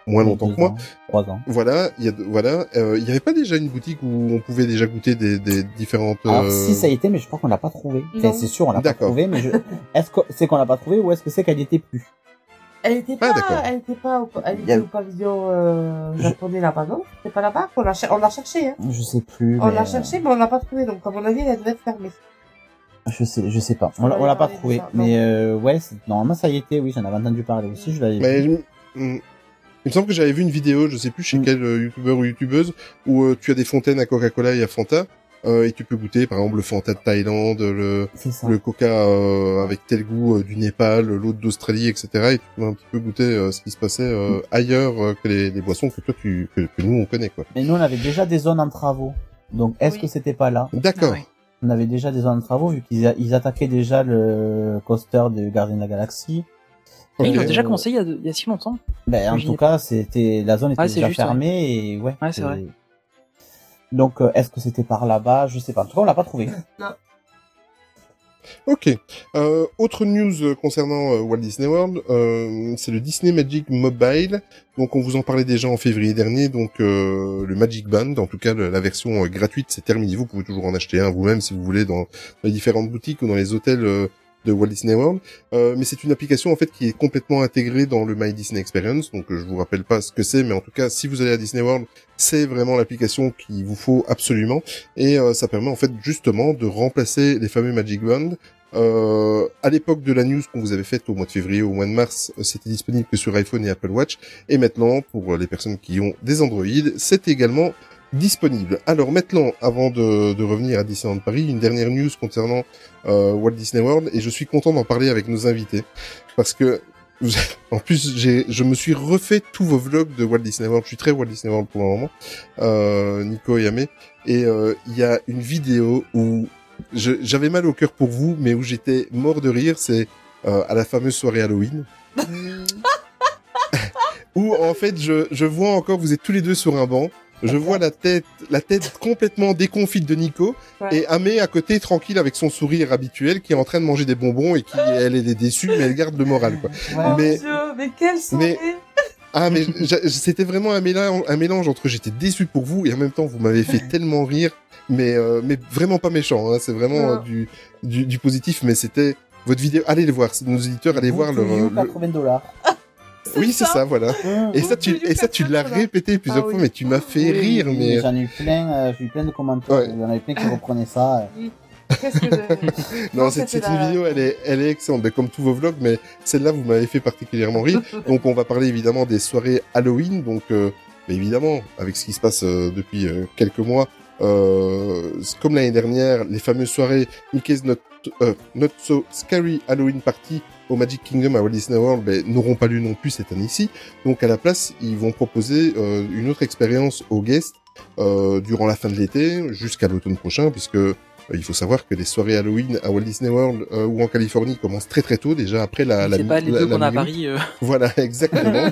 moins longtemps que moi. ans, Trois ans. Voilà, il y a voilà, euh, il y avait pas déjà une boutique où on pouvait déjà goûter des, des différentes. Alors euh, si ça a été, mais je crois qu'on l'a pas trouvé. Enfin, c'est sûr, on l'a pas trouvé, mais je... est-ce que c'est qu'on l'a pas trouvé ou est-ce que c'est qu'elle y était plus? Elle était Ah, pas, d'accord. elle était pas au, elle était a- au pavillon euh, japonais là-bas, non? C'était pas là-bas? Qu'on l'a, cher- on l'a cherché, hein. Je sais plus. On l'a euh, cherché, mais on l'a pas trouvé, donc à mon avis, elle devait être fermée. Je sais, je sais pas. On, on l'a pas trouvé. ça. Mais euh, ouais, normalement ça y était. Oui, j'en avais entendu parler aussi. Je l'avais. Mais il me semble que j'avais vu une vidéo, je sais plus chez Mm. quel euh, youtubeur ou youtubeuse, où euh, tu as des fontaines à Coca-Cola et à Fanta, euh, et tu peux goûter par exemple le Fanta de Thaïlande, le, le Coca euh, avec tel goût euh, du Népal, l'autre d'Australie, etc. Et tu peux un petit peu goûter euh, ce qui se passait euh, ailleurs euh, que les, les boissons que toi tu que, que nous on connaît quoi. Mais nous, on avait déjà des zones en travaux. Donc, est-ce Oui. que c'était pas là? D'accord. Ah ouais. On avait déjà des zones en travaux vu qu'ils ils attaquaient déjà le coaster de Gardien de la Galaxie. Ils ont Euh, déjà commencé il y a, il y a si longtemps. Ben, en tout cas, c'était la zone était déjà juste, ouais. fermée et ouais. Ouais, c'est vrai. Donc, euh, est-ce que c'était par là-bas? Je sais pas. En tout cas, on l'a pas trouvé. Ok. Euh, autre news concernant euh, Walt Disney World, euh, c'est le Disney Magic Mobile. Donc on vous en parlait déjà en février dernier. Donc euh, le Magic Band, en tout cas le- la version euh, gratuite, c'est terminé. Vous pouvez toujours en acheter un vous-même si vous voulez dans les différentes boutiques ou dans les hôtels euh, de Walt Disney World. Euh, mais c'est une application en fait qui est complètement intégrée dans le My Disney Experience. Donc je vous rappelle pas ce que c'est, mais en tout cas si vous allez à Disney World, c'est vraiment l'application qu'il vous faut absolument. Et euh, ça permet en fait justement de remplacer les fameux Magic Band euh, à l'époque de la news qu'on vous avait faite au mois de février, au mois de mars, c'était disponible que sur iPhone et Apple Watch. Et maintenant, pour les personnes qui ont des Android, c'est également disponible. Alors maintenant, avant de, de revenir à Disneyland Paris, une dernière news concernant euh, Walt Disney World, et je suis content d'en parler avec nos invités, parce que en plus, je me suis refait tous vos vlogs de Walt Disney World. Je suis très Walt Disney World pour le moment, euh, Nico et Amé. Et euh, il y a une vidéo où j'avais mal au cœur pour vous, mais où j'étais mort de rire. C'est euh, à la fameuse soirée Halloween. où en fait, je, je vois encore, vous êtes tous les deux sur un banc. Je vois la tête, la tête complètement déconfite de Nico Ouais. et Amé à côté tranquille avec son sourire habituel qui est en train de manger des bonbons et qui elle est déçue mais elle garde le moral quoi. Ouais. Mais- Dieu, mais quelle soirée Ah mais c'était vraiment un mélange, un mélange entre j'étais déçu pour vous et en même temps vous m'avez fait tellement rire, mais euh, mais vraiment pas méchant. Hein, c'est vraiment euh, du, du du positif, mais c'était votre vidéo. Allez le voir, c'est nos éditeurs, allez voir le. le- 80 dollars. Oui c'est ça, voilà. Et ça tu et ça tu l'as répété plusieurs Ah oui. fois, mais tu m'as fait rire, mais J'en ai eu plein, euh, j'ai eu plein de commentaires. Ouais. Il y en avait plein qui reprenaient ça. euh. Qu'est-ce que je... non cette, cette la- vidéo elle est elle est excellente, mais comme tous vos vlogs, mais celle-là vous m'avez fait particulièrement rire. Donc on va parler évidemment des soirées Halloween, donc euh, mais évidemment avec ce qui se passe euh, depuis euh, quelques mois, euh, comme l'année dernière, les fameuses soirées Mickey's Not, euh, Not So Scary Halloween Party au Magic Kingdom à Walt Disney World ben, n'auront pas lieu non plus cette année-ci. Donc à la place, ils vont proposer euh, une autre expérience aux guests euh, durant la fin de l'été jusqu'à l'automne prochain, puisque euh, il faut savoir que les soirées Halloween à Walt Disney World euh, ou en Californie commencent très très tôt, déjà après la... la c'est pas les deux qu'on a à. Paris. euh, Voilà, exactement.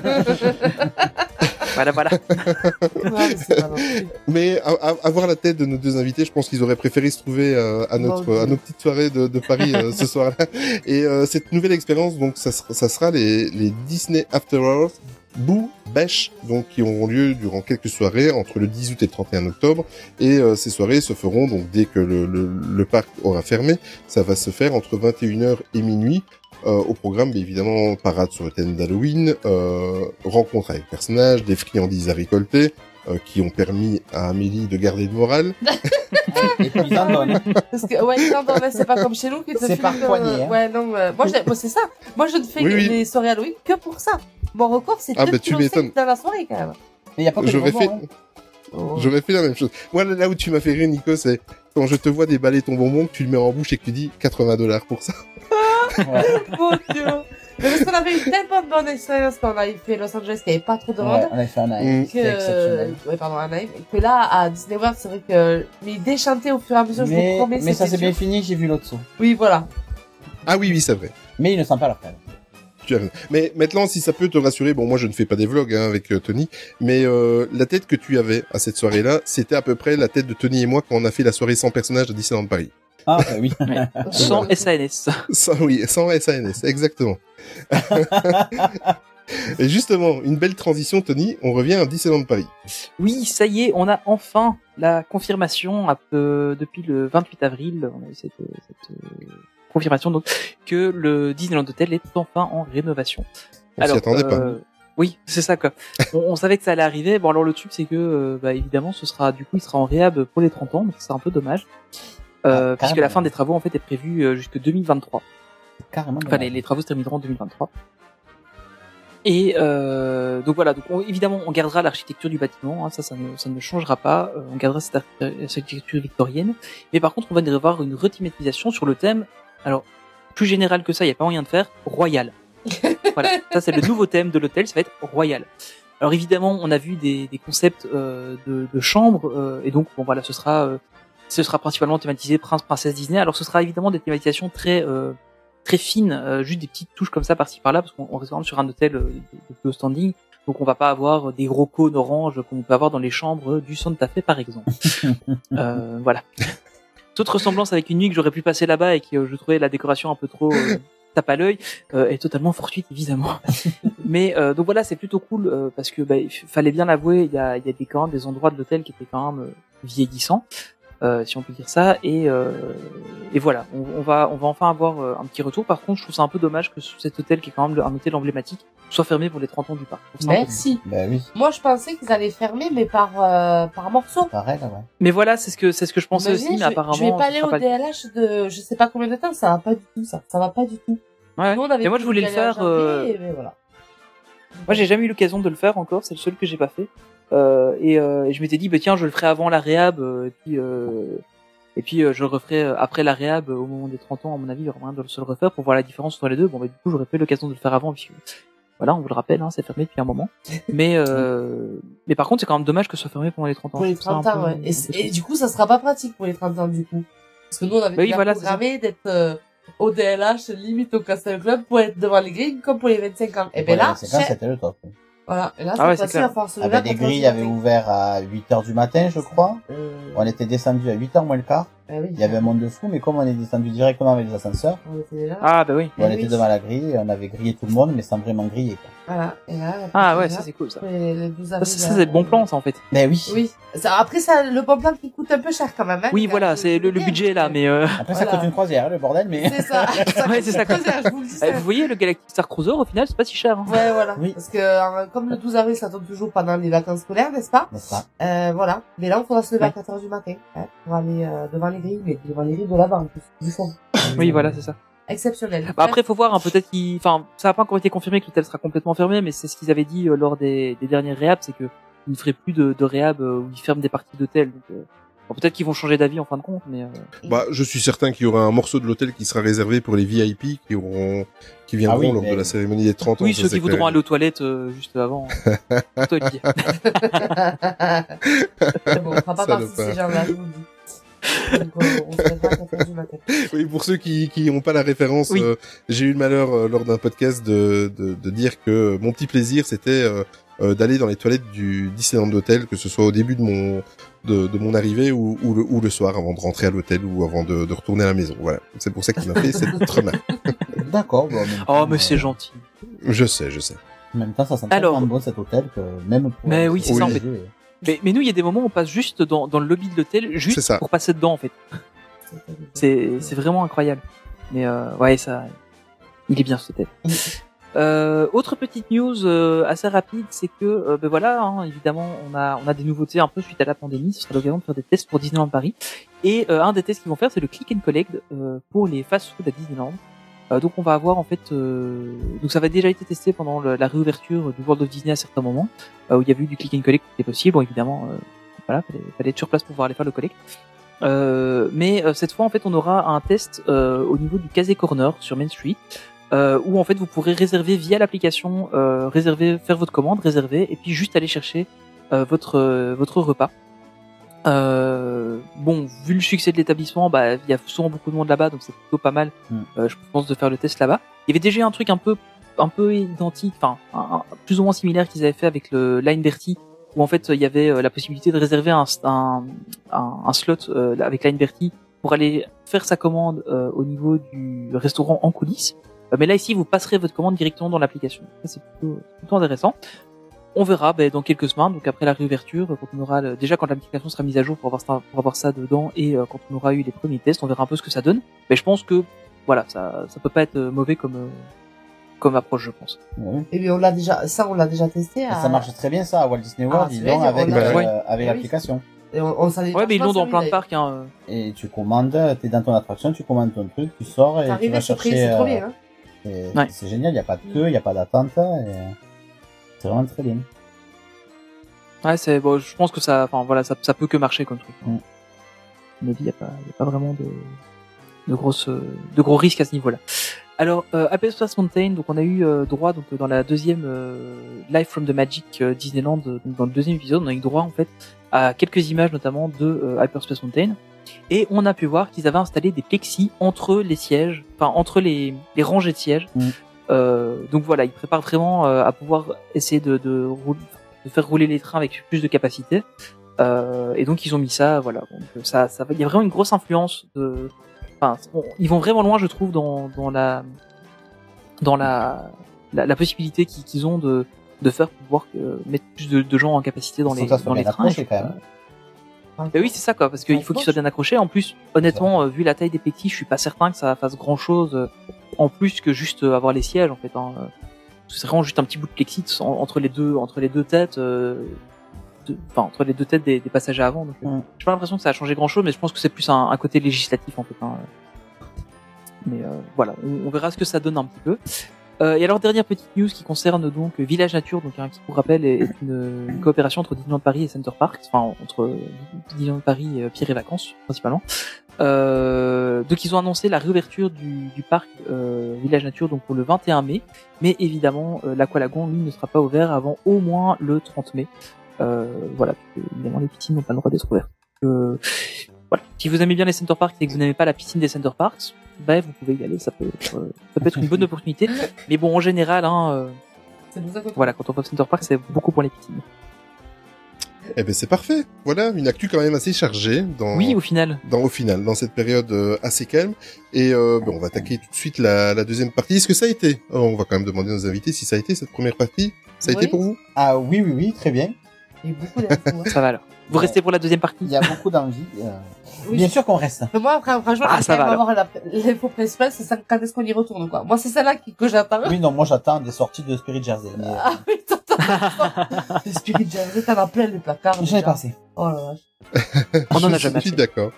Voilà, voilà. Ouais, mais c'est pas non plus. Mais à, à- à voir la tête de nos deux invités, je pense qu'ils auraient préféré se trouver euh, à notre Bon, à nos petites soirées de, de Paris euh, ce soir-là. Et euh, cette nouvelle expérience, donc ça, sera- ça sera les, les Disney After Hours Boo Bash, donc qui auront lieu durant quelques soirées entre le 10 août et le 31 octobre. Et euh, ces soirées se feront donc dès que le, le, le parc aura fermé. Ça va se faire entre 21h et minuit. Euh, au programme, mais évidemment, parade sur le thème d'Halloween, euh, rencontres avec personnages, des friandises à récolter, euh, qui ont permis à Amélie de garder le moral. Et puis. Parce que, ouais, non, non, mais c'est pas comme chez nous qui te C'est par poignée, hein. Ouais, non, euh, moi, moi, c'est ça. Moi, je ne fais Oui, que oui. les soirées Halloween que pour ça. Mon record, c'est Ah, bah, tu m'étonnes. dans la soirée, quand même. Mais il y a pas que J'aurais fait, hein. Oh. j'aurais fait la même chose. Moi, là où tu m'as fait rire, Nico, c'est quand je te vois déballer ton bonbon, que tu le mets en bouche et que tu dis 80 dollars pour ça. Ouais. Mon Dieu. Mais parce qu'on avait eu tellement de bonnes expériences quand on avait fait Los Angeles qu'il n'y avait pas trop de monde. Ouais, on a fait un Mm. live. Que, C'était exceptionnel. ouais, pardon, Anaïm. Que là, à Disney World, c'est vrai que, mais déchanté au fur et à mesure, je vous Mais, promets, mais ça s'est bien fini, j'ai vu l'autre saut. Oui, voilà. Ah oui, oui, c'est vrai. Mais il ne sent pas la frère. tu as raison. Mais maintenant, si ça peut te rassurer, bon, moi je ne fais pas des vlogs hein, avec euh, Tony, mais euh, la tête que tu avais à cette soirée-là, c'était à peu près la tête de Tony et moi quand on a fait la soirée sans personnage de Disneyland Paris. Ah, bah oui. Sans SAS. Sans, oui, sans SANS, exactement. et justement, une belle transition, Tony. On revient à Disneyland Paris. Oui, ça y est, on a enfin la confirmation à peu- depuis le 28 avril. On a eu cette, euh, cette, euh, confirmation donc que le Disneyland Hotel est enfin en rénovation. On s'y attendait pas. euh, Oui, c'est ça quoi. on, on savait que ça allait arriver. Bon alors le truc c'est que euh, bah, évidemment ce sera du coup il sera en réhab pour les 30 ans, donc c'est un peu dommage. Euh, Ah, puisque carrément. la fin des travaux en fait est prévue euh, jusque 2023. Carrément. Enfin, les, les travaux se termineront en 2023. Et euh, donc voilà, donc on- évidemment on gardera l'architecture du bâtiment, hein, ça, ça ne, ça ne changera pas. Euh, on gardera cette, ar- cette architecture victorienne, mais par contre on va y avoir une rethématisation sur le thème. Alors plus général que ça, il n'y a pas moyen de faire royal. voilà, ça c'est le nouveau thème de l'hôtel, ça va être royal. Alors évidemment, on a vu des, des concepts euh, de, de chambres, euh, et donc bon voilà, ce sera euh, ce sera principalement thématisé prince princesse Disney. Alors ce sera évidemment des thématisations très euh, très fines, euh, juste des petites touches comme ça par-ci par-là, parce qu'on on reste quand même sur un hôtel euh, de, de plus haut standing, donc on va pas avoir des gros cônes orange qu'on peut avoir dans les chambres du Santa Fe par exemple. euh, voilà. Toute ressemblance avec une nuit que j'aurais pu passer là-bas et que je trouvais la décoration un peu trop euh, tape à l'œil euh, est totalement fortuite évidemment. Mais euh, donc voilà, c'est plutôt cool euh, parce que bah, fallait bien l'avouer, il y a, y a des quand même des endroits de l'hôtel qui étaient quand même euh, vieillissants, euh, si on peut dire ça. Et, euh, et voilà, on, on va on va enfin avoir euh, un petit retour. Par contre, je trouve ça un peu dommage que cet hôtel qui est quand même un hôtel emblématique soit fermé pour les 30 ans du parc. Merci. Bah oui. Moi, je pensais qu'ils allaient fermer, mais par, euh, par morceaux. Pareil, ouais. Mais voilà, c'est ce que c'est ce que je pensais aussi, mais je apparemment. Je vais pas aller au DLH de je sais pas combien de temps, ça va pas du tout, ça. Ça va pas du tout. Ouais. Nous, on avait Mais moi, je voulais le faire. euh, janvier, mais voilà. Moi, j'ai jamais eu l'occasion de le faire encore. C'est le seul que j'ai pas fait. Euh, et, euh, et je m'étais dit, bah tiens, je le ferai avant la réhab. euh, et puis, euh, et puis euh, je le referai après la réhab, euh, au moment des 30 ans, à mon avis, il y aura moyen de se le refaire pour voir la différence entre les deux. Bon, bah, du coup, j'aurais pas eu l'occasion de le faire avant. Puis, voilà, on vous le rappelle, hein, c'est fermé depuis un moment. Mais, euh, mais par contre, c'est quand même dommage que ce soit fermé pendant les 30 ans. Pour les Je trouve ça 30 un ans, peu- ouais. Et, du coup, ça sera pas pratique pour les 30 ans, du coup. Parce que nous, on avait Oui, déjà voilà, programmé d'être euh, au DLH, limite au Castle Club, pour être devant les grilles, comme pour les 25 ans. Et ben là, c'est quand c'est- c'était le top. Voilà. Et là, Ah ouais, clair. à force de Ah ben, les 14 grilles avaient ouvert à 8h du matin, je crois. Euh, On était descendu à 8h moins le quart. Ah oui. Il y avait un monde de fou, mais comme on est descendu directement avec les ascenseurs, On était déjà. Ah, bah oui. on Eh était oui. devant la grille, et on avait grillé tout le monde, mais sans vraiment griller. Quoi. Voilà. Et là, Ah ouais, ça c'est cool ça. après les 12 Ça, c'est le bon plan, ça en fait. Mais oui. Oui. Ça, après, ça, le bon plan qui coûte un peu cher quand même. Hein, Oui, voilà, c'est le, budget là, mais euh... Après, ça Voilà. coûte une croisière, le bordel, mais... C'est ça. ça Ouais, coûte c'est ça, je vous le dis. ça. eh, vous voyez le Galactic Star Cruiser au final, c'est pas si cher. Hein. Ouais, voilà. Oui. Parce que euh, comme le 12 avril, ça tombe toujours pendant les vacances scolaires, n'est-ce pas? N'est-ce pas euh, Voilà. Mais là, on faudra se lever à Ouais. 4 heures du matin hein, pour aller euh, devant les grilles, mais devant les grilles de là-bas en plus, du fond. Oui, voilà, c'est ça. Exceptionnel. Bah après, faut voir, hein, peut-être qu'ils, enfin, ça n'a pas encore été confirmé que l'hôtel sera complètement fermé, mais c'est ce qu'ils avaient dit euh, lors des, des dernières réhabs, c'est que ils ne feraient plus de, de réhab euh, où ils ferment des parties d'hôtel. Donc, euh, bon, peut-être qu'ils vont changer d'avis en fin de compte, mais euh, Bah, je suis certain qu'il y aura un morceau de l'hôtel qui sera réservé pour les VIP qui auront, qui viendront Ah oui, lors mais- de la cérémonie des 30 ans. oui, ceux qui voudront clair. aller aux toilettes euh, juste avant. euh, toi, bon, on fera pas partie de ces gens-là, je vous le dis. Donc, euh, on se lèvera à 4 heures du matin. Oui, pour ceux qui qui ont pas la référence, Oui. euh, j'ai eu le malheur euh, lors d'un podcast de, de de dire que mon petit plaisir c'était euh, euh, d'aller dans les toilettes du Disneyland d'hôtel, que ce soit au début de mon de, de mon arrivée ou, ou, le, ou le soir avant de rentrer à l'hôtel ou avant de, de retourner à la maison. Voilà, c'est pour ça qu'il m'a fait cette remarque. D'accord. Bon, en Oh, mais euh, c'est gentil. Je sais, je sais. En même temps, ça sent Alors- tellement bon cet hôtel que même pour... Mais oui, c'est ça, Mais, mais nous, il y a des moments où on passe juste dans, dans le lobby de l'hôtel, juste ça. pour passer dedans, en fait. C'est, vraiment incroyable. Mais euh, ouais, ça, il est bien ce hôtel. Euh, autre petite news euh, assez rapide, c'est que euh, ben voilà, hein, évidemment, on a on a des nouveautés un peu suite à la pandémie. Ce sera l'occasion de faire des tests pour Disneyland Paris. Et euh, un des tests qu'ils vont faire, c'est le click and collect euh, pour les fast-food à Disneyland. Euh, donc on va avoir en fait, euh, donc ça va déjà été testé pendant la réouverture du World of Disney à certains moments, euh, où il y avait eu du click and collect qui était possible. Bon, évidemment, voilà, fallait, être sur place pour pouvoir aller faire le collect. Euh, mais euh, cette fois, en fait, on aura un test euh, au niveau du Casé Corner sur Main Street, où en fait vous pourrez réserver via l'application, réserver, faire votre commande, réserver, et puis juste aller chercher votre votre repas. Euh, bon, vu le succès de l'établissement, bah il y a souvent beaucoup de monde là-bas, donc c'est plutôt pas mal. Mm. euh, je pense de faire le test là-bas. Il y avait déjà un truc un peu un peu identique, enfin un- un- plus ou moins similaire qu'ils avaient fait avec le Line Bertie, où en fait il y avait euh, la possibilité de réserver un, un, un, slot euh, avec Line Bertie pour aller faire sa commande euh, au niveau du restaurant en coulisses. Euh, mais là ici, vous passerez votre commande directement dans l'application. C'est plutôt, plutôt intéressant. On verra ben, dans quelques semaines, donc après la réouverture, quand on aura le- déjà quand l'application sera mise à jour pour avoir ça, pour avoir ça dedans et euh, quand on aura eu les premiers tests, on verra un peu ce que ça donne. Mais je pense que voilà, ça ça peut pas être euh, mauvais comme euh, comme approche, je pense. Et bien on l'a déjà, ça on l'a déjà testé. Et à- Ça marche très bien ça à Walt Disney World, Ah, ils l'ont avec, euh, avec Oui. l'application. Et on, on savait Ouais, mais ils l'ont dans plein de parcs. Hein. Et tu commandes, t'es dans ton attraction, tu commandes ton truc, tu sors et tu vas chercher. c'est trop euh, bien. Hein. c'est Ouais. c'est génial, il n'y a pas de queue, il n'y a pas d'attente. et C'est vraiment très bien. Ouais, c'est bon, je pense que ça, enfin voilà, ça, ça peut que marcher comme truc. À mon avis, il y a pas, y a pas vraiment de, de grosses, de gros risques à ce niveau-là. Alors, euh, Space Mountain, donc on a eu euh, droit donc dans la deuxième euh, Live from the Magic euh, Disneyland, euh, donc dans le deuxième épisode, on a eu droit en fait à quelques images notamment de Hyperspace Mountain, et on a pu voir qu'ils avaient installé des plexis entre les sièges, enfin entre les, les rangées de sièges. Mm. Euh, donc voilà, ils préparent vraiment euh, à pouvoir essayer de, de, de faire rouler les trains avec plus de capacité. Euh, et donc ils ont mis ça, voilà. Donc ça, ça, il y a vraiment une grosse influence de. Enfin, on- ils vont vraiment loin, je trouve, dans, dans la, dans la, la, la possibilité qu'ils qu'ils ont de, de faire pouvoir euh, mettre plus de, de gens en capacité dans les, dans les trains. quand même. Ben oui, c'est ça quoi, parce qu'il faut qu'il soit bien accroché. En plus, honnêtement, euh, vu la taille des plexis, je suis pas certain que ça fasse grand chose en plus que juste euh, avoir les sièges en fait. Hein. Euh, C'est vraiment juste un petit bout de plexi en- entre les deux, entre les deux têtes, euh, de- enfin entre les deux têtes des, des passagers avant. Donc, euh, Mm. j'ai pas l'impression que ça a changé grand chose, mais je pense que c'est plus un, un côté législatif en fait. hein. Mais euh, voilà, on, on verra ce que ça donne un petit peu. Euh, et alors dernière petite news qui concerne donc Village Nature, donc hein, qui pour rappel est une, une coopération entre Disneyland Paris et Center Parks, enfin entre Disneyland Paris et euh, Pierre et Vacances principalement. Euh, donc ils ont annoncé la réouverture du, du parc euh, Village Nature donc pour le 21 mai, mais évidemment euh, l'Aqualagon lui ne sera pas ouvert avant au moins le 30 mai. Euh, voilà, évidemment les piscines n'ont pas le droit d'être ouvertes. Euh, voilà. Si vous aimez bien les Center Parks et que vous n'aimez pas la piscine des Center Parks, ben vous pouvez y aller, ça peut être, euh, ça peut être une bonne opportunité. Mais bon, en général, hein, euh, voilà, quand on va au Center Park, c'est beaucoup pour les piscines. Eh ben c'est parfait. Voilà, une actu quand même assez chargée dans, Oui, au final. dans au final, dans cette période euh, assez calme. Et euh, ben, on va attaquer tout de suite la, la deuxième partie. Est-ce que ça a été Oh, On va quand même demander à nos invités si ça a été cette première partie. Ça a Oui. été pour vous? Ah oui, oui, oui, très bien. Beaucoup d'infos. hein. Ça va alors. Vous Ouais. restez pour la deuxième partie Il y a beaucoup d'envie. euh, Oui. Bien sûr qu'on reste. Mais moi, après, franchement, Ah, ça va, avoir l'info principale, c'est ça, quand est-ce qu'on y retourne, quoi. Moi, c'est celle-là que j'attends. Oui, non, moi j'attends des sorties de Spirit Jersey. Mais, euh, Ah oui, Spirit Jersey, t'en as plein les placards. j'en ai passé. Oh la vache. On en a Je jamais suis assez. d'accord.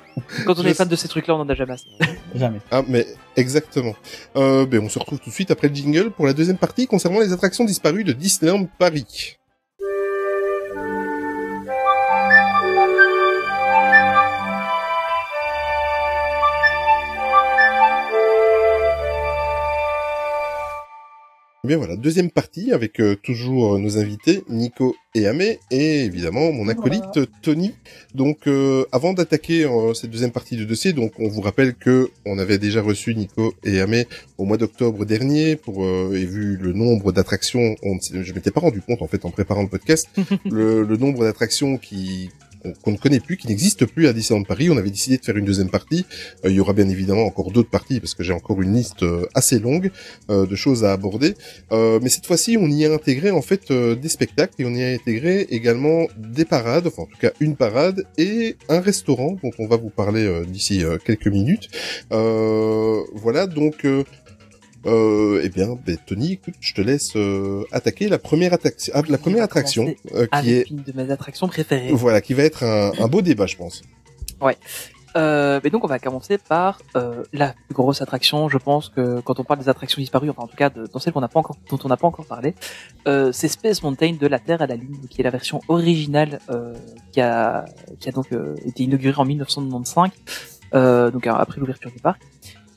Quand on Je est fan de ces trucs-là, on en a jamais assez. Jamais. Ah, mais exactement. Euh, ben, on se retrouve tout de suite après le jingle pour la deuxième partie concernant les attractions disparues de Disneyland Paris. Bien voilà, deuxième partie avec euh, toujours euh, nos invités Nico et Amé et évidemment mon acolyte Tony. Donc euh, avant d'attaquer euh, cette deuxième partie de dossier, donc on vous rappelle que on avait déjà reçu Nico et Amé au mois d'octobre dernier pour et vu le nombre d'attractions, on je m'étais pas rendu compte en fait en préparant le podcast, le, le nombre d'attractions qui qu'on qu'on ne connaît plus, qui n'existent plus à Disneyland Paris. On avait décidé de faire une deuxième partie. Euh, il y aura bien évidemment encore d'autres parties parce que j'ai encore une liste euh, assez longue euh, de choses à aborder. Euh, mais cette fois-ci, on y a intégré en fait euh, des spectacles et on y a intégré également des parades, enfin en tout cas une parade et un restaurant dont on va vous parler euh, d'ici euh, quelques minutes. Euh, voilà donc. Euh, eh bien, ben, Tony, écoute, je te laisse euh, attaquer la première, attraction, ah, la première attraction euh, qui est une de mes attractions préférées. voilà, qui va être un, un beau débat, je pense. Euh, mais donc on va commencer par euh, la plus grosse attraction, je pense que quand on parle des attractions disparues, enfin en tout cas de, dans celles qu'on n'a pas encore, dont on n'a pas encore parlé, euh, c'est Space Mountain de la Terre à la Lune, qui est la version originale euh, qui a qui a donc euh, été inaugurée en 1995, euh, donc après l'ouverture du parc.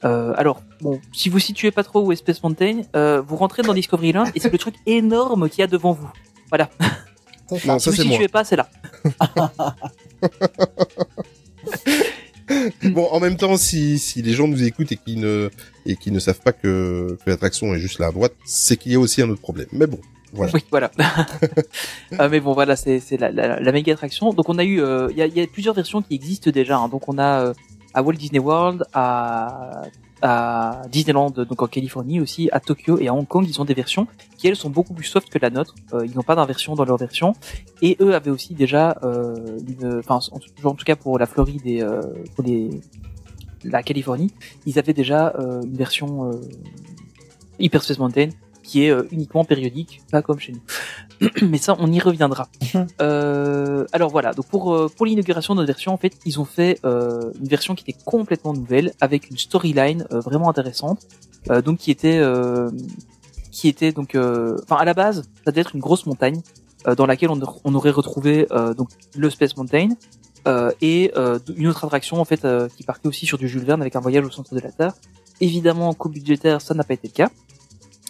Euh, alors bon, si vous situez pas trop où est Space Mountain, euh, vous rentrez dans Discovery Island et c'est le truc énorme qu'il y a devant vous. Voilà. Non, si ça vous moi. situez pas, c'est là. bon, en même temps, si, si les gens nous écoutent et qui ne, et qui ne savent pas que, que l'attraction est juste là à droite, c'est qu'il y a aussi un autre problème. Mais bon, voilà. Oui, voilà. Euh, mais bon, voilà, c'est la, la, la méga attraction. Donc on a eu, euh, il y, a, il y a plusieurs versions qui existent déjà. hein. Donc on a à Walt Disney World, à à Disneyland, donc en Californie aussi, à Tokyo et à Hong Kong, ils ont des versions qui elles sont beaucoup plus soft que la nôtre. Euh, ils n'ont pas d'inversion dans leur version. Et eux avaient aussi déjà euh, enfin en, en tout cas pour la Floride et euh, pour les la Californie, ils avaient déjà euh, une version euh, Hyper Space Mountain qui est euh, uniquement périodique, pas comme chez nous. Mais ça, on y reviendra. Euh, alors voilà, donc pour euh, pour l'inauguration de notre version, en fait, ils ont fait euh, une version qui était complètement nouvelle avec une storyline euh, vraiment intéressante, euh, donc qui était euh, qui était donc, euh, enfin à la base, ça devait être une grosse montagne euh, dans laquelle on, on aurait retrouvé euh, donc le Space Mountain euh, et euh, une autre attraction en fait euh, qui partait aussi sur du Jules Verne avec un voyage au centre de la Terre. Évidemment, en coût budgétaire, ça n'a pas été le cas.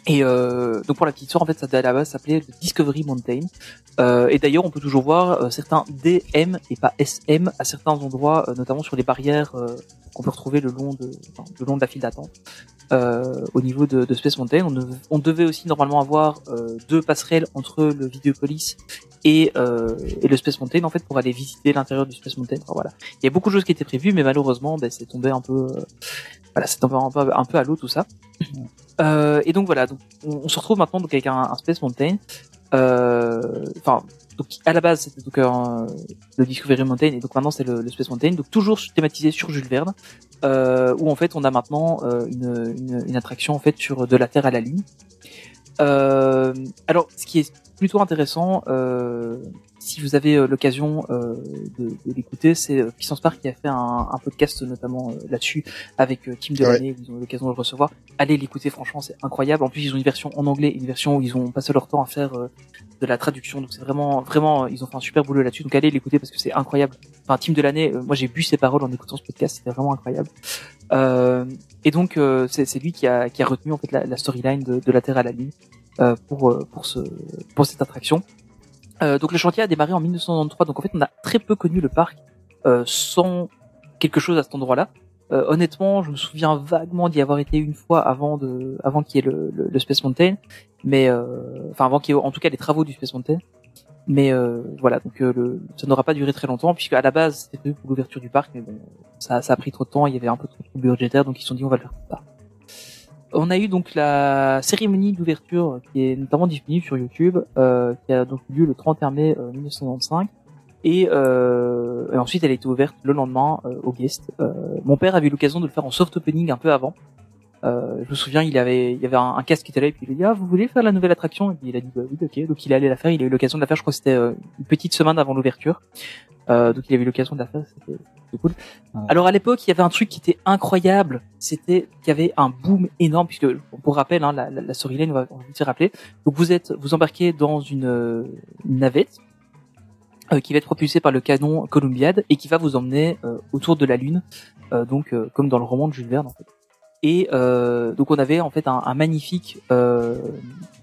Et euh, donc pour la petite histoire, en fait, ça à la base s'appelait Discovery Mountain. Euh, et d'ailleurs, on peut toujours voir euh, certains DM et pas SM à certains endroits, euh, notamment sur les barrières euh, qu'on peut retrouver le long de, enfin, le long de la file d'attente. Euh, au niveau de, de Space Mountain, on, dev- on devait aussi normalement avoir euh, deux passerelles entre le Videopolis et, euh, et le Space Mountain en fait pour aller visiter l'intérieur du Space Mountain. Enfin, voilà, il y a beaucoup de choses qui étaient prévues, mais malheureusement, ben, c'est tombé un peu, euh, voilà, c'est tombé un peu, un peu à l'eau tout ça. Euh, et donc voilà, donc, on, on se retrouve maintenant donc avec un, un Space Mountain. Euh, Enfin, donc à la base c'était un- le Discovery Mountain et donc maintenant c'est le, le Space Mountain. Donc toujours thématisé sur Jules Verne, euh, où en fait on a maintenant euh, une, une, une attraction en fait sur de la Terre à la Lune. Euh, alors ce qui est plutôt intéressant, euh, si vous avez euh, l'occasion euh, de, de l'écouter, c'est euh, Puissance Park qui a fait un, un podcast notamment euh, là-dessus avec euh, Tim Delaney, où ils ont eu l'occasion de le recevoir. Allez l'écouter, franchement, c'est incroyable. En plus, ils ont une version en anglais, une version où ils ont passé leur temps à faire euh, de la traduction. Donc c'est vraiment, vraiment, ils ont fait un super boulot là-dessus. Donc allez l'écouter parce que c'est incroyable. Enfin, Tim Delaney, euh, moi j'ai bu ses paroles en écoutant ce podcast, c'était vraiment incroyable. Euh, et donc euh, c'est lui qui a, qui a retenu en fait la, la storyline de, de la Terre à la Lune euh, pour pour ce pour cette attraction. Euh, donc le chantier a démarré en 1993, donc en fait on a très peu connu le parc euh, sans quelque chose à cet endroit-là. Euh, honnêtement, je me souviens vaguement d'y avoir été une fois avant de, avant qu'il y ait le, le, le Space Mountain, mais euh, enfin avant qu'il y ait en tout cas les travaux du Space Mountain. Mais euh, voilà, donc le, ça n'aura pas duré très longtemps puisque à la base c'était prévu pour l'ouverture du parc, mais bon, ça, ça a pris trop de temps, il y avait un peu trop de budgétaire, donc ils se sont dit on va le faire plus. On a eu donc la cérémonie d'ouverture qui est notamment disponible sur YouTube, euh, qui a donc eu lieu le 31 mai euh, 1995. Et, euh, et ensuite, elle a été ouverte le lendemain euh, guests. Euh, mon père avait eu l'occasion de le faire en soft opening un peu avant. Euh, je me souviens, il avait, il y avait un, un casque qui était là et puis il a dit ah vous voulez faire la nouvelle attraction? Et puis il a dit bah oui ok donc il est allé la faire. Il a eu l'occasion de la faire. Je crois que c'était euh, une petite semaine avant l'ouverture. Euh, donc il avait eu l'occasion de la faire. C'était cool. Ouais. Alors à l'époque, il y avait un truc qui était incroyable. C'était qu'il y avait un boom énorme puisque pour rappel, hein, la, la, la storyline, on va, on va rappeler. Donc vous êtes, vous embarquez dans une, une navette euh, qui va être propulsée par le canon Columbiad et qui va vous emmener euh, autour de la Lune, euh, donc euh, comme dans le roman de Jules Verne en fait. Et euh, donc on avait en fait un, un magnifique euh,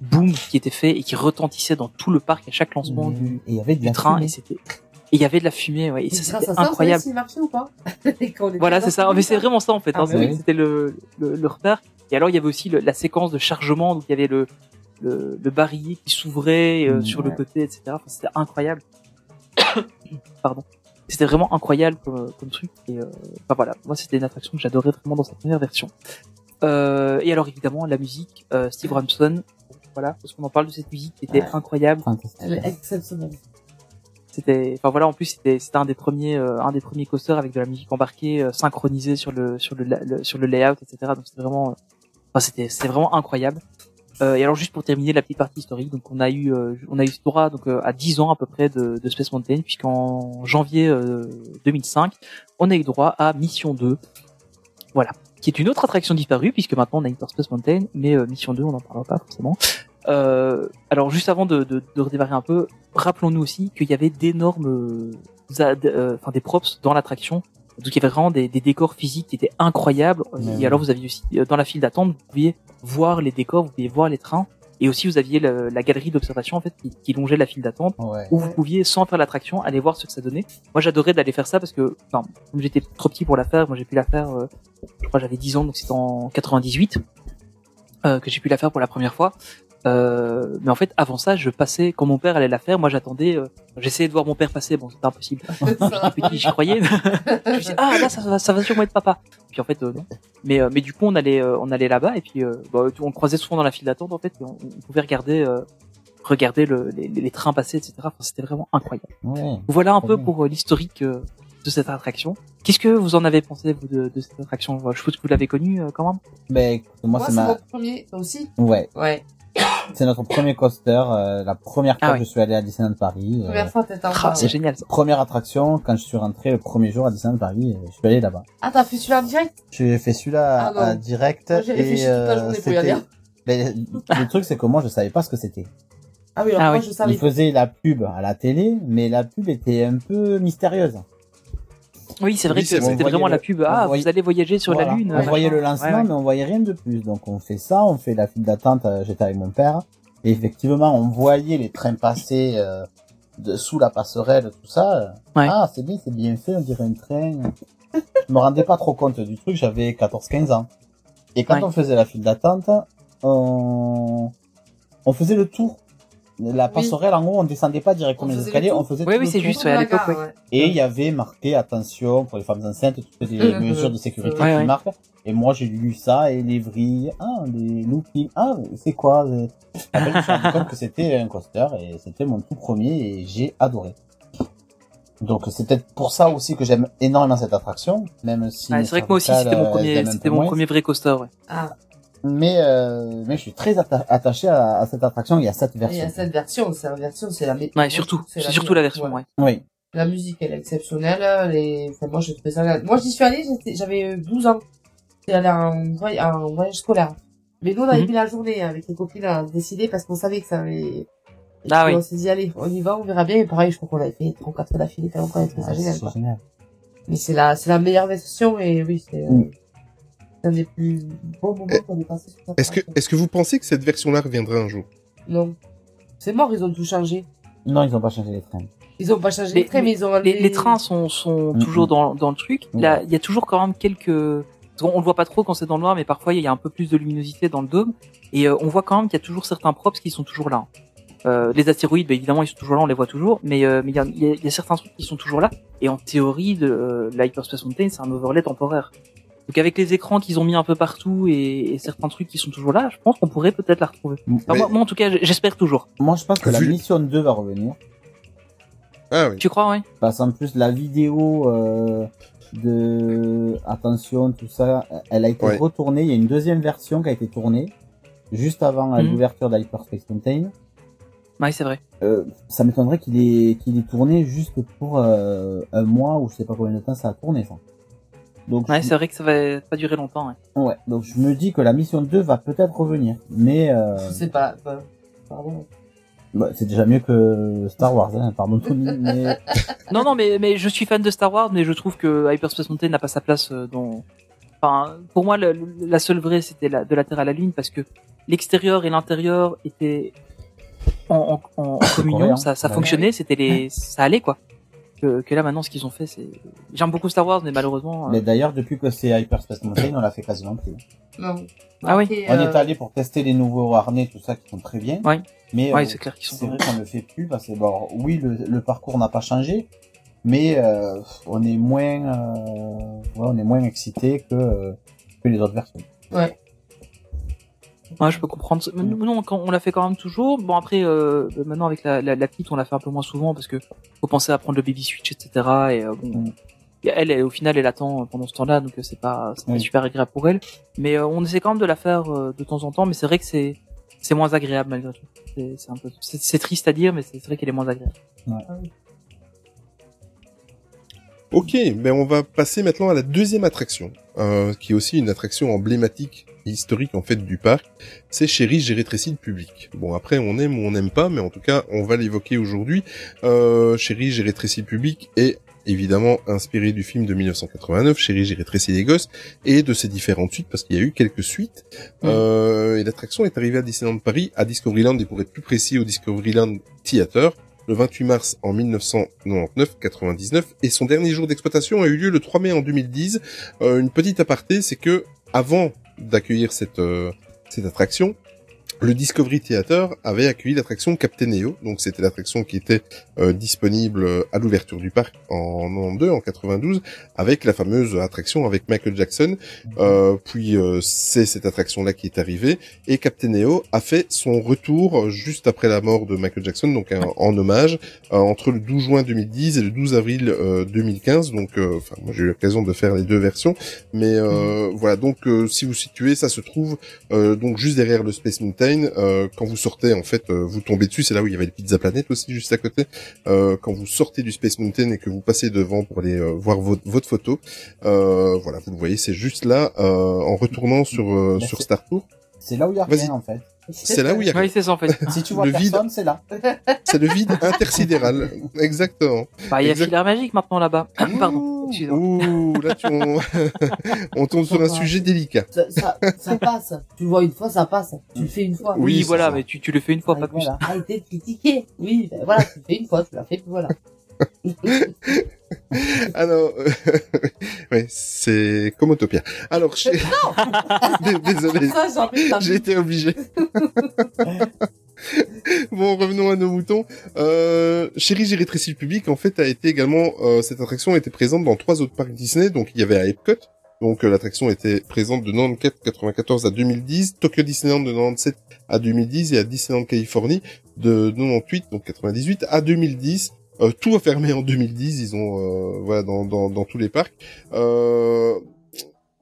boom qui était fait et qui retentissait dans tout le parc à chaque lancement du, Et il y avait du train fumée. et c'était et il y avait de la fumée ouais, et ça c'était ça, incroyable. s'il marchait ou pas Voilà, c'est ça. Mais c'est vraiment ça en fait. Ah, hein. bah oui. C'était le, le, le repère. Et alors il y avait aussi le- la séquence de chargement, donc il y avait le le, le barillet qui s'ouvrait euh, Mmh, sur le côté, etc. Enfin, c'était incroyable. Pardon. C'était vraiment incroyable comme, comme truc. Et euh, enfin voilà, moi c'était une attraction que j'adorais vraiment dans sa première version. Euh, et alors évidemment la musique, euh, Steve Ramson. Voilà, parce qu'on en parle de cette musique qui était Ouais. incroyable. Exceptionnelle. C'était, enfin voilà, en plus c'était c'était un des premiers euh, un des premiers coasters avec de la musique embarquée euh, synchronisée sur le sur le, sur le layout, etc. Donc c'était vraiment, euh, enfin c'était c'était vraiment incroyable. Euh, et alors juste pour terminer la petite partie historique, donc on a eu euh, on a eu droit donc euh, à 10 ans à peu près de, de Space Mountain puisqu'en janvier euh, 2005 on a eu droit à Mission 2, voilà, qui est une autre attraction disparue puisque maintenant on a Hyper Space Mountain, mais euh, Mission 2 on n'en parlera pas forcément. Euh, alors juste avant de, de, de redémarrer un peu, rappelons-nous aussi qu'il y avait d'énormes, euh, euh, enfin des props dans l'attraction. Donc il y avait vraiment des, des décors physiques qui étaient incroyables. Et alors vous aviez aussi euh, dans la file d'attente, vous pouviez voir les décors, vous pouviez voir les trains. Et aussi, vous aviez le- la galerie d'observation en fait qui, qui longeait la file d'attente, Ouais. où vous pouviez, sans faire l'attraction, aller voir ce que ça donnait. Moi, j'adorais d'aller faire ça parce que, enfin, comme j'étais trop petit pour la faire, moi j'ai pu la faire, euh, je crois j'avais 10 ans, donc c'était en 98 euh, que j'ai pu la faire pour la première fois. Euh, mais en fait, avant ça, je passais quand mon père allait la faire. Moi, j'attendais. euh, J'essayais de voir mon père passer. Bon, c'était impossible. Ça. Petit, j'y croyais. je me disais, ah là, ça, va- ça va sûrement être papa. Puis en fait, euh, non. Mais euh, mais du coup, on allait euh, on allait là-bas et puis euh, bah, on croisait souvent dans la file d'attente en fait. Et on, on pouvait regarder euh, regarder le, les, les trains passer, etc. Enfin, c'était vraiment incroyable. Ouais. Voilà un peu bien. pour euh, l'historique euh, de cette attraction. Qu'est-ce que vous en avez pensé vous de, de cette attraction? Je suppose que vous l'avez connue euh, quand même? Ben, écoute, moi, Moi, c'est c'est ma, mon premier. Toi aussi ouais, Ouais. C'est notre premier coaster, euh, la première fois Ah que je suis allé à Disneyland Paris. euh, Première fois, t'étais en Ah, c'est génial. Ça. première attraction, quand je suis rentré le premier jour à Disneyland Paris, euh, je suis allé là-bas. Ah, t'as fait celui-là en direct? J'ai fait celui-là Ah direct Moi, j'ai réfléchi et toute la euh, journée pour y aller. c'était- le truc c'est que moi je savais pas ce que c'était. Ah oui, alors Ah moi, oui. je savais. Ils faisaient la pub à la télé, mais la pub était un peu mystérieuse. Oui, c'est vrai Oui, que c'était vraiment la pub. Ah, voyait- vous allez voyager sur Voilà. la lune. On voyait le lancement, Ouais, ouais. mais on voyait rien de plus. Donc on fait ça, on fait la file d'attente. euh, J'étais avec mon père. Et effectivement, on voyait les trains passer euh, de, sous la passerelle, tout ça. Ouais. Ah, c'est bien, c'est bien fait, on dirait un train. Je me rendais pas trop compte du truc, j'avais 14-15 ans. Et quand on faisait la file d'attente, on... on faisait le tour. La passerelle, en haut, on descendait pas directement les escaliers, on faisait Oui, tout oui, le c'est tour. juste, ouais, à l'époque, ouais. Et il y avait marqué attention pour les femmes enceintes, toutes les mesures de sécurité qui ouais. marquent. Et moi j'ai lu ça et les vrilles, ah les loopings, ah c'est quoi euh? Après je me suis rendu compte que c'était un coaster et c'était mon tout premier et j'ai adoré. Donc c'est peut-être pour ça aussi que j'aime énormément cette attraction, même si. Mes c'est vrai que moi aussi c'était mon euh, premier, c'était mon moins. premier vrai coaster. Ouais. Ah, Mais euh, mais je suis très atta- attaché à, à cette attraction. Il y a cette et il y version. a cette version, cette version, c'est la meilleure. Ouais, surtout, c'est surtout la version. Ouais. Oui. La musique, elle est exceptionnelle. Les... Enfin, moi, je trouvais ça... Moi, j'y suis j'étais- j'avais euh, 12 ans. J'étais allée en voyage, en voyage scolaire. Mais nous, on avait Mhm. pris la journée avec les copines à décider parce qu'on savait que ça allait... Ah Et oui. On s'est dit, allez, on y va, on verra bien. Et pareil, je crois qu'on avait fait 3 4 fois d'affilée, tellement qu'on avait trouvé ça Ouais, c'est génial. Mais c'est la, c'est la meilleure version et oui, c'est, euh, Mm. C'est un des plus beaux moments Eh, qu'on ait passé sur cette Est-ce que, est-ce que vous pensez que cette version-là reviendra un jour? Non. C'est mort, ils ont tout changé. Non, ils ont pas changé les trains. Ils ont pas changé Les- les traits, mais ils ont Les, les trains sont, sont toujours dans, dans le truc. Là, il y a toujours quand même quelques. On, on le voit pas trop quand c'est dans le noir, mais parfois il y a un peu plus de luminosité dans le dôme. Et euh, on voit quand même qu'il y a toujours certains props qui sont toujours là. Euh, les astéroïdes, bah, évidemment, ils sont toujours là, on les voit toujours. Mais euh, mais il y a, il y a- il y a certains trucs qui sont toujours là. Et en théorie, de, euh, l'Hyperspace Mountain, c'est un overlay temporaire. Donc avec les écrans qu'ils ont mis un peu partout et, et certains trucs qui sont toujours là, je pense qu'on pourrait peut-être la retrouver. Enfin, moi, moi, en tout cas, j'espère toujours. Moi, je pense que la mission 2 va revenir. Ah oui. Tu crois, ouais? Parce qu'en plus, la vidéo euh, de attention, tout ça, elle a été Ouais. retournée. Il y a une deuxième version qui a été tournée juste avant Mhm. l'ouverture d'Hyperspace Mountain. Ouais, c'est vrai. Euh, ça m'étonnerait qu'il ait qu'il ait tourné juste pour euh, un mois ou je sais pas combien de temps ça a tourné ça. Donc Ouais, je, c'est vrai que ça va pas durer longtemps. Ouais. ouais, donc je me dis que la mission 2 va peut-être revenir, mais euh, Je sais pas, bah, pardon. bah, c'est déjà mieux que Star Wars, hein, pardon mais Non, non, mais, mais je suis fan de Star Wars, mais je trouve que Hyperspace Mountain n'a pas sa place euh, dans. Enfin, pour moi, le- le- la seule vraie, c'était la, de la Terre à la Lune, parce que l'extérieur et l'intérieur étaient en, en, en, en communion, ça, ça Ouais. fonctionnait, c'était les, ça allait quoi. Que, que là maintenant, ce qu'ils ont fait, c'est. J'aime beaucoup Star Wars, mais malheureusement. euh, mais d'ailleurs depuis que c'est Hyperspace Mountain, on l'a fait quasiment plus. Non. Ah oui. On euh, est allé pour tester les nouveaux harnais, tout ça qui sont très bien. Ouais. Mais Ouais, euh, c'est clair qu'ils sont. c'est vrai qu'on ne le fait plus parce que bon, oui, le, le parcours n'a pas changé, mais euh, on est moins, euh, ouais, on est moins excité que euh, que les autres versions. Ouais. Ouais, je peux comprendre. Mais non, quand on l'a fait quand même toujours. Bon après, euh, maintenant avec la, la, la petite, on l'a fait un peu moins souvent parce que faut penser à prendre le baby switch, etc. Et euh, bon, et elle, elle, au final, elle attend pendant ce temps-là, donc euh, c'est pas, c'est pas Oui. super agréable pour elle. Mais euh, on essaie quand même de la faire euh, de temps en temps. Mais c'est vrai que c'est, c'est moins agréable malgré tout. C'est, c'est un peu, c'est, c'est triste à dire, mais c'est c'est vrai qu'elle est moins agréable. Ok, ben on va passer maintenant à la deuxième attraction, euh, qui est aussi une attraction emblématique historique en fait du parc. C'est Chérie, j'ai rétréci le public. Bon après on aime ou on n'aime pas, mais en tout cas on va l'évoquer aujourd'hui. Euh, Chérie, j'ai rétréci le public est évidemment inspiré du film de 1989, Chérie, j'ai rétréci les gosses, et de ses différentes suites, parce qu'il y a eu quelques suites. Euh, et l'attraction est arrivée à Disneyland Paris, à Discoveryland, et pour être plus précis, au Discoveryland Theater, le 28 mars en 1999-99, et son dernier jour d'exploitation a eu lieu le 3 mai en 2010. Euh, une petite aparté, c'est que avant d'accueillir cette euh, cette attraction, le Discovery Theater avait accueilli l'attraction Captain Neo, donc c'était l'attraction qui était euh, disponible euh, à l'ouverture du parc en 92, en 92, avec la fameuse attraction avec Michael Jackson. Euh, puis euh, c'est cette attraction-là qui est arrivée et Captain Neo a fait son retour juste après la mort de Michael Jackson, donc un- en hommage euh, entre le 12 juin 2010 et le 12 avril euh, 2015. Donc, euh, enfin, moi j'ai eu l'occasion de faire les deux versions, mais euh, voilà. Donc, euh, si vous situez, ça se trouve euh, donc juste derrière le Space Mountain. Euh, quand vous sortez, en fait, euh, vous tombez dessus. C'est là où il y avait le Pizza Planet aussi juste à côté. Euh, quand vous sortez du Space Mountain et que vous passez devant pour aller voir votre, votre photo, voilà, vous le voyez, c'est juste là en retournant sur Mais sur Star Tour. C'est là où il y a rien en fait. C'est là où il y a Oui, c'est ça en fait. Si tu vois Le vide. personne, c'est là. c'est le vide intersidéral, exactement. Bah, il y a Exact. filaire magique maintenant là-bas. Pardon. Ouh, là tu on, on tombe sur un sujet délicat. Ça, ça, ça passe. Tu le vois une fois, ça passe. Tu le fais une fois. Oui, Oui, voilà, ça. mais tu, tu le fais une fois, Ah, pas plus. voilà. Arrêtez de critiquer. Oui, ben voilà, tu le fais une fois, tu l'as fait, voilà. Alors, euh, ouais, c'est comme Autopia. Alors, Dé- désolé, de j'ai été obligé. bon, revenons à nos moutons. Euh, Chérie, j'ai rétréci le public. En fait, a été également euh, cette attraction était présente dans trois autres parcs Disney. Donc, il y avait à Epcot. Donc, euh, l'attraction était présente de 94, 94 à 2010, Tokyo Disneyland de 97 à 2010 et à Disneyland Californie de 98, donc 98 à 2010. Euh, tout a fermé en 2010. Ils ont euh, voilà dans, dans, tous les parcs. Euh,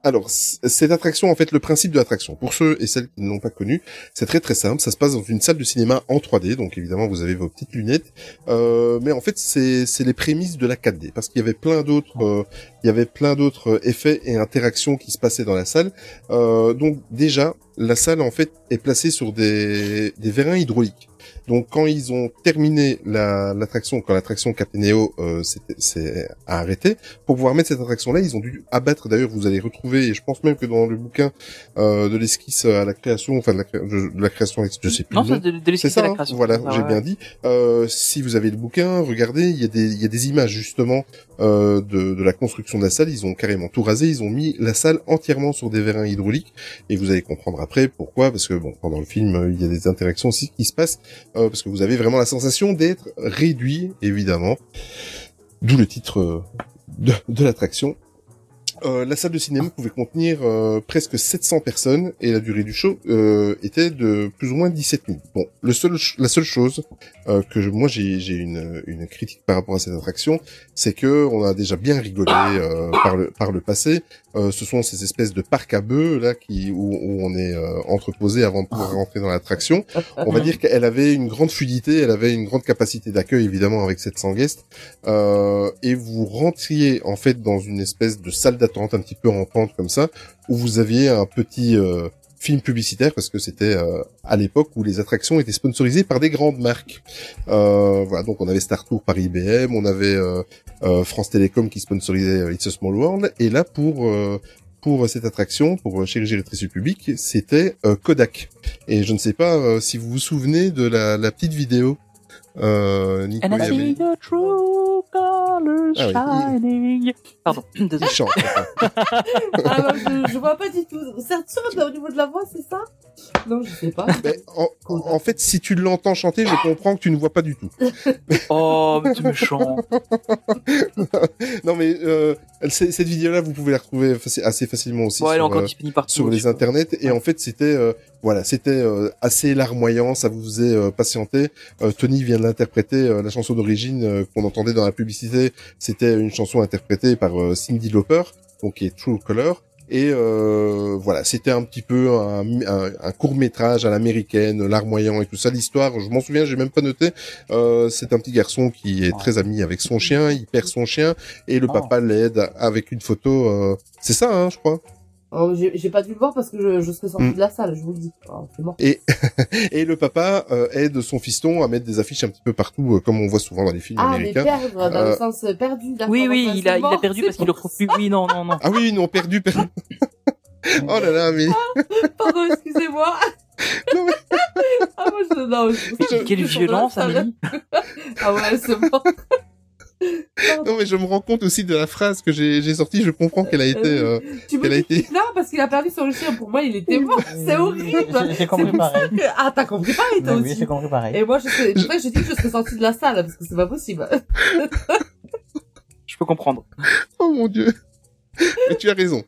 alors, cette attraction, en fait, le principe de l'attraction, pour ceux et celles qui ne l'ont pas connu, c'est très très simple. Ça se passe dans une salle de cinéma en 3D, donc évidemment vous avez vos petites lunettes. Mais en fait, c'est les prémices de la 4D, parce qu'il y avait plein d'autres, il y avait plein d'autres effets et interactions qui se passaient dans la salle. Donc déjà, la salle en fait est placée sur des des vérins hydrauliques. Donc quand ils ont terminé la- l'attraction, quand l'attraction Captain Neo euh, s'est a arrêté, pour pouvoir mettre cette attraction-là, ils ont dû abattre. D'ailleurs, vous allez retrouver, et je pense même que dans le bouquin euh, de l'esquisse à la création, enfin de la, de, de la création, je sais plus. Non, c'est de, l'esquisse ça, à la hein création. voilà, Ah, j'ai ouais. bien dit. Euh, si vous avez le bouquin, regardez, il y a des, il y a des images justement euh, de, de la construction de la salle. Ils ont carrément tout rasé. Ils ont mis la salle entièrement sur des vérins hydrauliques. Et vous allez comprendre après pourquoi, parce que bon, pendant le film, euh, il y a des interactions aussi qui se passent, euh, parce que vous avez vraiment la sensation d'être réduit, évidemment. D'où le titre euh, de, de l'attraction. Euh, la salle de cinéma pouvait contenir euh, presque 700 personnes et la durée du show euh, était de plus ou moins 17 minutes. Bon, le seul, la seule chose euh, que je, moi j'ai une, une critique par rapport à cette attraction, c'est que on a déjà bien rigolé euh, par le par le passé. Ce sont ces espèces de parcs à bœufs là qui où, où on est entreposé avant de pouvoir rentrer dans l'attraction. On va dire qu'elle avait une grande fluidité, elle avait une grande capacité d'accueil évidemment avec 700 guests. Et vous rentriez en fait dans une espèce de salle d'attente un petit peu en comme ça, où vous aviez un petit euh, film publicitaire parce que c'était euh, à l'époque où les attractions étaient sponsorisées par des grandes marques. Euh, voilà, donc on avait Star Tour par IBM, on avait euh, euh, France Télécom qui sponsorisait euh, It's a Small World, et là pour pour cette attraction, pour Chérie Gérétrice du public, c'était Kodak. Et je ne sais pas si vous vous souvenez de la, la petite vidéo. Euh, Nico, And il y I avait- see your true colors Ah oui. shining. Pardon, il désolé. chante. je, je vois pas du tout. C'est sûr au niveau de la voix, c'est ça? Non, je sais pas. Mais en, en fait, si tu l'entends chanter, je comprends que tu ne vois pas du tout. Oh, mais tu méchant. non, mais euh, cette vidéo-là, vous pouvez la retrouver faci- assez facilement aussi est sur, euh, partout. sur les internets. Et en fait, c'était euh, voilà, c'était euh, assez larmoyant. Ça vous faisait euh, patienter. Euh, Tony vient de l'interpréter. euh, la chanson d'origine euh, qu'on entendait dans la publicité, c'était une chanson interprétée par euh, Cindy Lauper, donc qui est True Color. Et euh, voilà, c'était un petit peu un, un, court métrage à l'américaine, larmoyant et tout ça. L'histoire, je m'en souviens, j'ai même pas noté. Euh, c'est un petit garçon qui est très ami avec son chien. Il perd son chien et le Oh. papa l'aide avec une photo. euh, C'est ça, hein, je crois. Oh, j'ai j'ai pas dû le voir parce que je, je serais sortie Mm. de la salle, je vous le dis. Oh, mort. Et, et le papa euh, aide son fiston à mettre des affiches un petit peu partout, euh, comme on voit souvent dans les films Ah, mais américains. perdre, dans Euh, le sens perdu. d'accord, Oui, oui, il a, il a perdu parce qu'il le pour retrouve plus. Oui, non, non, non. Ah oui, non, perdu, perdu. oh là là, mais Pardon, excusez-moi. Non, ah, moi, je, non, je, Mais quelle je- violence, Amélie. Ah ouais, c'est mort. Non, mais je me rends compte aussi de la phrase que j'ai sortie. Je comprends qu'elle a été. euh, Tu me dis été parce qu'il a perdu son chien. Pour moi, il était mort. C'est horrible. J'ai- compris pareil. que- Ah, t'as compris pareil, toi Oui, oui, aussi. j'ai compris pareil. Et moi, je ça que je dis que je serais sortie de la salle, parce que c'est pas possible. Je peux comprendre. Oh mon dieu. Mais tu as raison.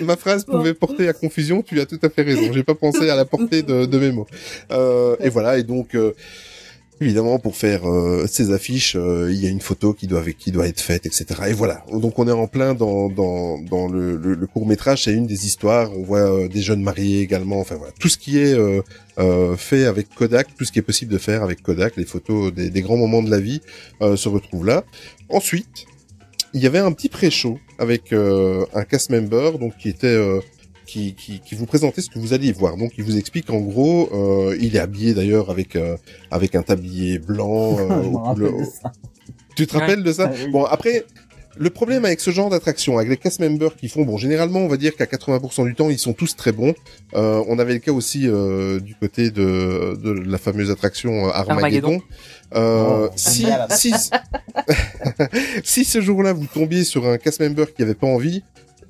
Ma phrase pouvait porter à confusion. Tu as tout à fait raison. J'ai pas pensé à la portée de, de mes mots. Euh, et voilà. Et donc, euh, évidemment, pour faire euh, ces affiches, euh, il y a une photo qui doit qui doit être faite, etc. Et voilà. Donc, on est en plein dans dans dans le, le, court métrage. C'est une des histoires. On voit euh, des jeunes mariés également. Enfin voilà, tout ce qui est euh, euh, fait avec Kodak, tout ce qui est possible de faire avec Kodak, les photos des, des grands moments de la vie se retrouvent là. Ensuite, il y avait un petit pré-show avec un cast member donc qui était qui, qui, qui vous présentait ce que vous alliez voir. Donc il vous explique en gros, euh, il est habillé d'ailleurs avec euh, avec un tablier blanc. euh, Je me aux rappelle couleurs- de ça. Tu te rappelles de ça Ah oui. Bon après. Le problème avec ce genre d'attraction, avec les cast members qui font, bon, généralement, on va dire qu'à 80% du temps, ils sont tous très bons. Euh, on avait le cas aussi euh, du côté de, de la fameuse attraction Armageddon. Euh, Oh, si, si, si ce jour-là vous tombiez sur un cast member qui avait pas envie,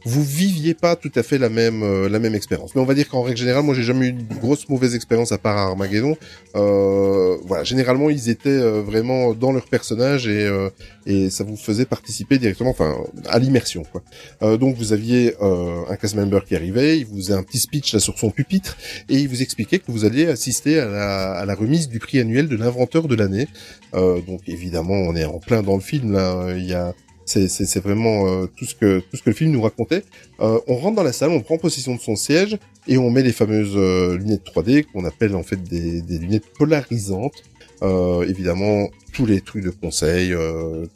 vous viviez pas tout à fait la même euh, la même expérience. Mais on va dire qu'en règle générale, moi j'ai jamais eu une grosse mauvaise expérience à part à Armageddon. Euh, voilà, généralement ils étaient euh, vraiment dans leur personnage et euh, et ça vous faisait participer directement, enfin à l'immersion quoi. Euh, donc vous aviez un cast member qui arrivait, il vous faisait un petit speech là sur son pupitre et il vous expliquait que vous alliez assister à la, à la remise du prix annuel de l'inventeur de l'année. Donc évidemment, on est en plein dans le film là. Il y a c'est vraiment euh, tout ce que tout ce que le film nous racontait. Euh, on rentre dans la salle, on prend possession de son siège et on met les fameuses euh, lunettes 3D qu'on appelle en fait des, des lunettes polarisantes. Euh, évidemment, tous les trucs de conseil, euh,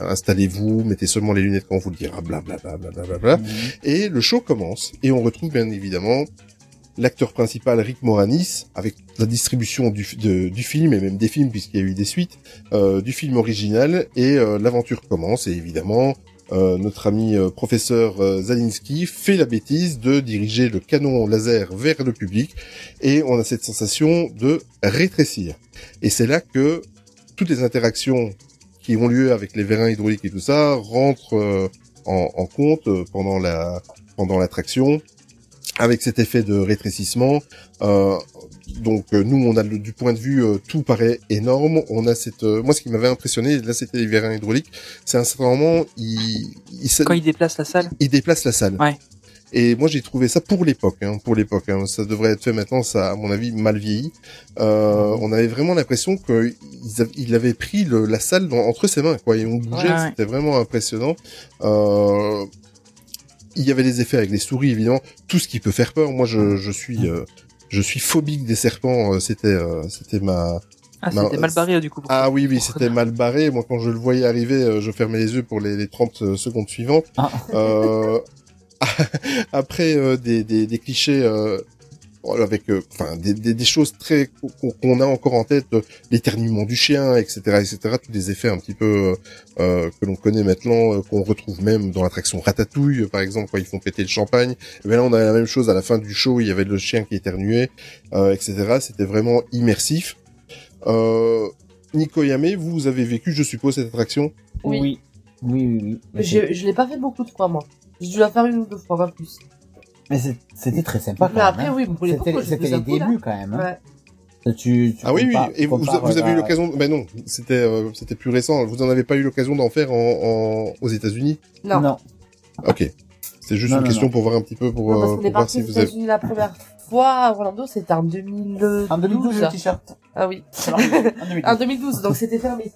installez-vous, mettez seulement les lunettes quand on vous le dira, blablabla. Bla, bla, bla, bla. Mhm. Et le show commence et on retrouve bien évidemment l'acteur principal Rick Moranis avec la distribution du, de- du film et même des films puisqu'il y a eu des suites euh, du film original et euh, l'aventure commence. Et évidemment euh, notre ami euh, professeur euh, Zalinski fait la bêtise de diriger le canon laser vers le public et on a cette sensation de rétrécir. Et c'est là que toutes les interactions qui ont lieu avec les vérins hydrauliques et tout ça rentrent euh, en, en compte pendant la pendant l'attraction avec cet effet de rétrécissement. Euh, donc euh, nous, on a le- du point de vue, euh, tout paraît énorme. On a cette, euh, moi, ce qui m'avait impressionné, là, c'était les vérins hydrauliques. C'est un certain moment, il, il, Quand il déplace la salle? il déplace la salle. Ouais. Et moi, j'ai trouvé ça pour l'époque, hein, pour l'époque. hein. Ça devrait être fait maintenant, ça, à mon avis, mal vieilli. Euh, on avait vraiment l'impression qu'il avait pris le- la salle dans- entre ses mains, quoi. Et on bougeait, Ouais, ouais. c'était vraiment impressionnant. Euh, il y avait des effets avec les souris, évidemment. Tout ce qui peut faire peur. Moi, je, je suis, euh, je suis phobique des serpents. euh, C'était, euh, c'était ma, Ah, c'était mal barré du coup. ah oui, oui, c'était mal barré. Moi, quand je le voyais arriver, euh, je fermais les yeux pour les, les 30 secondes suivantes. Ah. Euh, après, euh, des, des, des clichés euh, avec, euh, enfin, des, des, des choses très qu'on qu'on a encore en tête, euh, l'éternuement du chien, etc., etc. Tous des effets un petit peu euh, que l'on connaît maintenant, euh, qu'on retrouve même dans l'attraction Ratatouille, par exemple, quand ils font péter le champagne. Et bien là, on a la même chose à la fin du show. Il y avait le chien qui éternuait, euh, etc. C'était vraiment immersif. Euh, Nico Yame, vous, vous avez vécu, je suppose, cette attraction? Oui. Oui, oui, oui. oui. Mais Je, je l'ai pas fait beaucoup de fois, moi. J'ai dû la faire une ou deux fois, pas plus. Mais c'est- c'était très sympa quand Mais même. après, hein. oui, pour l'époque, C'était les débuts quand même. hein. Ouais. Tu, tu Ah oui, oui. Et vous, vous avez eu euh, l'occasion Ben non, c'était euh, c'était plus récent. Vous en avez pas eu l'occasion d'en faire en, en- aux États-Unis? Non. Non. Ok. C'est juste Non, une non, question non. pour voir un petit peu pour, Non, parce euh, pour est voir si vous avez. La première fois à Orlando, c'était en 2012. En 2012, le t-shirt. Ah oui. Alors, en 2012. En 2012, donc c'était fermé.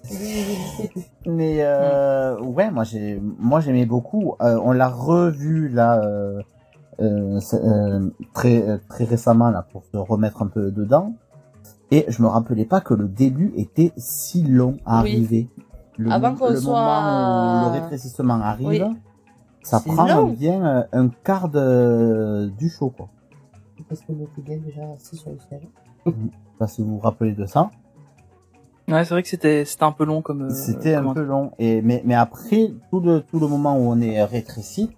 Mais euh, ouais, moi j'ai, moi j'aimais beaucoup. Euh, on l'a revu là euh, euh, très euh, très récemment là pour se remettre un peu dedans. Et je me rappelais pas que le début était si long à Oui. arriver. Le, Avant qu'on le soit- moment où le rétrécissement arrive. Oui. Ça prend long. bien un quart de, du show, quoi. Parce qu'on était bien déjà assis sur le siège? Je sais pas si vous vous rappelez de ça. Ouais, c'est vrai que c'était c'était un peu long comme. euh, C'était un peu long. Et mais mais après tout le tout le moment où on est rétréci,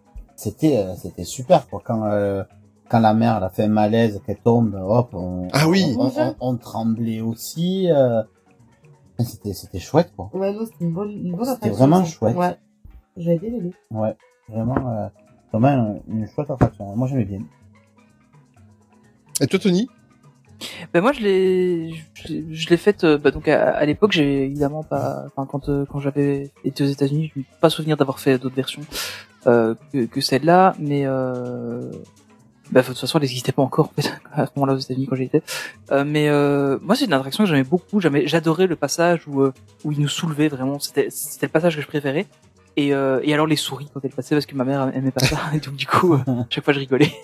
c'était euh, c'était super quoi. Quand euh, quand la mère elle a fait un malaise, qu'elle tombe, hop, on, Ah oui. on, on- on tremblait aussi. euh, c'était c'était chouette quoi. Ouais, non, c'était une bonne, une bonne C'était vraiment chouette. Ouais. J'avais bien aimé. Ouais, vraiment euh, vraiment une chouette attraction. Moi j'aimais bien. Et toi, Tony? Ben moi je l'ai je, l'ai- je l'ai faite euh, bah, donc à, à l'époque j'ai évidemment pas enfin quand euh, quand j'avais été aux États-Unis je n'ai pas souvenir d'avoir fait d'autres versions euh, que, que celle-là mais euh, bah, de toute façon elle n'existait pas encore à ce moment-là aux États-Unis quand j'y étais. Euh, mais euh, moi c'est une attraction que j'aimais beaucoup j'adorais le passage où euh, où il nous soulevait vraiment. C'était le passage que je préférais. Et euh, et alors les souris quand elles passaient parce que ma mère aimait pas ça et donc du coup chaque fois je rigolais.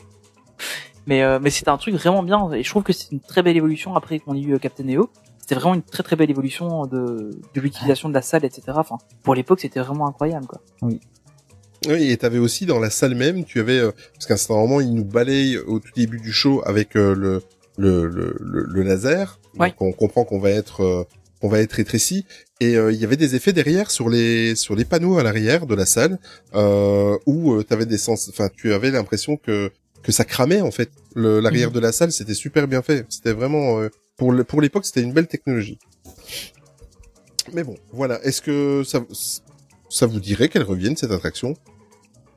Mais mais c'était un truc vraiment bien et je trouve que c'est une très belle évolution après qu'on ait eu Captain EO c'était vraiment une très très belle évolution de de l'utilisation de la salle etc enfin pour l'époque c'était vraiment incroyable quoi. Oui, et t'avais aussi dans la salle même, tu avais euh, parce qu'à un certain moment, il nous balaye au tout début du show avec euh, le, le, le le laser. Ouais. Donc on comprend qu'on va être euh, qu'on va être rétréci et euh, il y avait des effets derrière sur les sur les panneaux à l'arrière de la salle euh, où euh, t'avais des sens enfin tu avais l'impression que que ça cramait en fait l'arrière Mhm. de la salle c'était super bien fait c'était vraiment euh, pour le pour l'époque c'était une belle technologie mais bon voilà est-ce que ça ça vous dirait qu'elle revienne cette attraction?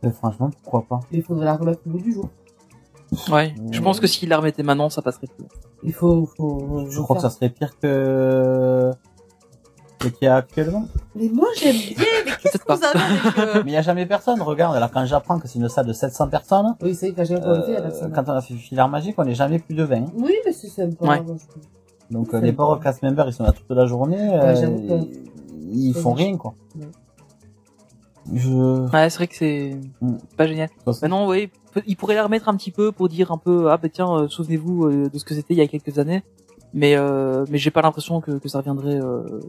Mais franchement pourquoi pas? Il faudrait la remettre au bout du jour. ouais je pense que s'il la remettait maintenant ça passerait plus Il faut, faut, Je crois que ça serait pire que ce qu'il y a actuellement. Mais moi, j'aime bien. Mais qu'est-ce Peut-être que vous avez avec, Mais il y a jamais personne. Regarde là quand j'apprends que c'est une salle de 700 personnes. Oui, c'est vrai que j'ai fait, la personne. quand on a fait Filaire Magique, on n'est jamais plus de 20. Oui, mais c'est sympa. Ouais. Donc euh, les pauvres cast members, ils sont là toute la journée. euh, ils font rien quoi. Ouais. Je. ouais c'est vrai que c'est Mm. pas génial Maintenant, oui, peut- il pourrait la remettre un petit peu pour dire un peu, ah bah tiens, euh, souvenez-vous euh, de ce que c'était il y a quelques années. Mais euh, mais j'ai pas l'impression que, que ça reviendrait, euh,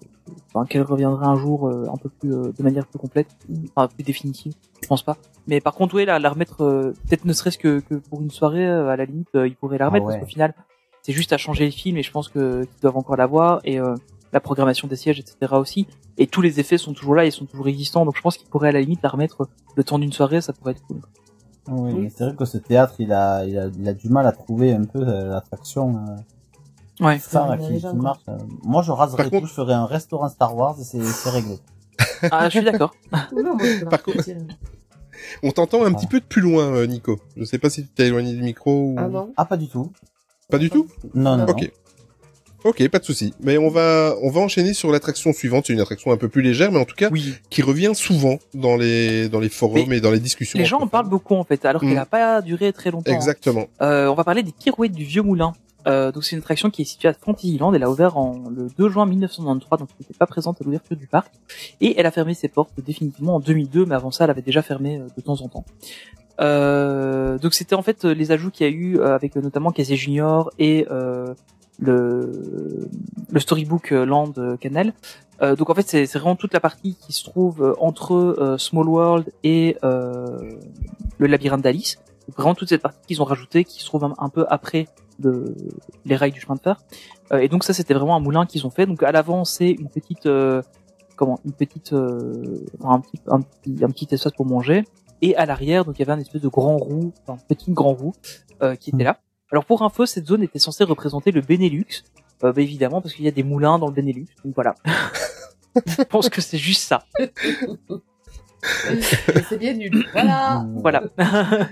enfin qu'elle reviendrait un jour euh, un peu plus euh, de manière plus complète, enfin plus définitive. Je pense pas. Mais par contre, oui, la, la remettre, euh, peut-être ne serait-ce que, que pour une soirée, à la limite, euh, il pourrait la Ah remettre ouais. parce qu'au final, c'est juste à changer le film et je pense que qu'ils doivent encore l'avoir et euh, la programmation des sièges, etc. aussi. Et tous les effets sont toujours là, ils sont toujours existants. Donc je pense qu'il pourrait à la limite la remettre le temps d'une soirée, ça pourrait être cool. Oui, Oui. mais c'est vrai que ce théâtre, il a, il a, il a du mal à trouver un peu euh, l'attraction euh, Ouais. qui, marche. Euh, Moi, je raserais tout, je ferais un restaurant Star Wars et c'est c'est réglé. Ah, je suis d'accord. Par contre-. On t'entend un Ah. petit peu de plus loin, Nico. Je sais pas si tu t'es éloigné du micro ou... Ah non Ah, pas du tout. Pas du tout? Non, non, Ok. Ok, pas de souci. Mais on va on va enchaîner sur l'attraction suivante. C'est une attraction un peu plus légère, mais en tout cas Oui. qui revient souvent dans les dans les forums Mais et dans les discussions. Les gens en parlent beaucoup en fait, alors Mm. qu'elle n'a pas duré très longtemps. Exactement. Euh, on va parler des pirouettes du Vieux Moulin. Euh, donc c'est une attraction qui est située à Fantasyland. Elle a ouvert en le 2 juin 1993, donc elle n'était pas présente à l'ouverture du parc. Et elle a fermé ses portes définitivement en 2002, mais avant ça, elle avait déjà fermé euh, de temps en temps. Euh, donc c'était en fait les ajouts qu'il y a eu euh, avec euh, notamment Casey Junior et euh, le, le Storybook euh, Land euh, Canal. Euh, donc en fait c'est vraiment toute la partie qui se trouve euh, entre euh, Small World et euh, le labyrinthe d'Alice. Donc, vraiment toute cette partie qu'ils ont rajoutée qui se trouve un, un peu après de les rails du chemin de fer. Euh, et donc ça c'était vraiment un moulin qu'ils ont fait. Donc à l'avant c'est une petite euh, comment une petite euh, un petit un petit un petit espace pour manger. Et à l'arrière donc il y avait un espèce de grand roue, enfin petit grand roue euh, qui était là. Alors pour info cette zone était censée représenter le Benelux. Euh, bah, évidemment parce qu'il y a des moulins dans le Benelux. Donc voilà. Je pense que c'est juste ça. C'est bien nul. Voilà. Voilà.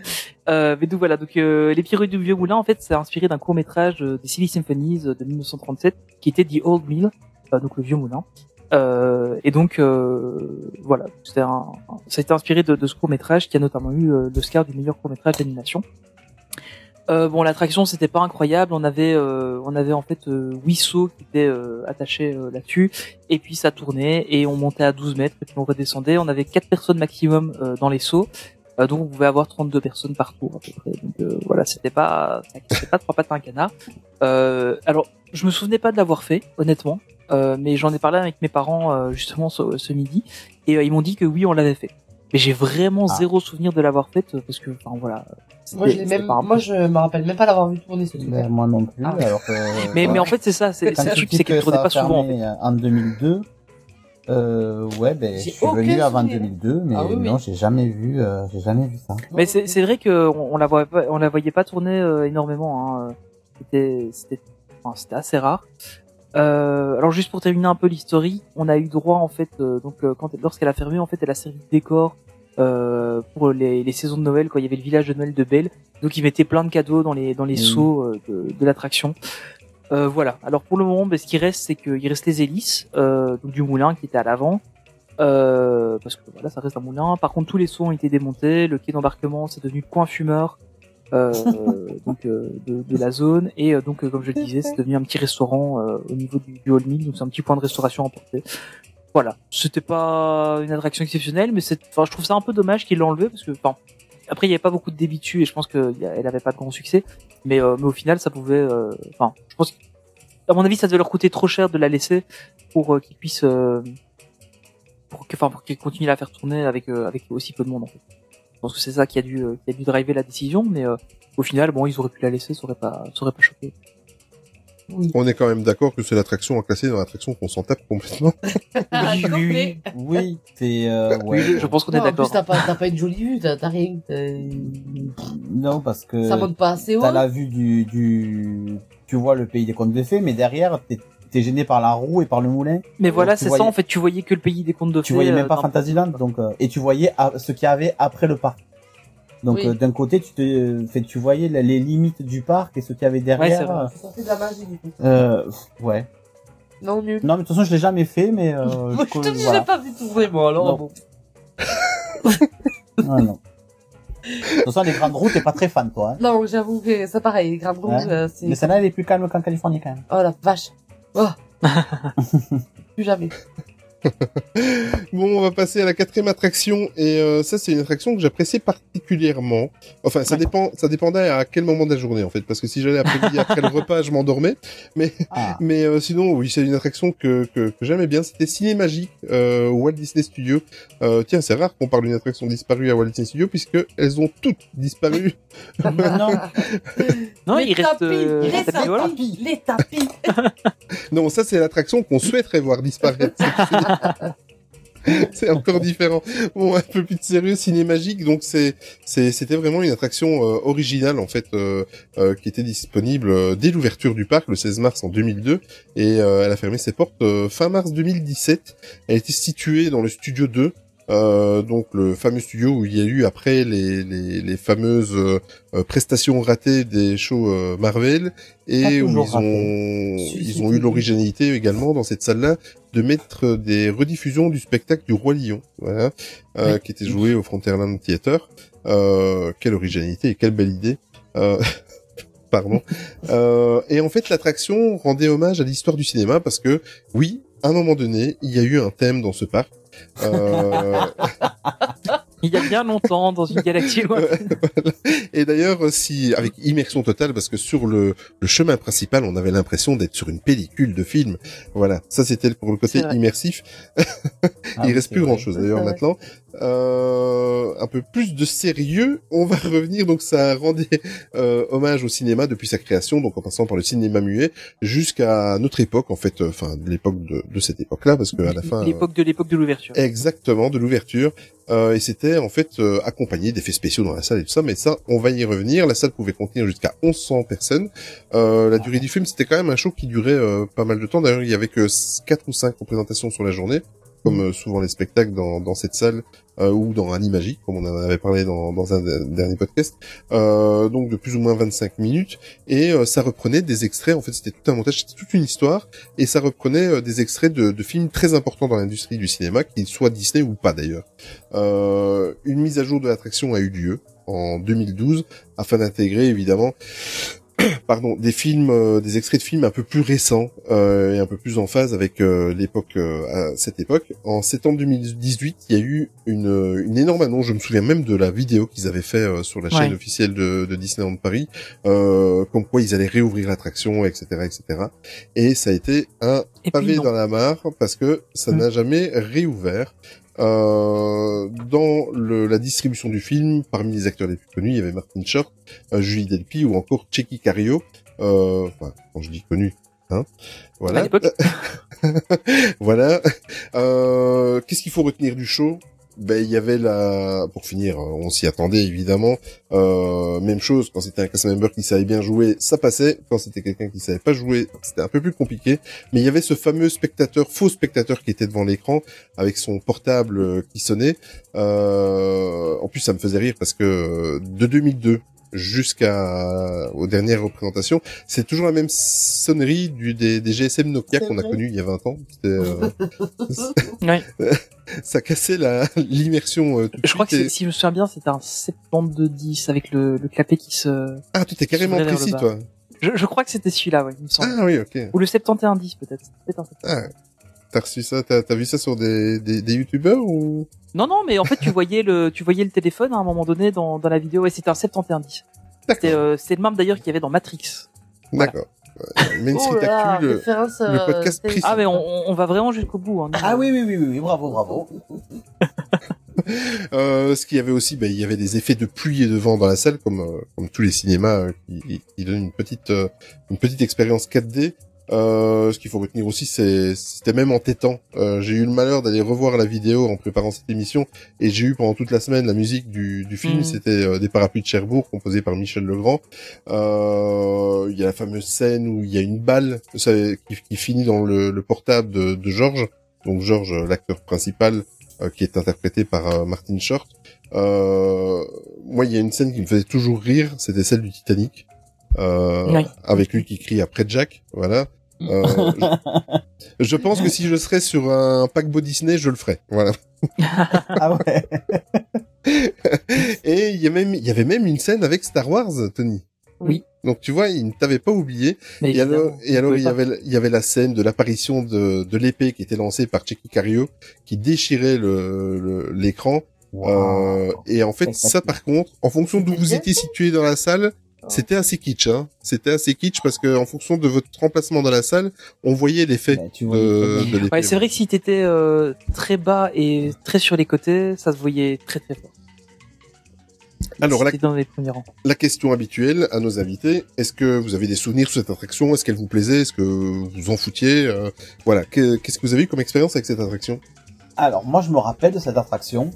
euh, mais donc voilà, donc euh, les pirouettes du vieux moulin, en fait, c'est inspiré d'un court métrage des Silly Symphonies euh, de 1937, qui était The Old Mill, euh, donc le vieux moulin. Euh, et donc euh, voilà, c'était un, ça a été inspiré de, de ce court métrage qui a notamment eu euh, l'Oscar du meilleur court métrage d'animation. Euh, bon, l'attraction c'était pas incroyable. On avait, euh, on avait en fait euh, huit sauts qui étaient euh, attachés euh, là-dessus, et puis ça tournait et on montait à 12 mètres et puis on redescendait. On avait quatre personnes maximum euh, dans les sauts, euh, donc on pouvait avoir 32 personnes par tour à peu près. Donc euh, voilà, c'était pas, c'était pas trois pattes un canard. Euh, alors, je me souvenais pas de l'avoir fait, honnêtement, euh, mais j'en ai parlé avec mes parents euh, justement ce, ce midi et euh, ils m'ont dit que oui, on l'avait fait. Mais j'ai vraiment Ah. zéro souvenir de l'avoir faite euh, parce que, enfin voilà. Moi, je même, moi, je me rappelle même pas l'avoir vu tourner ce truc. Ben, moi non plus. Ah. Alors que, Mais, mais en fait, c'est ça, c'est le tu truc, dis c'est qu'elle que tournait pas souvent. En fait. fermé en 2002, euh, ouais, ben, je suis venu avant souvenir. 2002, mais Ah oui, oui. non, j'ai jamais vu, euh, j'ai jamais vu ça. Mais c'est c'est vrai que on, on la voyait pas, on la voyait pas tourner euh, énormément. Hein. C'était c'était enfin, c'était assez rare. Euh, alors juste pour terminer un peu l'historique, on a eu droit en fait euh, donc euh, quand lorsqu'elle a fermé en fait elle a servi de décor euh, pour les, les saisons de Noël quand il y avait le village de Noël de Belle. Donc ils mettaient plein de cadeaux dans les dans les Mhm. seaux euh, de, de l'attraction. Euh, voilà. Alors pour le moment, ben, ce qui reste, c'est qu'il reste les hélices euh, donc du moulin qui était à l'avant. Euh, parce que voilà, ça reste un moulin. Par contre, tous les seaux ont été démontés. Le quai d'embarquement, c'est devenu coin fumeur euh, donc euh, de, de la zone. Et euh, donc, euh, comme je le disais, c'est devenu un petit restaurant euh, au niveau du, du. Donc, c'est un petit point de restauration emporté. Voilà. C'était pas une attraction exceptionnelle, mais c'est, enfin, je trouve ça un peu dommage qu'il l'ait enlevé parce que, enfin, après, il y avait pas beaucoup de débit dessus et je pense qu'elle avait pas de grand succès. Mais, euh, mais au final, ça pouvait, enfin, je pense, à mon avis, ça devait leur coûter trop cher de la laisser pour qu'ils puissent, pour que, enfin, pour qu'ils continuent à la faire tourner avec, avec aussi peu de monde, en fait. Je pense que c'est ça qui a dû, euh, qui a dû driver la décision, mais euh, au final, bon, ils auraient pu la laisser, ça aurait pas, ça aurait pas choqué. On est quand même d'accord que c'est l'attraction à classer dans l'attraction qu'on s'en tape complètement. Ah, Oui, oui, complet. Oui, c'est, euh, ouais. Oui, je pense qu'on est Non, en plus, d'accord. t'as pas, t'as pas une jolie vue, t'as, t'as rien. t'as- Non, parce que Ça monte pas assez haut. t'as la vue du, du, tu vois le pays des contes de fées, mais derrière, t'es, t'es gêné par la roue et par le moulin. Mais voilà, tu c'est voyais- ça, en fait, tu voyais que le pays des contes de Tu fées, voyais euh, même pas d'un- Fantasyland, donc, euh, et tu voyais ah, ce qu'il y avait après le parc. Donc, Oui. euh, d'un côté, tu te, fait, tu voyais la- les limites du parc et ce qu'il y avait Ouais, derrière. c'est vrai. C'est sorti de la magie, du coup. euh, ouais. Non, nul. Non, mais de toute façon, je l'ai jamais fait, mais, euh, Moi, je te dis, voilà. pas vu tourner, moi, alors Non. bon. Ouais, non. De toute façon, les grandes routes, t'es pas très fan, toi. Hein. Non, j'avoue que c'est pareil, les grandes rouges, Ouais. euh, c'est... Mais celle-là, elle est plus calme qu'en Californie, quand même. Oh la vache. Oh. Plus jamais. Bon, on va passer à la quatrième attraction et euh, ça c'est une attraction que j'appréciais particulièrement. Enfin, ça Ouais. dépend, ça dépendait à quel moment de la journée en fait, parce que si j'allais après-midi après le repas, je m'endormais. Mais Ah. mais euh, sinon, oui, c'est une attraction que que, que j'aimais bien. C'était Cinémagique euh, au Walt Disney Studios. Euh, tiens, c'est rare qu'on parle d'une attraction disparue à Walt Disney Studios puisque elles ont toutes disparu. non. Non, les il reste, tapis, euh, les un tapis volant. tapis, les tapis. Non, ça c'est l'attraction qu'on souhaiterait voir disparaître. c'est encore différent. Bon, un peu plus de sérieux, Cinémagique. Donc c'est c'est c'était vraiment une attraction euh, originale en fait euh, euh, qui était disponible euh, dès l'ouverture du parc le 16 mars en 2002 et euh, elle a fermé ses portes euh, fin mars 2017. Elle était située dans le studio 2. Euh, donc le fameux studio où il y a eu après les, les, les fameuses euh, prestations ratées des shows euh, Marvel et où ils ont ils ont eu l'originalité également dans cette salle-là de mettre des rediffusions du spectacle du Roi Lion, voilà, euh, qui était joué au Frontierland Theater. Euh, quelle originalité et quelle belle idée. Euh, Pardon. Euh, et en fait, l'attraction rendait hommage à l'histoire du cinéma parce que, oui, à un moment donné, il y a eu un thème dans ce parc. Euh, Il y a bien longtemps, dans une galaxie lointaine. Et d'ailleurs, si avec immersion totale, parce que sur le, le chemin principal, on avait l'impression d'être sur une pellicule de film. Voilà, ça c'était pour le côté immersif. Ah Il oui, reste plus vrai. grand chose d'ailleurs maintenant. Euh, un peu plus de sérieux, on va revenir. Donc ça rendait euh, hommage au cinéma depuis sa création, donc en passant par le cinéma muet jusqu'à notre époque, en fait, euh, enfin l'époque de, de cette époque-là, parce que à la fin. euh, L'époque de l'époque de l'ouverture. Exactement, de l'ouverture. Euh, et c'était en fait euh, accompagné d'effets spéciaux dans la salle et tout ça, mais ça, on va y revenir. La salle pouvait contenir jusqu'à 1100 personnes. Euh, la durée du film, c'était quand même un show qui durait euh, pas mal de temps. D'ailleurs, il y avait que 4 ou 5 représentations sur la journée, comme euh, souvent les spectacles dans, dans cette salle euh, ou dans Animagie, comme on en avait parlé dans, dans un de- dernier podcast. Euh, donc de plus ou moins 25 minutes. Et euh, ça reprenait des extraits, en fait c'était tout un montage, c'était toute une histoire, et ça reprenait euh, des extraits de, de films très importants dans l'industrie du cinéma, qu'ils soient Disney ou pas d'ailleurs. Euh, une mise à jour de l'attraction a eu lieu en 2012, afin d'intégrer évidemment pardon, des films, euh, des extraits de films un peu plus récents euh, et un peu plus en phase avec euh, l'époque, euh, à cette époque. En septembre 2018, il y a eu une, une énorme annonce. Je me souviens même de la vidéo qu'ils avaient fait euh, sur la chaîne Ouais. officielle de, de Disneyland Paris, euh, comme quoi ils allaient réouvrir l'attraction, etc., etc. Et ça a été un Et pavé dans la mare parce que ça Mm. n'a jamais réouvert. Euh, dans le, la distribution du film, parmi les acteurs les plus connus, il y avait Martin Short, euh, Julie Delpy ou encore Checky Cario. Euh, enfin, quand je dis connu, hein. Voilà. À voilà. Euh, Qu'est-ce qu'il faut retenir du show? Ben il y avait la pour finir on s'y attendait évidemment. Euh, même chose quand c'était un cast member qui savait bien jouer ça passait. Quand c'était quelqu'un qui savait pas jouer c'était un peu plus compliqué. Mais il y avait ce fameux spectateur faux spectateur qui était devant l'écran avec son portable euh, qui sonnait. Euh, en plus ça me faisait rire parce que euh, de 2002 jusqu'à aux dernières représentations, c'est toujours la même sonnerie du des, des GSM Nokia qu'on a connu il y a 20 ans. C'était, euh, Ouais. ça cassait la l'immersion. euh, Je crois que et- si je me souviens bien, c'était un 7210 avec le, le clapet qui se. Ah, tout est carrément précis, toi. Je, je crois que c'était celui-là, ouais, il me semble. Ah oui, ok. Ou le 7110 peut-être. Peut-être un 7110. Ah, t'as reçu ça, t'as as vu ça sur des des, des youtubeurs ou? Non, non, mais en fait, tu voyais le, tu voyais le téléphone à un moment donné dans, dans la vidéo, et c'était un 7110. C'était, D'accord. euh, c'est le même d'ailleurs qu'il y avait dans Matrix. Voilà. D'accord. Ouais, Main Oh Street là le, le euh, podcast précis. Ah, mais on, va vraiment jusqu'au bout. Hein. Ah oui, oui, oui, oui, oui, bravo, bravo. Euh, ce qu'il y avait aussi, ben, il y avait des effets de pluie et de vent dans la salle, comme euh, comme tous les cinémas euh, qui, qui donnent une petite euh, une petite expérience 4D. Euh, ce qu'il faut retenir aussi, c'est c'était même entêtant. Euh, j'ai eu le malheur d'aller revoir la vidéo en préparant cette émission, et j'ai eu pendant toute la semaine la musique du, du film. Mhm. C'était euh, des parapluies de Cherbourg, composés par Michel Legrand. Euh, Il y a la fameuse scène où il y a une balle ça, qui, qui finit dans le, le portable de, de Georges. Donc Georges, l'acteur principal, qui est interprété par Martin Short. Euh, moi, il y a une scène qui me faisait toujours rire, c'était celle du Titanic, euh, Oui. avec lui qui crie après Jack, voilà. Euh, je, je pense que si je serais sur un paquebot Disney, je le ferais, voilà. Ah ouais. Et il y a même, il y avait même une scène avec Star Wars, Tony. Oui. Donc tu vois, il ne t'avait pas oublié. Mais Et alors, et il y avait, il y avait la scène de l'apparition de, de l'épée qui était lancée par Checky Cario, qui déchirait le, le- l'écran. Euh, et en fait, ça par contre, en fonction d'où vous étiez situé dans la salle, c'était assez kitsch. Hein. C'était assez kitsch parce que en fonction de votre emplacement dans la salle, on voyait l'effet Bah, vois, de, de l'épée. Ouais, c'est vrai que si t'étais euh, très bas et très sur les côtés, ça se voyait très très fort. Alors, la- t'étais dans les premiers rangs. La question habituelle à nos invités, est-ce que vous avez des souvenirs sur cette attraction? Est-ce qu'elle vous plaisait? Est-ce que vous en foutiez? Euh, Voilà, Que- qu'est-ce que vous avez eu comme expérience avec cette attraction? Alors, moi, je me rappelle de cette attraction.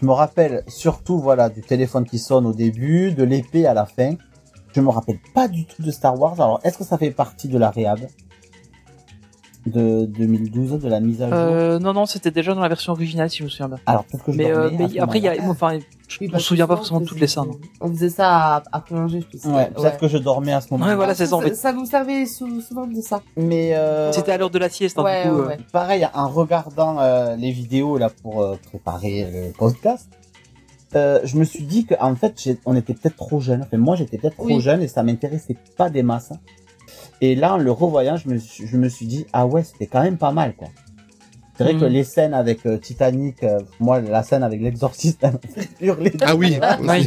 Je me rappelle surtout, voilà, du téléphone qui sonne au début, de l'épée à la fin. Je me rappelle pas du tout de Star Wars. Alors, est-ce que ça fait partie de la réhab de 2012, de la mise à jour Euh, non, non, c'était déjà dans la version originale, si je me souviens bien. Alors, peut-être que je Mais, euh, mais après, il y a, enfin, je Oui, me souviens pas forcément de toutes les scènes. On faisait ça à, à plonger, je pense. Ouais, peut-être que je dormais à ce moment-là. Ouais, voilà, c'est ça, ça, nous servait sou- souvent de ça. Mais euh, C'était à l'heure de la sieste, hein, Ouais, du coup. ouais, euh, pareil, en regardant euh, les vidéos là pour euh, préparer le podcast, euh, je me suis dit qu'en fait, on était peut-être trop jeune. Enfin, moi, j'étais peut-être trop Oui. jeune et ça m'intéressait pas des masses. Et là, en le revoyant, je me, suis- je me suis dit, ah ouais, c'était quand même pas mal, quoi. C'est vrai Mhm. que les scènes avec euh, Titanic, euh, moi, la scène avec l'exorciste, elle m'a fait hurler. de Ah oui. Oui.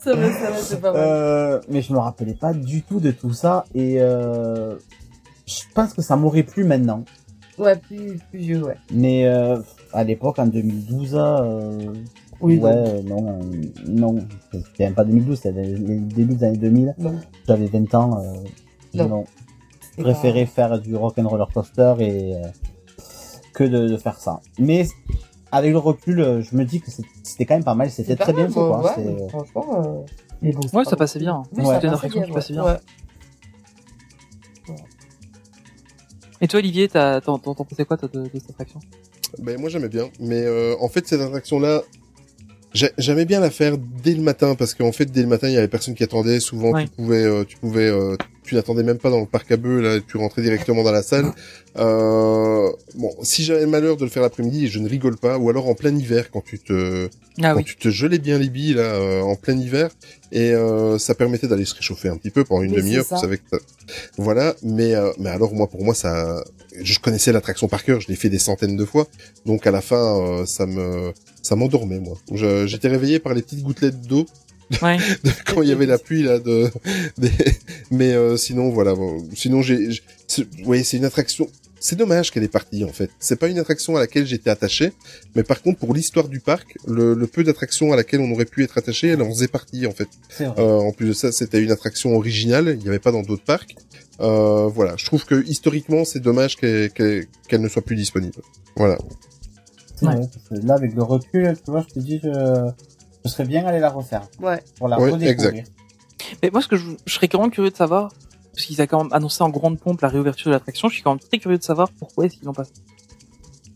C'est vrai, c'est pas mal. Euh, mais je me rappelais pas du tout de tout ça et euh, je pense que ça m'aurait plu maintenant. Ouais, plus, plus vieux, ouais. Mais euh, à l'époque, en 2012, euh, Oui, ouais, non. euh, non, euh, non, c'était même pas 2012, c'était les débuts des années 2000. Non. J'avais 20 ans, euh, Non. non. c'est Je préférais faire du rock and roller coaster et euh, que de, de faire ça. Mais avec le recul, euh, je me dis que c'était quand même pas mal, c'était très bien fait, quoi. ouais, C'est- mais Franchement, euh, mais bon, Ouais, pas ça passait bien. Oui, Ouais. ça C'était une attraction qui passait bien. Ouais. Et toi, Olivier, t'as- t'en pensais quoi toi, de, de cette attraction Ben moi j'aimais bien, mais euh, en fait cette attraction-là, j'aimais bien la faire dès le matin parce qu'en fait dès le matin il y avait personne qui attendait. Souvent Ouais. tu pouvais, euh, tu pouvais, euh, tu n'attendais même pas dans le parc à bœufs là, tu rentrais directement dans la salle. Euh, bon, si j'avais le malheur de le faire l'après-midi, je ne rigole pas, ou alors en plein hiver quand tu te, Ah quand oui. tu te gelais bien les billes là euh, en plein hiver et euh, ça permettait d'aller se réchauffer un petit peu pendant une demi-heure. Vous savez que voilà, mais euh, mais alors moi pour moi ça, je connaissais l'attraction par cœur, je l'ai fait des centaines de fois, donc à la fin euh, ça me ça m'endormait moi. J'étais réveillé par les petites gouttelettes d'eau Ouais. de- quand il y avait la pluie là de des- mais euh, sinon voilà bon, sinon j'ai ouais c'est une attraction c'est dommage qu'elle est partie en fait. C'est pas une attraction à laquelle j'étais attaché, mais par contre pour l'histoire du parc, le, le peu d'attractions à laquelle on aurait pu être attaché, elle en faisait partie en fait. C'est vrai. Euh, en plus de ça, c'était une attraction originale, il n'y avait pas dans d'autres parcs. Euh, voilà, je trouve que historiquement, c'est dommage qu'elle ne soit plus disponible. Voilà. C'est vrai, parce que là, avec le recul, tu vois, je te dis, je, je serais bien allé la refaire. Ouais. Pour la Ouais, redécouvrir. exact. Mais moi, ce que je, je serais quand même curieux de savoir, parce qu'ils ont quand même annoncé en grande pompe la réouverture de l'attraction, je suis quand même très curieux de savoir pourquoi est-ce qu'ils l'ont pas fait.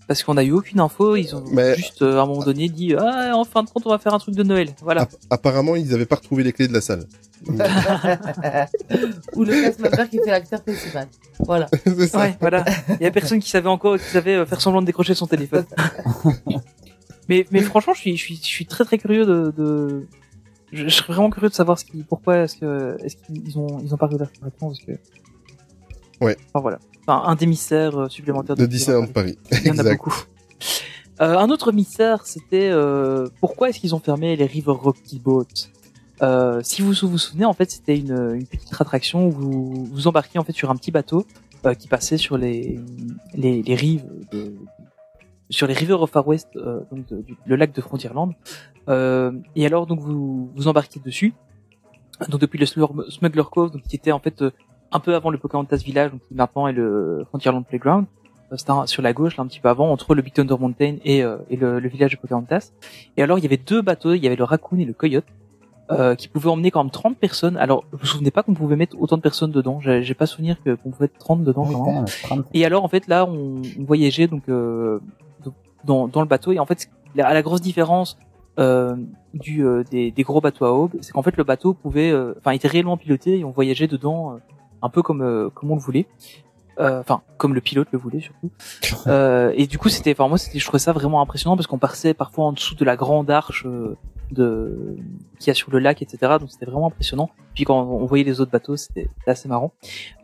Parce qu'on a eu aucune info, ils ont Mais- juste euh, à un moment donné dit ah en fin de compte on va faire un truc de Noël. Voilà. App- apparemment, ils n'avaient pas retrouvé les clés de la salle. Ou le cast member qui fait l'acteur principal. Voilà. c'est ça. Ouais, voilà. Il y a personne qui savait encore, qui savait euh, faire semblant de décrocher son téléphone. mais, mais franchement, je suis, je suis, je suis très très curieux de, de... Je, je serais vraiment curieux de savoir ce qui, pourquoi est-ce que, est-ce qu'ils ont, ils ont pas parce que. Ouais. Enfin voilà. Enfin, un des mystères euh, supplémentaires De Disneyland Paris. Il y en a beaucoup. Euh, un autre mystère, c'était euh, pourquoi est-ce qu'ils ont fermé les River Rocky Boats euh, Si vous vous souvenez, en fait, c'était une, une petite attraction où vous vous embarquiez en fait sur un petit bateau euh, qui passait sur les les, les rives de, sur les River of Far West, euh, donc de- du- le lac de Frontierland. Euh, et alors donc vous vous embarquez dessus. Donc depuis le Smuggler Cove, donc qui était en fait euh, un peu avant le Pocahontas Village, donc qui maintenant est le Frontierland Playground. Euh, C'était sur la gauche, là un petit peu avant, entre le Big Thunder Mountain et, euh, et le, le village de Pocahontas. Et alors il y avait deux bateaux, il y avait le Raccoon et le Coyote, euh, qui pouvaient emmener quand même 30 personnes. Alors je me souvenais pas qu'on pouvait mettre autant de personnes dedans? J'ai pas souvenir qu'on pouvait être 30 dedans quand même. même, 30. Et alors en fait là on, on voyageait donc euh, dans, dans le bateau et en fait la, la grosse différence euh, du euh, des, des gros bateaux à aube, c'est qu'en fait le bateau pouvait, euh, enfin était réellement piloté et on voyageait dedans euh, un peu comme euh, comme on le voulait, Euh, enfin comme le pilote le voulait surtout. Euh, et du coup c'était, enfin moi c'était, je trouvais ça vraiment impressionnant parce qu'on passait parfois en dessous de la grande arche euh, de qu'il y a sur le lac, etc. Donc c'était vraiment impressionnant. Puis quand on voyait les autres bateaux, c'était assez marrant.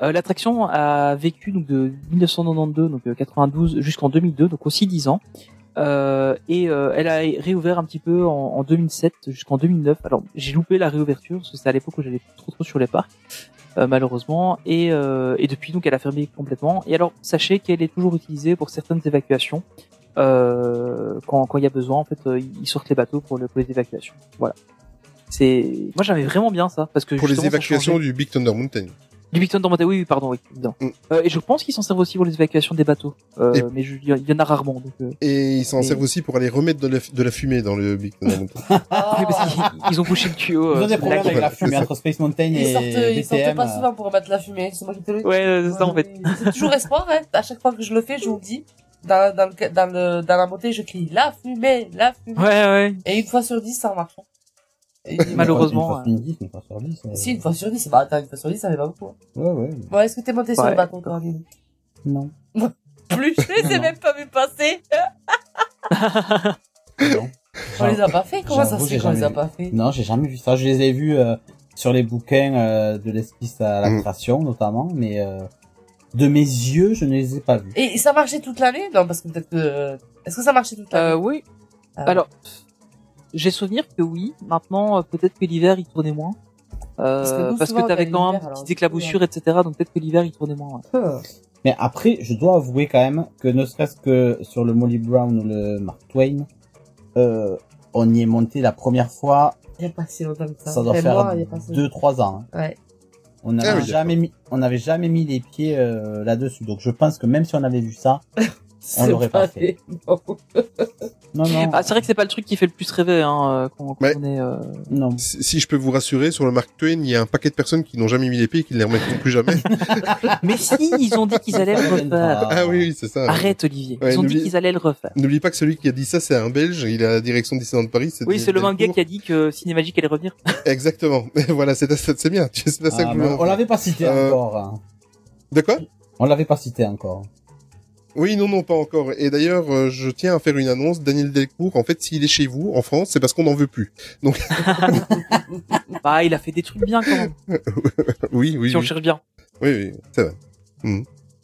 Euh, L'attraction a vécu donc de 1992, donc euh, 92 jusqu'en 2002, donc aussi 10 ans. Euh, et euh, elle a réouvert un petit peu en, en 2007 jusqu'en 2009. Alors j'ai loupé la réouverture parce que c'était à l'époque où j'allais trop trop sur les parcs, euh, malheureusement. Et, euh, et depuis donc elle a fermé complètement. Et alors sachez qu'elle est toujours utilisée pour certaines évacuations. Euh, quand quand il y a besoin, en fait, ils sortent les bateaux pour, le, pour les évacuations. Voilà. C'est moi j'avais vraiment bien ça parce que Pour les évacuations du Big Thunder Mountain. Du Big Thunder Mountain, oui, oui, pardon, oui, évidemment. Mm. Euh, et je pense qu'ils s'en servent aussi pour les évacuations des bateaux. Euh, Et- Mais je- il y en a rarement. Donc, euh, Et ils s'en Et- servent aussi pour aller remettre de la, de la fumée dans le Big Thunder Mountain. oui, parce qu'ils ils ont bouché le tuyau. Ils euh, ont des sous le problèmes lac. avec la fumée entre Space Mountain Ils et sortent, ils sortent pas souvent pour mettre la fumée. C'est moi qui te le dis. Ouais, euh, c'est ça en fait. C'est toujours espoir, hein. À chaque fois que je le fais, je vous le dis. Dans, dans, le, dans, le, dans la montée, je crie la fumée, la fumée. Ouais, ouais. Et une fois sur dix, ça marche. Malheureusement, Une fois sur 10, une fois sur 10. euh, Si, une fois sur dix, c'est pas, attends, une fois sur dix, ça fait pas beaucoup. hein. Ouais, ouais. Bon, est-ce que t'es monté sur le bateau, Coraline? Non. Plus, je les ai même pas vu passer. Non. On les a pas fait? Comment ça se fait qu'on les a pas fait? Non, j'ai jamais vu ça. Je les ai vus euh, sur les bouquins euh, de l'esquisse à la Mm. création, notamment, mais euh, de mes yeux, je ne les ai pas vus. Et ça marchait toute l'année? Non, parce que peut-être que, est-ce que ça marchait toute Euh, l'année? oui. Ah. Alors, j'ai souvenir que oui. Maintenant, euh, peut-être que l'hiver, il tournait moins. Euh, Parce que parce t'avais on quand même petites éclaboussures, etc. Donc peut-être que l'hiver, il tournait moins. ouais. Ah. Mais après, je dois avouer quand même que ne serait-ce que sur le Molly Brown ou le Mark Twain, euh, on y est monté la première fois, Il y a pas si longtemps que ça. ça doit faire moi, il y a pas si 2-3 ans. hein. Ouais. On Ah n'avait oui, jamais mis, on n'avait jamais mis les pieds euh, là-dessus. Donc je pense que même si on avait vu ça, On C'est l'aurait pas fait. Non. non, non, Ah, c'est vrai que c'est pas le truc qui fait le plus rêver hein, euh, quand, quand Mais- on est. euh, non. Si si je peux vous rassurer, sur le Mark Twain, il y a un paquet de personnes qui n'ont jamais mis les pieds et qui ne les remettront plus jamais. Mais si, ils ont dit qu'ils allaient le refaire. ah oui, oui, c'est ça. Arrête, Olivier. Ouais, Ils ont dit qu'ils allaient le refaire. N'oublie pas que celui qui a dit ça, c'est un Belge. Il est à la direction de Disneyland Paris. Oui, c'est le même gars qui a dit que Cinémagique allait revenir. Exactement. voilà, c'est bien. Ah, en on l'avait pas cité Euh, encore. De quoi? On l'avait pas cité encore. Oui, non, non, pas encore. Et d'ailleurs, euh, je tiens à faire une annonce. Daniel Delcourt, en fait, s'il est chez vous, en France, c'est parce qu'on n'en veut plus. Bah, il a fait des trucs bien quand même. oui, oui, si on oui. cherche bien. Oui, oui, c'est vrai.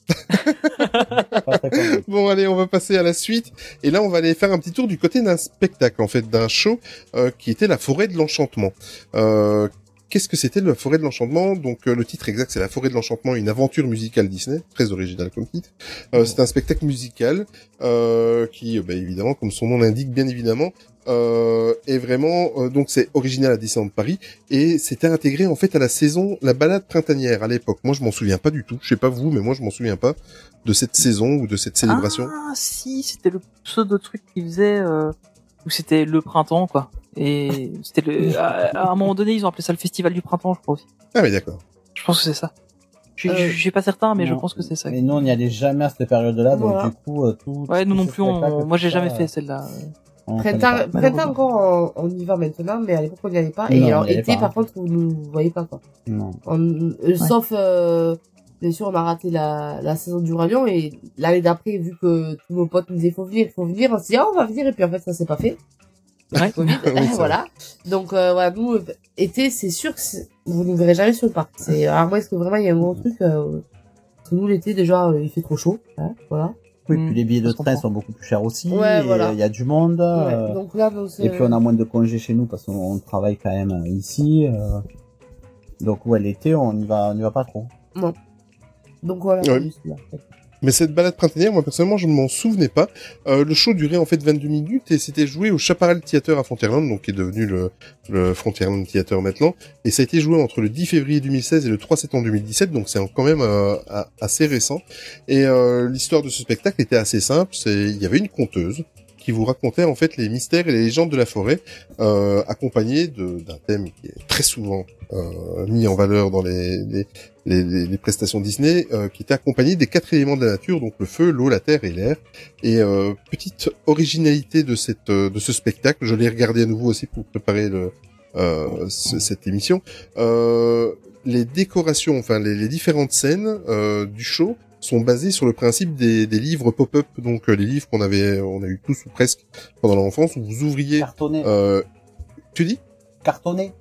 Convaincu. Bon, allez, on va passer à la suite. Et là, on va aller faire un petit tour du côté d'un spectacle, en fait, d'un show euh, qui était la forêt de l'enchantement. Euh, qu'est-ce que c'était la forêt de l'enchantement? Donc euh, le titre exact c'est la forêt de l'enchantement, une aventure musicale Disney, très original comme titre. Euh, c'est un spectacle musical euh, qui, bah, évidemment, comme son nom l'indique, bien évidemment, euh, est vraiment euh, donc c'est original à Disneyland Paris et c'était intégré en fait à la saison la balade printanière à l'époque. Moi je m'en souviens pas du tout. Je sais pas vous, mais moi je m'en souviens pas de cette saison ou de cette célébration. Ah si, c'était le pseudo truc qu'ils faisaient euh, où c'était le printemps quoi. Et c'était le à, à un moment donné ils ont appelé ça le festival du printemps je crois aussi. Ah mais d'accord. Je pense que c'est ça. Je, Euh, je, je suis pas certain mais je pense que c'est ça. Et nous, on n'y allait jamais à cette période-là, donc du coup, euh, tout. Ouais, nous tout non plus. on- moi j'ai jamais euh, fait celle-là. Printemps, printemps encore, on, on y va maintenant, mais à l'époque on n'y allait pas. Non, Et alors été, pas. par contre, vous ne voyez pas quoi. Non. On- euh, Sauf, euh, bien sûr, on a raté la, la saison du Lion et l'année d'après, vu que tous nos potes nous disaient faut venir, faut venir, on s'est dit ah, on va venir et puis en fait ça s'est pas fait. Ouais. Covid, Oui, voilà. Donc euh, voilà, nous euh, été, c'est sûr que vous ne verrez jamais sur le parc. C'est à moins que vraiment il y a un gros truc. Euh, parce que nous l'été déjà euh, il fait trop chaud, hein, voilà. Oui, Mm, puis les billets de train comprends. sont beaucoup plus chers aussi. Ouais, et voilà. Il y a du monde. euh, Ouais, donc là, nous, c'est- Et puis on a moins de congés chez nous parce qu'on on travaille quand même euh, ici. euh. Donc ouais, l'été on y va, on y va pas trop. Donc voilà. Mais cette balade printanière, moi personnellement, je ne m'en souvenais pas. Euh, le show durait en fait 22 minutes et c'était joué au Chaparral Theater à Frontierland, donc qui est devenu le, le Frontierland Theater maintenant. Et ça a été joué entre le 10 février 2016 et le 3 septembre 2017, donc c'est quand même euh, assez récent. Et euh, l'histoire de ce spectacle était assez simple. Il y avait une conteuse qui vous racontait en fait les mystères et les légendes de la forêt, euh, accompagnée de- d'un thème qui est très souvent euh, mis en valeur dans les, les, les, les- les prestations Disney, euh, qui était accompagné des quatre éléments de la nature, donc le feu, l'eau, la terre et l'air. Et euh, petite originalité de cette euh, de ce spectacle, je l'ai regardé à nouveau aussi pour préparer le, euh, ce- cette émission. Euh, les décorations, enfin les, les différentes scènes euh, du show sont basées sur le principe des, des livres pop-up, donc les livres qu'on avait, on a eu tous ou presque pendant l'enfance, où vous ouvriez. Cartonné. Euh, tu dis? Cartonné.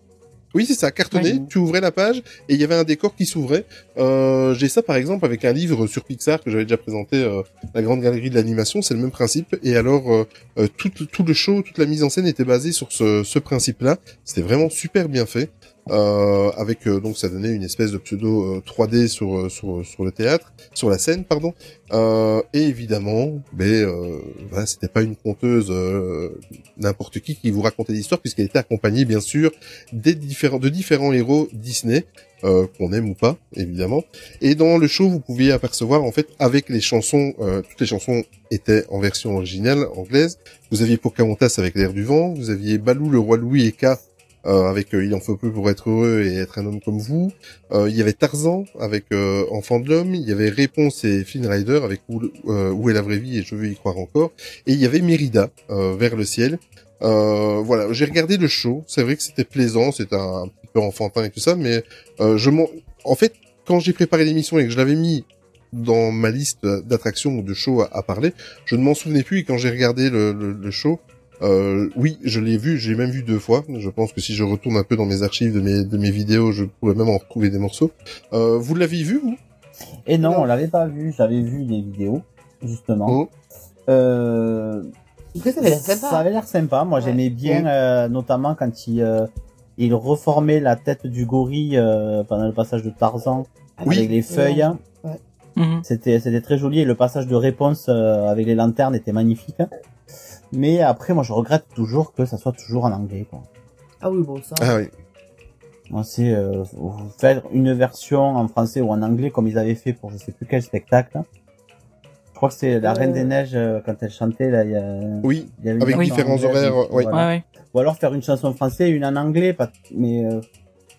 Oui, c'est ça, cartonné. Tu ouvrais la page et il y avait un décor qui s'ouvrait. Euh, J'ai ça par exemple avec un livre sur Pixar que j'avais déjà présenté, euh, la grande galerie de l'animation. C'est le même principe. Et alors euh, euh, tout, tout le show, toute la mise en scène était basée sur ce, ce principe-là. C'était vraiment super bien fait. Euh, avec euh, donc ça donnait une espèce de pseudo euh, 3D sur euh, sur sur le théâtre, sur la scène pardon. Euh, et évidemment, ben euh, voilà, c'était pas une conteuse euh, n'importe qui qui vous racontait l'histoire puisqu'elle était accompagnée bien sûr des différents de différents héros Disney euh, qu'on aime ou pas évidemment. Et dans le show, vous pouviez apercevoir en fait avec les chansons, euh, toutes les chansons étaient en version originale anglaise. Vous aviez Pocahontas avec l'air du vent, vous aviez Balou le roi Louis et K euh, avec euh, Il en faut peu pour être heureux et être un homme comme vous. Euh, il y avait Tarzan avec euh, Enfant de l'homme. Il y avait Réponse et Flynn Rider avec Où, euh, Où est la vraie vie et Je veux y croire encore. Et il y avait Mérida euh, vers le ciel. Euh, voilà, j'ai regardé le show. C'est vrai que c'était plaisant, c'était un, un petit peu enfantin et tout ça, mais euh, je m'en... en fait, quand j'ai préparé l'émission et que je l'avais mis dans ma liste d'attractions ou de shows à, à parler, je ne m'en souvenais plus. Et quand j'ai regardé le, le, le show, euh, oui, je l'ai vu, j'ai même vu deux fois. Je pense que si je retourne un peu dans mes archives de mes, de mes vidéos, je pourrais même en retrouver des morceaux. Euh, vous l'avez vu, vous? Et non, Non. on l'avait pas vu. J'avais vu les vidéos justement. Oh. Euh, Après, ça avait l'air sympa. Ça avait l'air sympa. Moi, Ouais. j'aimais bien, euh, notamment quand il, euh, il reformait la tête du gorille euh, pendant le passage de Tarzan Oui. avec les feuilles. Mhm. C'était, c'était très joli. Et le passage de réponse euh, avec les lanternes était magnifique. Mais après, moi, je regrette toujours que ça soit toujours en anglais. Quoi. Ah oui, bon, ça. Ah oui. Moi, c'est euh, faire une version en français ou en anglais comme ils avaient fait pour je sais plus quel spectacle. Je crois que c'est la Euh. Reine des Neiges euh, quand elle chantait là. Il y a, Oui, il y avait une avec version différents horaires, ouais. voilà. Ouais, ouais. Ou alors faire une chanson en français et une en anglais, mais euh,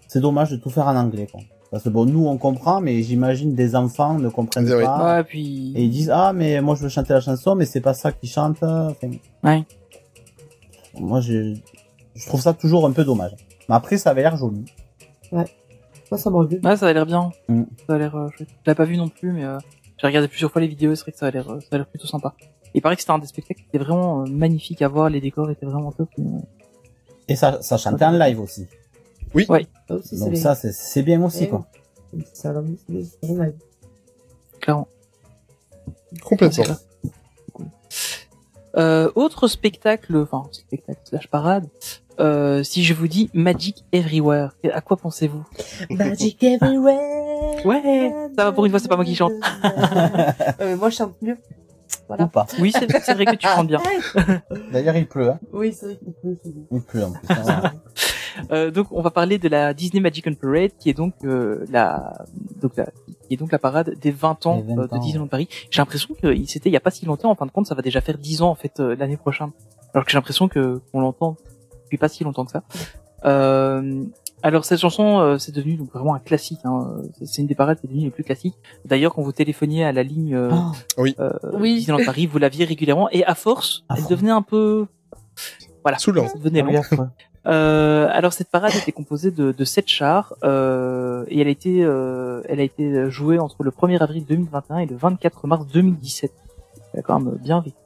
c'est dommage de tout faire en anglais. Quoi. Parce que bon, nous on comprend, mais j'imagine des enfants ne comprennent Oui. pas. Ouais, puis. Et ils disent ah mais moi je veux chanter la chanson, mais c'est pas ça qu'ils chantent. Enfin, Ouais. Moi je, je trouve ça toujours un peu dommage. Mais après ça avait l'air joli. Moi, ça m'aurait plu. Ouais, ça a l'air bien. Mm. Ça a l'air euh, chouette. Je l'ai pas vu non plus, mais euh, j'ai regardé plusieurs fois les vidéos. C'est vrai que ça a l'air, euh, ça a l'air plutôt sympa. Il paraît que c'était un des spectacles qui était vraiment euh, magnifique à voir. Les décors étaient vraiment top. mais, Et ça, ça chantait en live aussi. Ça aussi, c'est Donc bien. ça c'est c'est bien aussi Eh quoi. oui. Ça, clairement. Complètement. Euh, autre spectacle, enfin spectacle slash parade. Euh, si je vous dis Magic Everywhere, à quoi pensez-vous? Magic everywhere. Ouais, ça va pour une fois, c'est pas moi qui chante. Euh, moi, je chante mieux. Ou Voilà. pas. Oui, c'est c'est vrai que tu chantes bien. D'ailleurs, il pleut, hein. Oui, c'est vrai qu'il bon. Il pleut, en plus. hein. Euh, donc on va parler de la Disney Magic and Parade, qui est donc euh, la donc la, qui est donc la parade des 20 ans, Les 20 euh, de Disneyland ouais. Paris. J'ai l'impression que c'était il y a pas si longtemps. En fin de compte, ça va déjà faire 10 ans en fait euh, l'année prochaine. Alors que j'ai l'impression que qu'on l'entend depuis pas si longtemps que ça. Euh, alors cette chanson, euh, c'est devenu donc vraiment un classique. Hein. C'est- une des parades qui est devenue les plus classiques. D'ailleurs, quand vous téléphoniez à la ligne euh, Ah, euh, Oui. Disneyland Paris, vous l'aviez régulièrement et à force, À elle devenait un peu voilà, Saoulant. ça devenait long. Euh, alors cette parade était composée de, de sept chars euh, et elle a été euh, elle a été jouée entre le 1er avril 2021 et le 24 mars 2017. Elle a quand même bien vécu.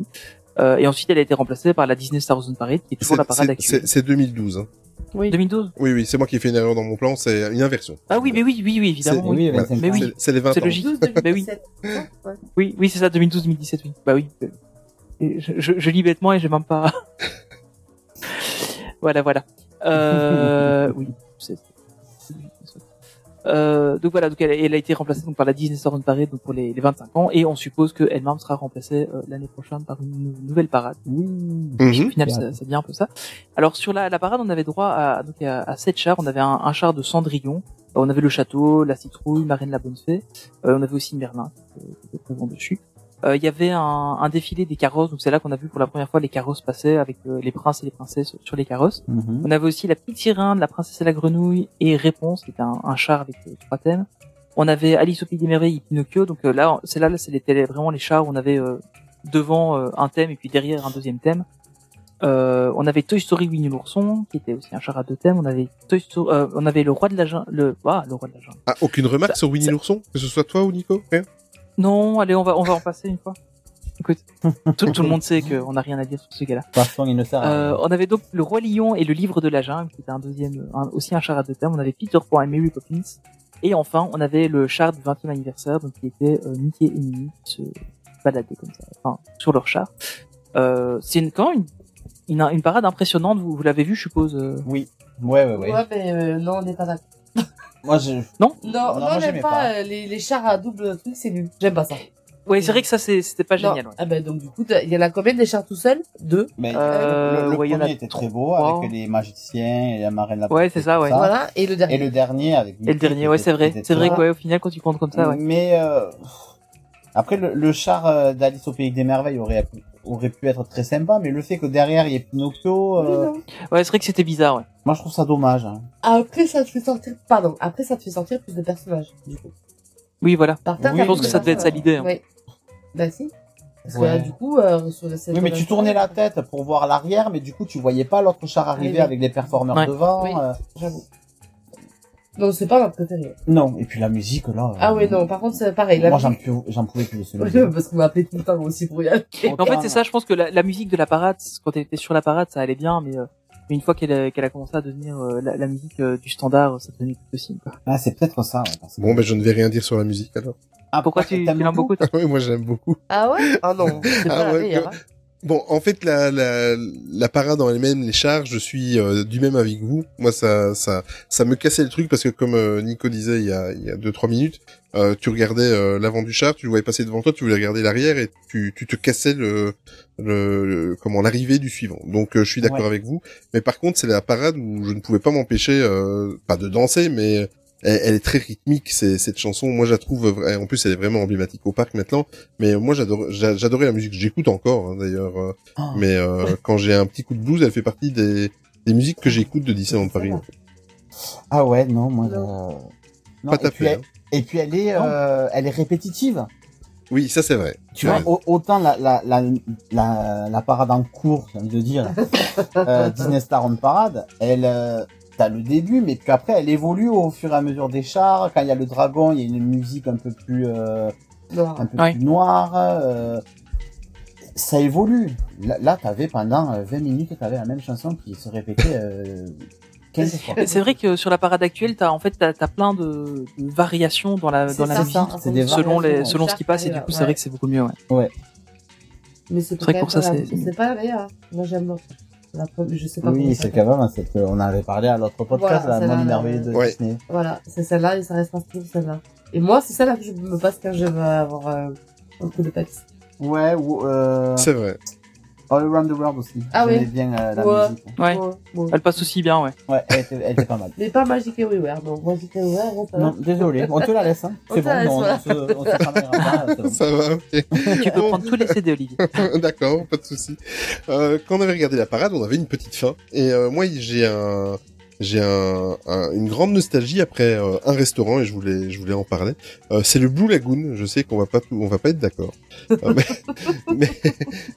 Euh, et ensuite elle a été remplacée par la Disney Star Wars Parade qui est toujours la parade actuelle. C'est c'est 2012. Hein. Oui. 2012 Oui, oui, c'est moi qui ai fait une erreur dans mon plan, c'est une inversion. Ah oui mais oui oui oui évidemment. C'est- Oui Oui, Voilà. 25 Mais oui. C'est- C'est les 20 C'est ans. logique. 12 Bah oui. 2017. Ouais. oui, oui, c'est ça 2012-2017 oui. Bah oui. Je, je, je lis bêtement et j'ai même pas. Voilà voilà. Euh, oui. c'est- Euh, donc voilà, donc elle, elle a été remplacée donc par la Disney Store Parade donc pour les, les 25 ans et on suppose que elle-même sera remplacée euh, l'année prochaine par une nou- nouvelle parade. Oui. Au Mhm. final, Bien. ça, ça devient un peu ça. Alors sur la, la parade, on avait droit à donc à, à sept chars. On avait un, un char de Cendrillon. Euh, On avait le château, la citrouille, Marine la bonne fée. Euh, on avait aussi Merlin qui était- qui était présent dessus. Euh, Il y avait un, un défilé des carrosses. Donc c'est là qu'on a vu pour la première fois les carrosses passer avec euh, les princes et les princesses sur les carrosses. Mhm. On avait aussi la petite sirène, la princesse et la grenouille et Réponse, qui était un, un char avec euh, trois thèmes. On avait Alice au pays des merveilles et Pinocchio. Donc euh, là, c'est là, là, c'était vraiment les chars où on avait euh, devant euh, un thème et puis derrière un deuxième thème. Euh, on avait Toy Story Winnie l'ourson, qui était aussi un char à deux thèmes. On avait Toy Story, euh, on avait le roi de la jungle, le, ah, le roi de la jungle. Ah, aucune remarque Ça- sur Winnie l'ourson? Que ce soit toi ou Nico? Non, allez, on va, on va en passer une fois. Écoute, tout, tout le monde sait qu'on n'a rien à dire sur ce gars-là. De toute façon, il ne sert à Euh, rien. on avait donc le roi lion et le livre de la jungle, qui était un deuxième, un- aussi un char à deux thèmes. On avait Peter Pan et Mary Poppins. Et enfin, on avait le char du 20e anniversaire, donc qui était euh, Mickey et Minnie qui se baladaient comme ça, enfin sur leur char. Euh, c'est une, quand même une, une, une parade impressionnante. Vous, vous l'avez vu, je suppose. euh. Oui. Ouais, ouais, ouais. Ouais, mais euh, non, on n'est pas d'accord. Moi, je... Non, Non, non, j'aime pas, pas. euh, les, les chars à double truc, c'est nul. J'aime pas ça. Ouais, c'est vrai que ça, c'est- c'était pas génial. ouais. Ah ben donc du coup, il y en a combien des chars tout seuls Deux. Mais Euh, le, le ouais, a premier était très beau trois. avec les magiciens et la marraine la Ouais, c'est ça, ouais. Voilà. Et le dernier. Et le dernier avec Et le dernier, ouais, c'est vrai. C'est vrai que ouais, au final, quand tu comptes comme ça, ouais. Mais euh, après le, le char euh, d'Alice au pays des merveilles aurait aurait pu être très sympa, mais le fait que derrière il y ait Pinocchio, euh. Ouais, c'est vrai que c'était bizarre, ouais. moi je trouve ça dommage. hein. Après, ça te fait sortir. Pardon. Après, ça te fait sortir plus de personnages. Du coup. Oui, voilà. Par Oui, je pense que ça devait être ça l'idée, hein. Oui. Bah si. Parce que là, du coup, euh, sur le Oui, mais tu tournais la tête pour voir l'arrière, mais du coup tu voyais pas l'autre char arriver Oui, oui. avec les performeurs Ouais. devant. Oui. euh, J'avoue. Non, c'est pas notre préféré. Non, et puis la musique là. euh, Ah ouais, non. Par contre, c'est pareil. La Moi j'en musique- pouvais, j'en pouvais plus de ce parce qu'on m'a appelé tout le temps aussi pour y aller. Mais en fait, c'est ça, je pense que la, la musique de la parade, quand elle était sur la parade, ça allait bien, mais, euh, mais une fois qu'elle a, qu'elle a commencé à devenir euh, la, la musique euh, du standard, ça devenait plus possible. Quoi. Ah, c'est peut-être ça. Ouais, parce que- Bon, ben je ne vais rien dire sur la musique alors. Ah, Pourquoi tu, l'aimes beaucoup toi Ah ouais, moi j'aime beaucoup. Ah ouais? Ah non, c'est pas Ah la ouais, meilleure. que- hein. Bon, en fait, la, la, la parade en elle-même, les chars, je suis euh, du même avec vous. Moi, ça, ça, ça me cassait le truc parce que comme euh, Nico disait il y a, il y a deux trois minutes, euh, tu regardais euh, l'avant du char, tu le voyais passer devant toi, tu voulais regarder l'arrière et tu, tu te cassais le, le, le- comment l'arrivée du suivant. Donc, je suis d'accord Ouais. avec vous. Mais par contre, c'est la parade où je ne pouvais pas m'empêcher, euh, pas de danser, mais elle, elle est très rythmique c'est cette chanson moi je la trouve en plus elle est vraiment emblématique au parc maintenant mais moi j'adore j'a- j'adorais la musique j'écoute encore hein, d'ailleurs euh, Oh. mais euh, quand j'ai un petit coup de blues elle fait partie des, des musiques que j'écoute de Disneyland Paris en fait. Ah ouais, non, moi. Non. euh, non, pas et, puis tapé elle, hein. et puis elle est, euh, elle est répétitive. oui ça c'est vrai Tu vois, au- autant la, la, la, la, la parade en cours, j'ai envie de dire, euh, Disney Star on Parade, elle, euh, t'as le début, mais puis après elle évolue au fur et à mesure des chars. Quand il y a le dragon, il y a une musique un peu plus, euh, un peu Ouais. plus noire. euh, ça évolue. Là, là t'avais pendant euh, 20 minutes, t'avais la même chanson qui se répétait euh, 15 fois. C'est vrai que sur la parade actuelle, t'as en fait t'as as plein de, de variations dans la dans la ça, musique ça, c'est des selon les variations. selon ce qui passe et du coup c'est vrai que c'est beaucoup mieux. Ouais. Mais c'est C'est vrai que pour ça, la- c'est- c'est pas la meilleure. hein. Moi, j'aime l'autre. La première- Je sais pas Oui, c'est quand même, c'est qu'on avait parlé à l'autre podcast, Voilà, la monde merveilleux de Ouais. Disney. Voilà, c'est celle-là et ça reste toujours celle-là. Et moi, c'est celle-là que je me passe quand je veux avoir euh, un coup de peps. Ouais, ou, euh, C'est vrai. All Around the World aussi. Ah oui. Bien euh, la Ouais. musique. Ouais. Ouais, ouais. Elle passe aussi bien, ouais. Ouais, elle était, elle était pas mal. Mais pas Magic Everywhere, donc Magic Everywhere, bon, ça va. Non, désolé, on te la laisse, hein. On C'est te bon, la laisse, non, voilà. on se, on se pas, bon. Ça va, ok. Tu peux prendre tous les CD, Olivier. D'accord, pas de souci. Euh, quand on avait regardé la parade, on avait une petite fin. Et euh, moi, j'ai un, j'ai un, un- une grande nostalgie après euh, un restaurant et je voulais, je voulais en parler. Euh, c'est le Blue Lagoon. Je sais qu'on va pas, on va pas être d'accord. Euh, mais, mais,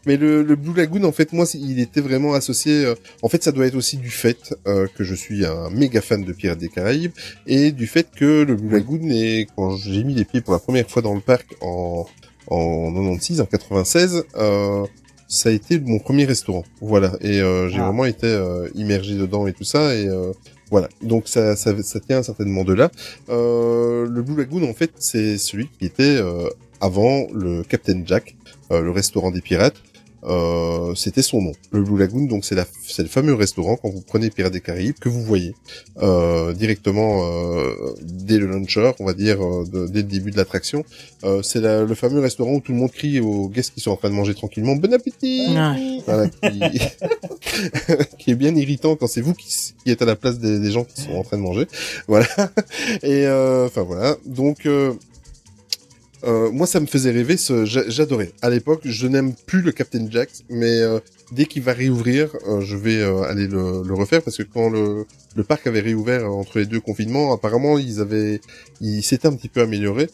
mais le, le Blue Lagoon, en fait, moi, il était vraiment associé. euh, en fait, ça doit être aussi du fait euh, que je suis un méga fan de Pirates des Caraïbes et du fait que le Blue Lagoon est, quand j'ai mis les pieds pour la première fois dans le parc en en 96, en 96, euh, ça a été mon premier restaurant. Voilà, et euh, j'ai Ah. vraiment été euh, immergé dedans et tout ça, et euh, voilà. Donc ça, ça, ça tient certainement de là. Euh, le Blue Lagoon, en fait, c'est celui qui était euh, avant le Captain Jack, euh, le restaurant des pirates. Euh, c'était son nom, le Blue Lagoon. Donc c'est la, c'est le fameux restaurant quand vous prenez Pirates des Caraïbes que vous voyez euh, directement euh, dès le launcher, on va dire euh, de- dès le début de l'attraction. Euh, c'est la- le fameux restaurant où tout le monde crie aux guests qui sont en train de manger tranquillement bon appétit. Ouais. Voilà, qui... qui est bien irritant quand c'est vous qui, qui êtes à la place des, des gens qui sont en train de manger. Voilà. Et euh, enfin voilà. Donc euh, moi ça me faisait rêver. Ce... j'a- J'adorais. À l'époque, je n'aime plus le Captain Jack, mais euh, dès qu'il va réouvrir, euh, je vais aller le, refaire parce que quand le, parc avait réouvert entre les deux confinements, apparemment ils avaient, ils s'étaient un petit peu améliorés.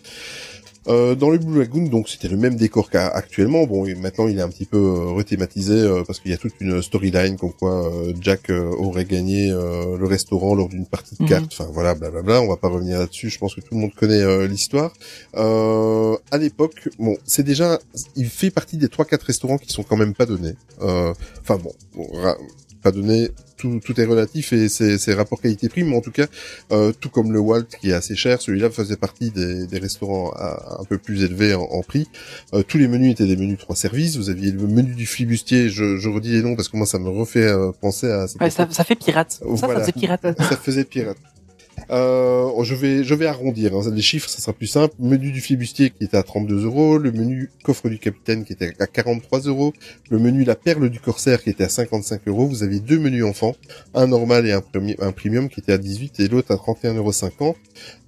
Euh, dans le Blue Lagoon, donc c'était le même décor qu'actuellement. Bon, et maintenant il est un petit peu euh, rethématisé euh, parce qu'il y a toute une storyline comme quoi euh, Jack euh, aurait gagné euh, le restaurant lors d'une partie de Mhm. cartes. Enfin voilà, blablabla. On va pas revenir là-dessus. Je pense que tout le monde connaît euh, l'histoire. Euh, à l'époque, bon, c'est déjà, il fait partie des trois quatre restaurants qui sont quand même pas donnés. Euh, Enfin bon, bon, pas donné. Tout, tout est relatif et c'est rapport qualité-prix, mais en tout cas, euh, tout comme le Walt qui est assez cher, celui-là faisait partie des, des restaurants à- un peu plus élevés en, en prix. Euh, tous les menus étaient des menus trois services. Vous aviez le menu du flibustier. Je, je redis les noms parce que moi ça me refait euh, penser à. Ouais, ça, ça fait pirate. Ça faisait pirate. ça faisait pirate. Euh, je vais, je vais arrondir. Hein. Les chiffres, ça sera plus simple. Menu du flibustier qui était à 32 euros, le menu coffre du capitaine qui était à 43 euros, le menu la perle du corsaire qui était à 55 euros. Vous avez deux menus enfants, un normal et un, premi- un premium qui était à 18 et l'autre à 31,50 euros.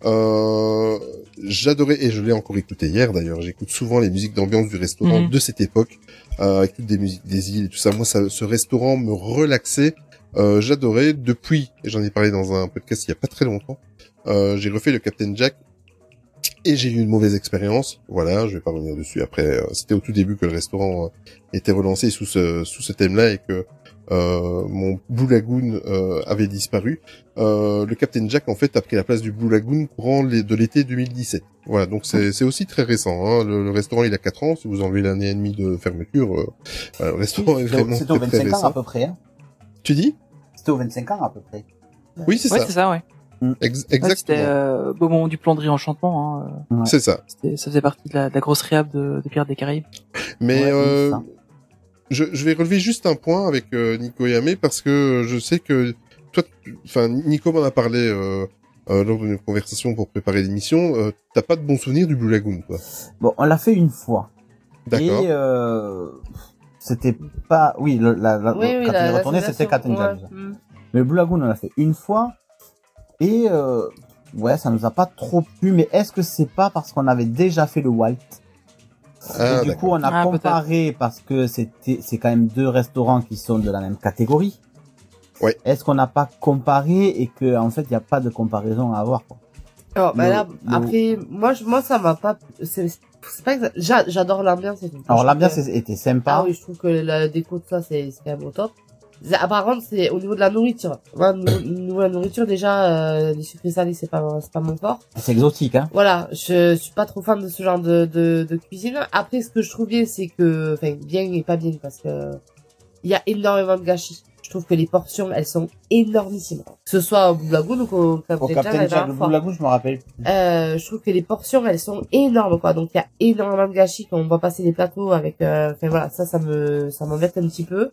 Euh, j'adorais et je l'ai encore écouté hier d'ailleurs. J'écoute souvent les musiques d'ambiance du restaurant Mhm. de cette époque, euh, avec toutes des musiques des îles et tout ça. Moi, ça, ce restaurant me relaxait. Euh, j'adorais depuis, et j'en ai parlé dans un podcast il y a pas très longtemps. Euh, j'ai refait le Captain Jack et j'ai eu une mauvaise expérience. Voilà, je vais pas revenir dessus. Après, euh, c'était au tout début que le restaurant euh, était relancé sous ce sous ce thème-là et que euh, mon Blue Lagoon euh, avait disparu. Euh, le Captain Jack en fait a pris la place du Blue Lagoon courant les- de l'été 2017. Voilà, donc c'est c'est aussi très récent. Hein. Le, le restaurant il a 4 ans. Si vous enlevez l'année et demie de fermeture, euh, voilà, le restaurant est vraiment C'était au très, très 25 ans récent. à peu près, hein. Tu dis C'était au 25 ans à peu près. Oui, c'est Ouais, ça. c'est ça, ouais. Ex- Ouais, exactement. C'était euh, au moment du plan de réenchantement. Hein, euh, Ouais. C'est ça. ça faisait partie de la, de la grosse réhab de, de Pirates des Caraïbes. Mais Ouais, euh, je, je vais relever juste un point avec euh, Nico et Amé parce que je sais que toi, enfin Nico m'en a parlé euh, euh, lors de nos conversations pour préparer l'émission. Euh, T'as pas de bons souvenirs du Blue Lagoon, quoi. Bon, on l'a fait une fois. D'accord. Et euh, c'était pas... Oui, le, la, la, Oui, oui, quand la- il est retourné, c'était Captain ouais. déjà. Mm. Mais le Blue Lagoon, on l'a fait une fois. Et euh, ouais, ça nous a pas trop plu. Mais est-ce que c'est pas parce qu'on avait déjà fait le Walt? Ah, Et du coup, on a Ah, comparé parce que c'était, c'est quand même deux restaurants qui sont de la même catégorie. Ouais. Est-ce qu'on n'a pas comparé et que en fait, il n'y a pas de comparaison à avoir quoi? Alors, bah Le- là, le- après, moi, je, moi, ça m'a pas, c'est, c'est pas exact. J'a- J'adore l'ambiance. Alors l'ambiance que- était sympa. Ah oui, je trouve que la déco de ça, c'est, c'est quand même au top. Ah, Par contre, c'est au niveau de la nourriture. Moi, au niveau de la nourriture, déjà, euh, les sucrés salés, c'est pas, c'est pas mon fort. C'est exotique, hein. Voilà, je suis pas trop fan de ce genre de, de, de cuisine. Après, ce que je trouve bien, c'est que, enfin, bien et pas bien, parce que il y a énormément de gâchis. Je trouve que les portions, elles sont énormissimes. Que ce soit au Blue Lagoon ou au Captain Au Captain Jack, le je me rappelle. Euh, je trouve que les portions, elles sont énormes, quoi. Donc, il y a énormément de gâchis quand on va passer les plateaux avec, euh, enfin voilà, ça, ça me, ça m'embête un petit peu.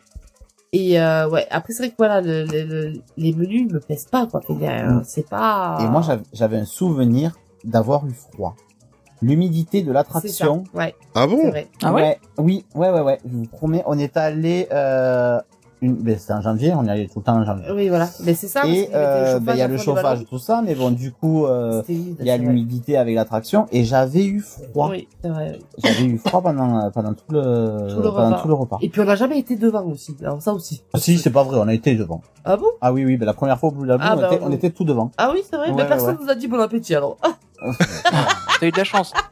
Et, euh, ouais, après, c'est vrai que voilà, le, le- le- les menus me plaisent pas, quoi. Euh, C'est pas... Et moi, j'avais- un souvenir d'avoir eu froid. L'humidité de l'attraction. Ouais, Ah bon? Vrai. Ah ouais Oui, ouais, ouais, ouais. Je vous promets, on est allé, euh, une, ben, c'est en janvier, on y allait tout le temps en janvier. Oui, voilà. Mais c'est ça. Et, euh, ben, il y a le chauffage, tout ça, mais bon, du coup, euh, C'était il y a l'humidité avec l'attraction, et j'avais eu froid. Oui, c'est vrai. J'avais eu froid pendant, pendant tout le, Tout le pendant repas. tout le repas. Et puis, on n'a jamais été devant aussi. Alors, ça aussi. Si, c'est pas vrai, on a été devant. Ah bon? Ah oui, oui, ben, la première fois au Blue Lagoon, Ah, on, bah, était, on oui. était tout devant. Ah oui, c'est vrai. Ouais, mais ouais, personne ouais. nous a dit bon appétit, alors. Ah, T'as eu de la chance.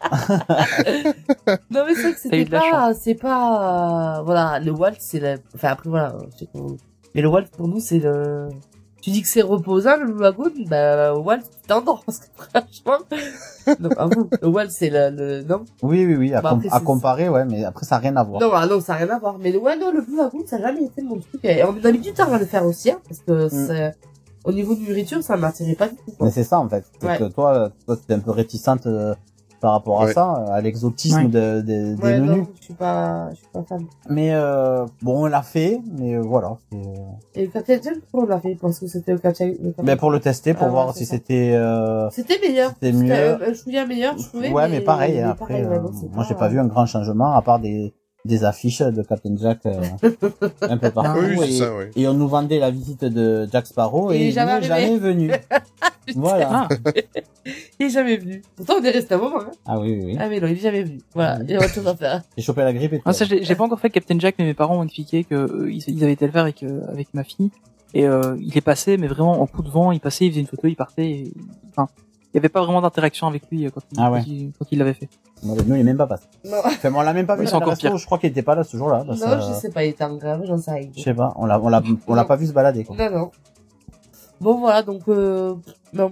Non mais c'est vrai que c'était pas, c'est pas, euh, voilà, le Walt c'est la, enfin après voilà, mais le Walt pour nous c'est le, tu dis que c'est reposant le Blue Lagoon, bah Walt tu t'endors parce que franchement, non à vous, le Walt c'est le, le, non, Oui, oui, oui, à, Bah, com- après, à c'est- comparer, ouais, mais après, ça n'a rien à voir. non ah non ça n'a rien à voir, mais le, ouais non le Blue Lagoon ça n'a jamais été mon truc et on a mis du temps à le faire aussi hein, parce que Mm. c'est, au niveau de nourriture ça m'attirait pas du tout. quoi. Mais c'est ça, en fait. C'est Ouais. que toi, toi, t'es un peu réticente euh, par rapport à Ouais. ça, à l'exotisme Ouais. de, de- des menus. non, je suis pas, je suis pas fan. Mais euh, bon, on l'a fait, mais euh, voilà. euh, Et le Jack, pourquoi on l'a fait parce que c'était le Captain- Mais pour le tester, pour Ah voir si c'était. Euh... C'était meilleur. C'était mieux. un- un chouïa meilleur, je trouvais. Ouais, mais pareil. mais après, pareil, ouais, euh, non, c'est moi, j'ai pas vu un grand changement à part des des affiches de Captain Jack euh, un peu partout. Oui, et, ça, ouais. et on nous vendait la visite de Jack Sparrow et il jamais n'est jamais venu. voilà. Ah, Il est jamais venu. Pourtant, on est resté un moment. Hein. Ah oui, oui, oui. Ah, mais non, il est jamais venu. Voilà, Oui. il y a autre chose à faire. J'ai chopé la grippe et tout. Ah, ça, j'ai pas encore fait Captain Jack, mais mes parents m'ont expliqué que euh, ils, avaient été le faire avec euh, avec ma fille. Et euh, il est passé, mais vraiment en coup de vent, il passait, il faisait une photo, il partait. et- Enfin, il y avait pas vraiment d'interaction avec lui quand il, Ah ouais. quand il, quand il l'avait fait. Nous, il est même pas passé. Non, Enfin, on l'a même pas vu. Oui, c'est encore pire. Je crois qu'il était pas là ce jour-là. non je sais pas, il était en grave, j'en sais rien. Je sais pas. On l'a, on l'a, on l'a pas vu se balader. Quoi. Non, non. Bon, voilà, donc, euh, non.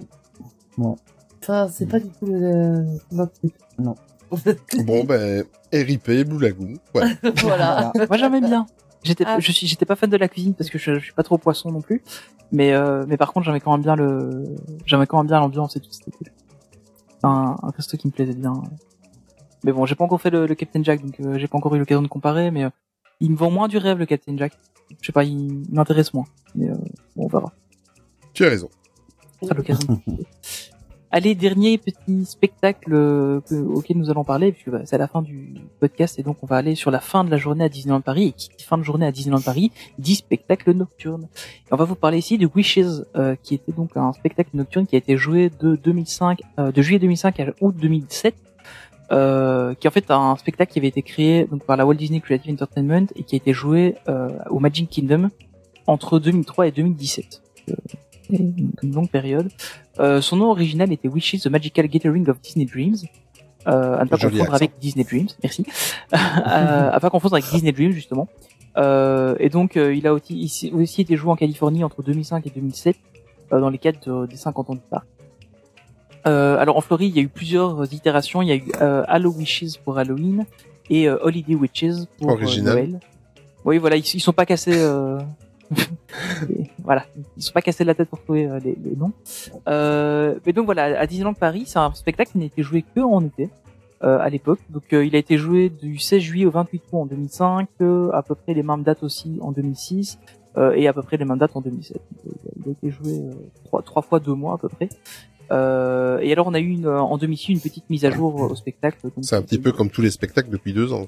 Bon. Enfin, c'est pas du tout le, notre truc. Non. Bon, ben, RIP, Blue Lagoon. Voilà. voilà. Moi, j'aimais bien. J'étais, Ah. je suis, j'étais pas fan de la cuisine parce que je, je suis pas trop poisson non plus. Mais, euh, mais par contre, j'aimais quand même bien le, j'aimais quand même bien l'ambiance et tout. C'était cool. C'est Un, un resto qui me plaisait bien. Mais bon, j'ai pas encore fait le, le Captain Jack, donc euh, j'ai pas encore eu l'occasion de comparer. Mais euh, il me vend moins du rêve le Captain Jack. Je sais pas, il m'intéresse moins. Mais euh, bon, on verra. Tu as raison. On aura l'occasion de. Allez, dernier petit spectacle euh, que- auquel nous allons parler, puisque bah, c'est la fin du podcast, et donc on va aller sur la fin de la journée à Disneyland Paris, et qui dit fin de journée à Disneyland Paris, dit spectacle nocturne. Et on va vous parler ici de Wishes, euh, qui était donc un spectacle nocturne qui a été joué de 2005, euh, de juillet 2005 à août 2007, euh, qui est en fait un spectacle qui avait été créé donc par la Walt Disney Creative Entertainment et qui a été joué euh, au Magic Kingdom entre 2003 et 2017. Euh, une, longue période. Euh, son nom original était Wishes, The Magical Gathering of Disney Dreams. Euh, à ne pas confondre accent. avec Disney Dreams, merci. euh, à pas confondre avec Disney Dreams justement. Euh, et donc euh, il a aussi, été joué en Californie entre 2005 et 2007 euh, dans les cadres de- des 50 ans du parc. Euh, alors en Floride, il y a eu plusieurs itérations. Il y a eu euh, Halo Wishes pour Halloween et euh, Holiday Witches pour euh, Original. Noël. Oui, voilà, ils, ils sont pas cassés. Euh... voilà, ils sont pas cassés la tête pour trouver les, les noms. Euh, mais donc voilà, à Disneyland Paris, c'est un spectacle qui n'était joué que en été euh, à l'époque. Donc euh, il a été joué du 16 juillet au 28 août en 2005, euh, à peu près les mêmes dates aussi en 2006 euh, et à peu près les mêmes dates en 2007. Donc, euh, il a été joué trois, trois fois deux mois à peu près. Euh, et alors on a eu une, en 2006 une petite mise à jour au spectacle. C'est un petit peu comme tous les spectacles depuis deux ans.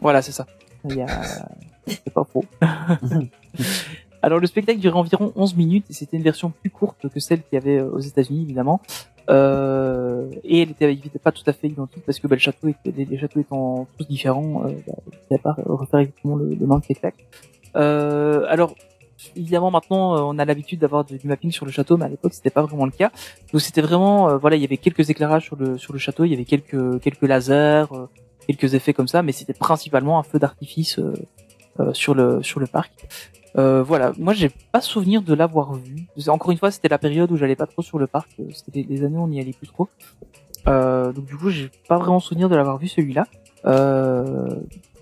voilà, c'est ça. Il y a... C'est pas faux. Alors le spectacle durait environ 11 minutes et c'était une version plus courte que celle qu'il y avait euh, aux États-Unis évidemment. Euh, et elle était, elle était pas tout à fait identique parce que bah, le château était, les, les châteaux étant tous différents, euh, bah, il pas refaire exactement le, le même spectacle. Euh, alors évidemment maintenant euh, on a l'habitude d'avoir du, mapping sur le château, mais à l'époque c'était pas vraiment le cas. Donc c'était vraiment euh, voilà il y avait quelques éclairages sur le sur le château, il y avait quelques quelques lasers, euh, quelques effets comme ça, mais c'était principalement un feu d'artifice sur le sur le parc. Euh, voilà, moi j'ai pas souvenir de l'avoir vu. Encore une fois, c'était la période où j'allais pas trop sur le parc. C'était les années où on n'y allait plus trop. Euh, donc du coup, j'ai pas vraiment souvenir de l'avoir vu celui-là. Euh,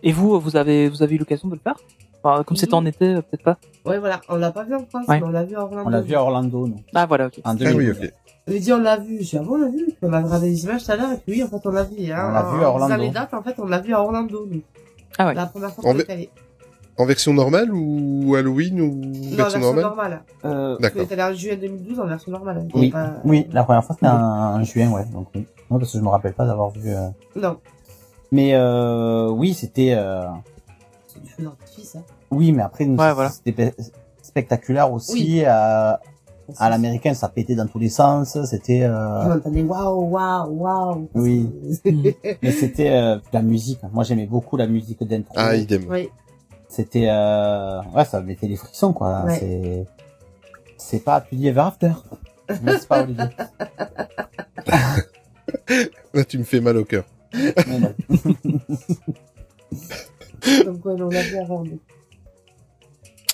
et vous, vous avez vous avez eu l'occasion de le faire? Enfin, comme c'était en été, euh, peut-être pas. Ouais, voilà, on l'a pas vu en France, Ouais. mais on l'a vu à Orlando. On l'a vu à Orlando, nous. Ah voilà, ok. En Ah 2012. oui, ok. Je lui ai dit, on l'a vu. J'ai dit, ah bon, on l'a vu? On a regardé les images tout à l'heure, et puis oui, en fait, on l'a vu, hein. On l'a vu à Orlando. les dates, en fait, on l'a vu à Orlando, nous. Ah ouais. La première fois En qu'on est allé. En version normale ou Halloween ou Non, version version normale? normale. Euh, D'accord. allé en juillet 2012 en version normale. Oui, Pas- oui, la première fois c'était en, en juin, ouais. Donc oui. Non, parce que je me rappelle pas d'avoir vu. euh, Non, Mais euh, oui, c'était. Euh... c'est du feu d'artifice, hein. Oui, mais après nous, Ouais, voilà. c'était pe- spectaculaire aussi. Oui. À, à l'américaine, ça pétait dans tous les sens. C'était. Euh... Waouh, waouh, waouh. Oui. Mais c'était euh, la musique. Moi, j'aimais beaucoup la musique d'intro. Ah, idem. Oui, C'était euh... ouais, ça mettait les frissons quoi. Ouais. C'est c'est pas Happily Ever After. N'est-ce pas Olivier Là, tu me fais mal au cœur. Mais non. donc ouais, on l'a vu avant.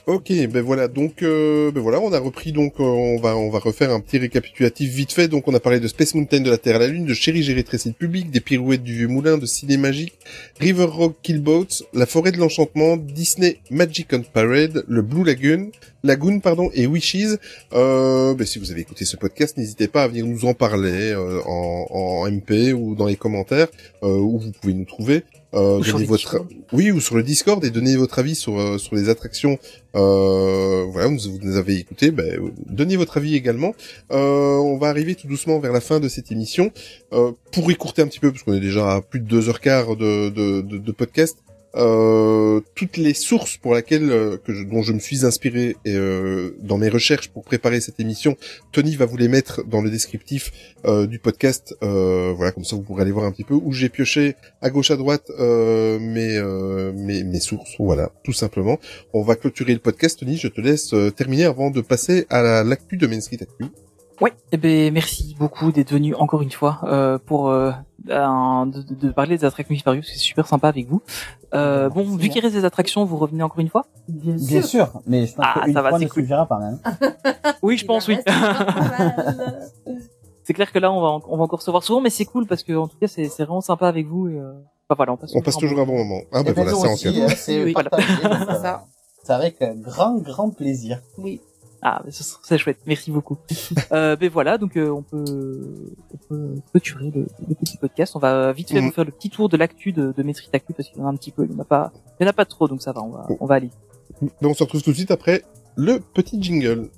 Ok, ben voilà, donc euh, ben voilà, on a repris donc euh, on va on va refaire un petit récapitulatif vite fait. Donc on a parlé de Space Mountain de la Terre à la Lune, de Chéri j'ai rétréci le public, des pirouettes du vieux moulin, de Ciné Magique, River Rock Killboats, La Forêt de l'Enchantement, Disney Magic on Parade, le Blue Lagoon, Lagoon pardon et Wishes. Euh, ben, si vous avez écouté ce podcast, n'hésitez pas à venir nous en parler euh, en, en MP ou dans les commentaires euh, où vous pouvez nous trouver. Euh, donnez votre Discord. oui ou sur le Discord et donnez votre avis sur euh, sur les attractions euh, voilà, vous, vous nous avez écouté, ben, donnez votre avis également. Euh, on va arriver tout doucement vers la fin de cette émission. Euh, pour écourter un petit peu, parce qu'on est déjà à plus de deux heures quart de, de, de, de podcast, euh, toutes les sources pour laquelle euh, dont je me suis inspiré euh, dans mes recherches pour préparer cette émission, Tony va vous les mettre dans le descriptif du podcast. Voilà, comme ça vous pourrez aller voir un petit peu où j'ai pioché à gauche à droite mes, mes sources. Voilà, tout simplement. On va clôturer le podcast. Tony, je te laisse terminer avant de passer à la- l'actu de Main Street Actu. Ouais, eh ben merci beaucoup d'être venu encore une fois euh, pour euh, un- de, de- de parler des attractions Hyperius, c'est super sympa avec vous. Euh, bon, vu qu'il reste des attractions, vous revenez encore une fois? Bien sûr. Bien sûr, mais je pense Ah, qu'une ça va, fois c'est ne cool. suffira pas même. Oui, je pense, oui. c'est clair que là, on va, en- on va encore se voir souvent, mais c'est cool parce que en tout cas, c'est c'est vraiment sympa avec vous. Et, euh... enfin, voilà, on passe, On passe toujours un bon moment. Ah ben voilà, ça en aussi, hein, c'est Oui, ça. Avec grand grand plaisir. Oui. Ah, mais ce- c'est chouette. Merci beaucoup. euh, ben voilà, donc euh, on peut, on peut clôturer le, le petit podcast. On va vite fait vous faire le petit tour de l'actu de, de Maîtrise Actu parce qu'il y en a un petit peu. Il n'y en a pas, il y en a pas trop, donc ça va. On va, on va aller. Donc on se retrouve tout de suite après le petit jingle.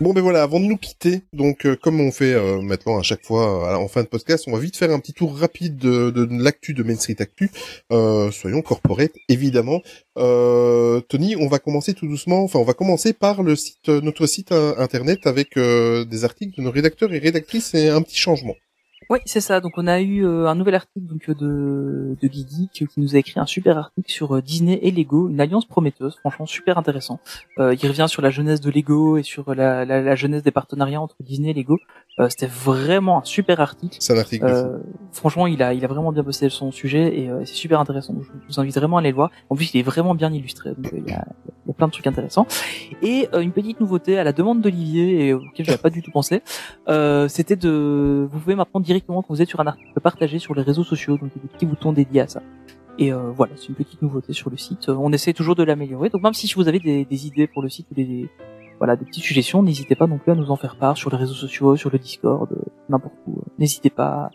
Bon ben voilà, avant de nous quitter, donc euh, comme on fait euh, maintenant à chaque fois euh, en fin de podcast, on va vite faire un petit tour rapide de, l'actu de Main Street Actu. Euh, soyons corporate, évidemment. Tony, on va commencer tout doucement. Enfin, on va commencer par le site, notre site internet avec des articles de nos rédacteurs et rédactrices et un petit changement. Oui, c'est ça. Donc on a eu euh, un nouvel article donc euh, de de Guigui qui, qui nous a écrit un super article sur euh, Disney et Lego, une alliance prometteuse, franchement super intéressant. Euh, il revient sur la jeunesse de Lego et sur la, la, la jeunesse des partenariats entre Disney et Lego. Euh, C'était vraiment un super article. C'est un article. Euh, franchement, il a, il a vraiment bien bossé son sujet et euh, c'est super intéressant. Donc, je vous invite vraiment à aller le voir. En plus, il est vraiment bien illustré. Donc, il, y a, il y a plein de trucs intéressants. Et euh, une petite nouveauté à la demande d'Olivier et auquel j'avais pas du tout pensé, euh, c'était de, vous pouvez maintenant directement quand vous êtes sur un article partager sur les réseaux sociaux, donc il y a des petits boutons dédiés à ça. Et euh, voilà, c'est une petite nouveauté sur le site. Euh, On essaie toujours de l'améliorer. Donc même si vous avez des, des idées pour le site ou des, voilà, des petites suggestions, n'hésitez pas non plus à nous en faire part sur les réseaux sociaux, sur le Discord, euh, n'importe où. N'hésitez pas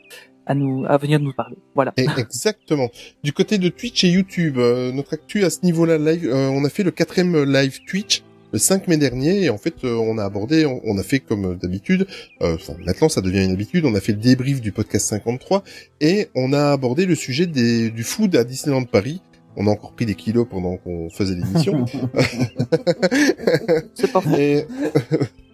à nous, à venir nous parler. Voilà. Exactement. Du côté de Twitch et YouTube, euh, notre actu à ce niveau-là, live, euh, on a fait le quatrième live Twitch le 5 mai dernier et en fait euh, on a abordé, on, on a fait comme d'habitude, euh, enfin maintenant ça devient une habitude, on a fait le débrief du podcast 53 et on a abordé le sujet des, du food à Disneyland Paris. On a encore pris des kilos pendant qu'on faisait l'émission. C'est. Et...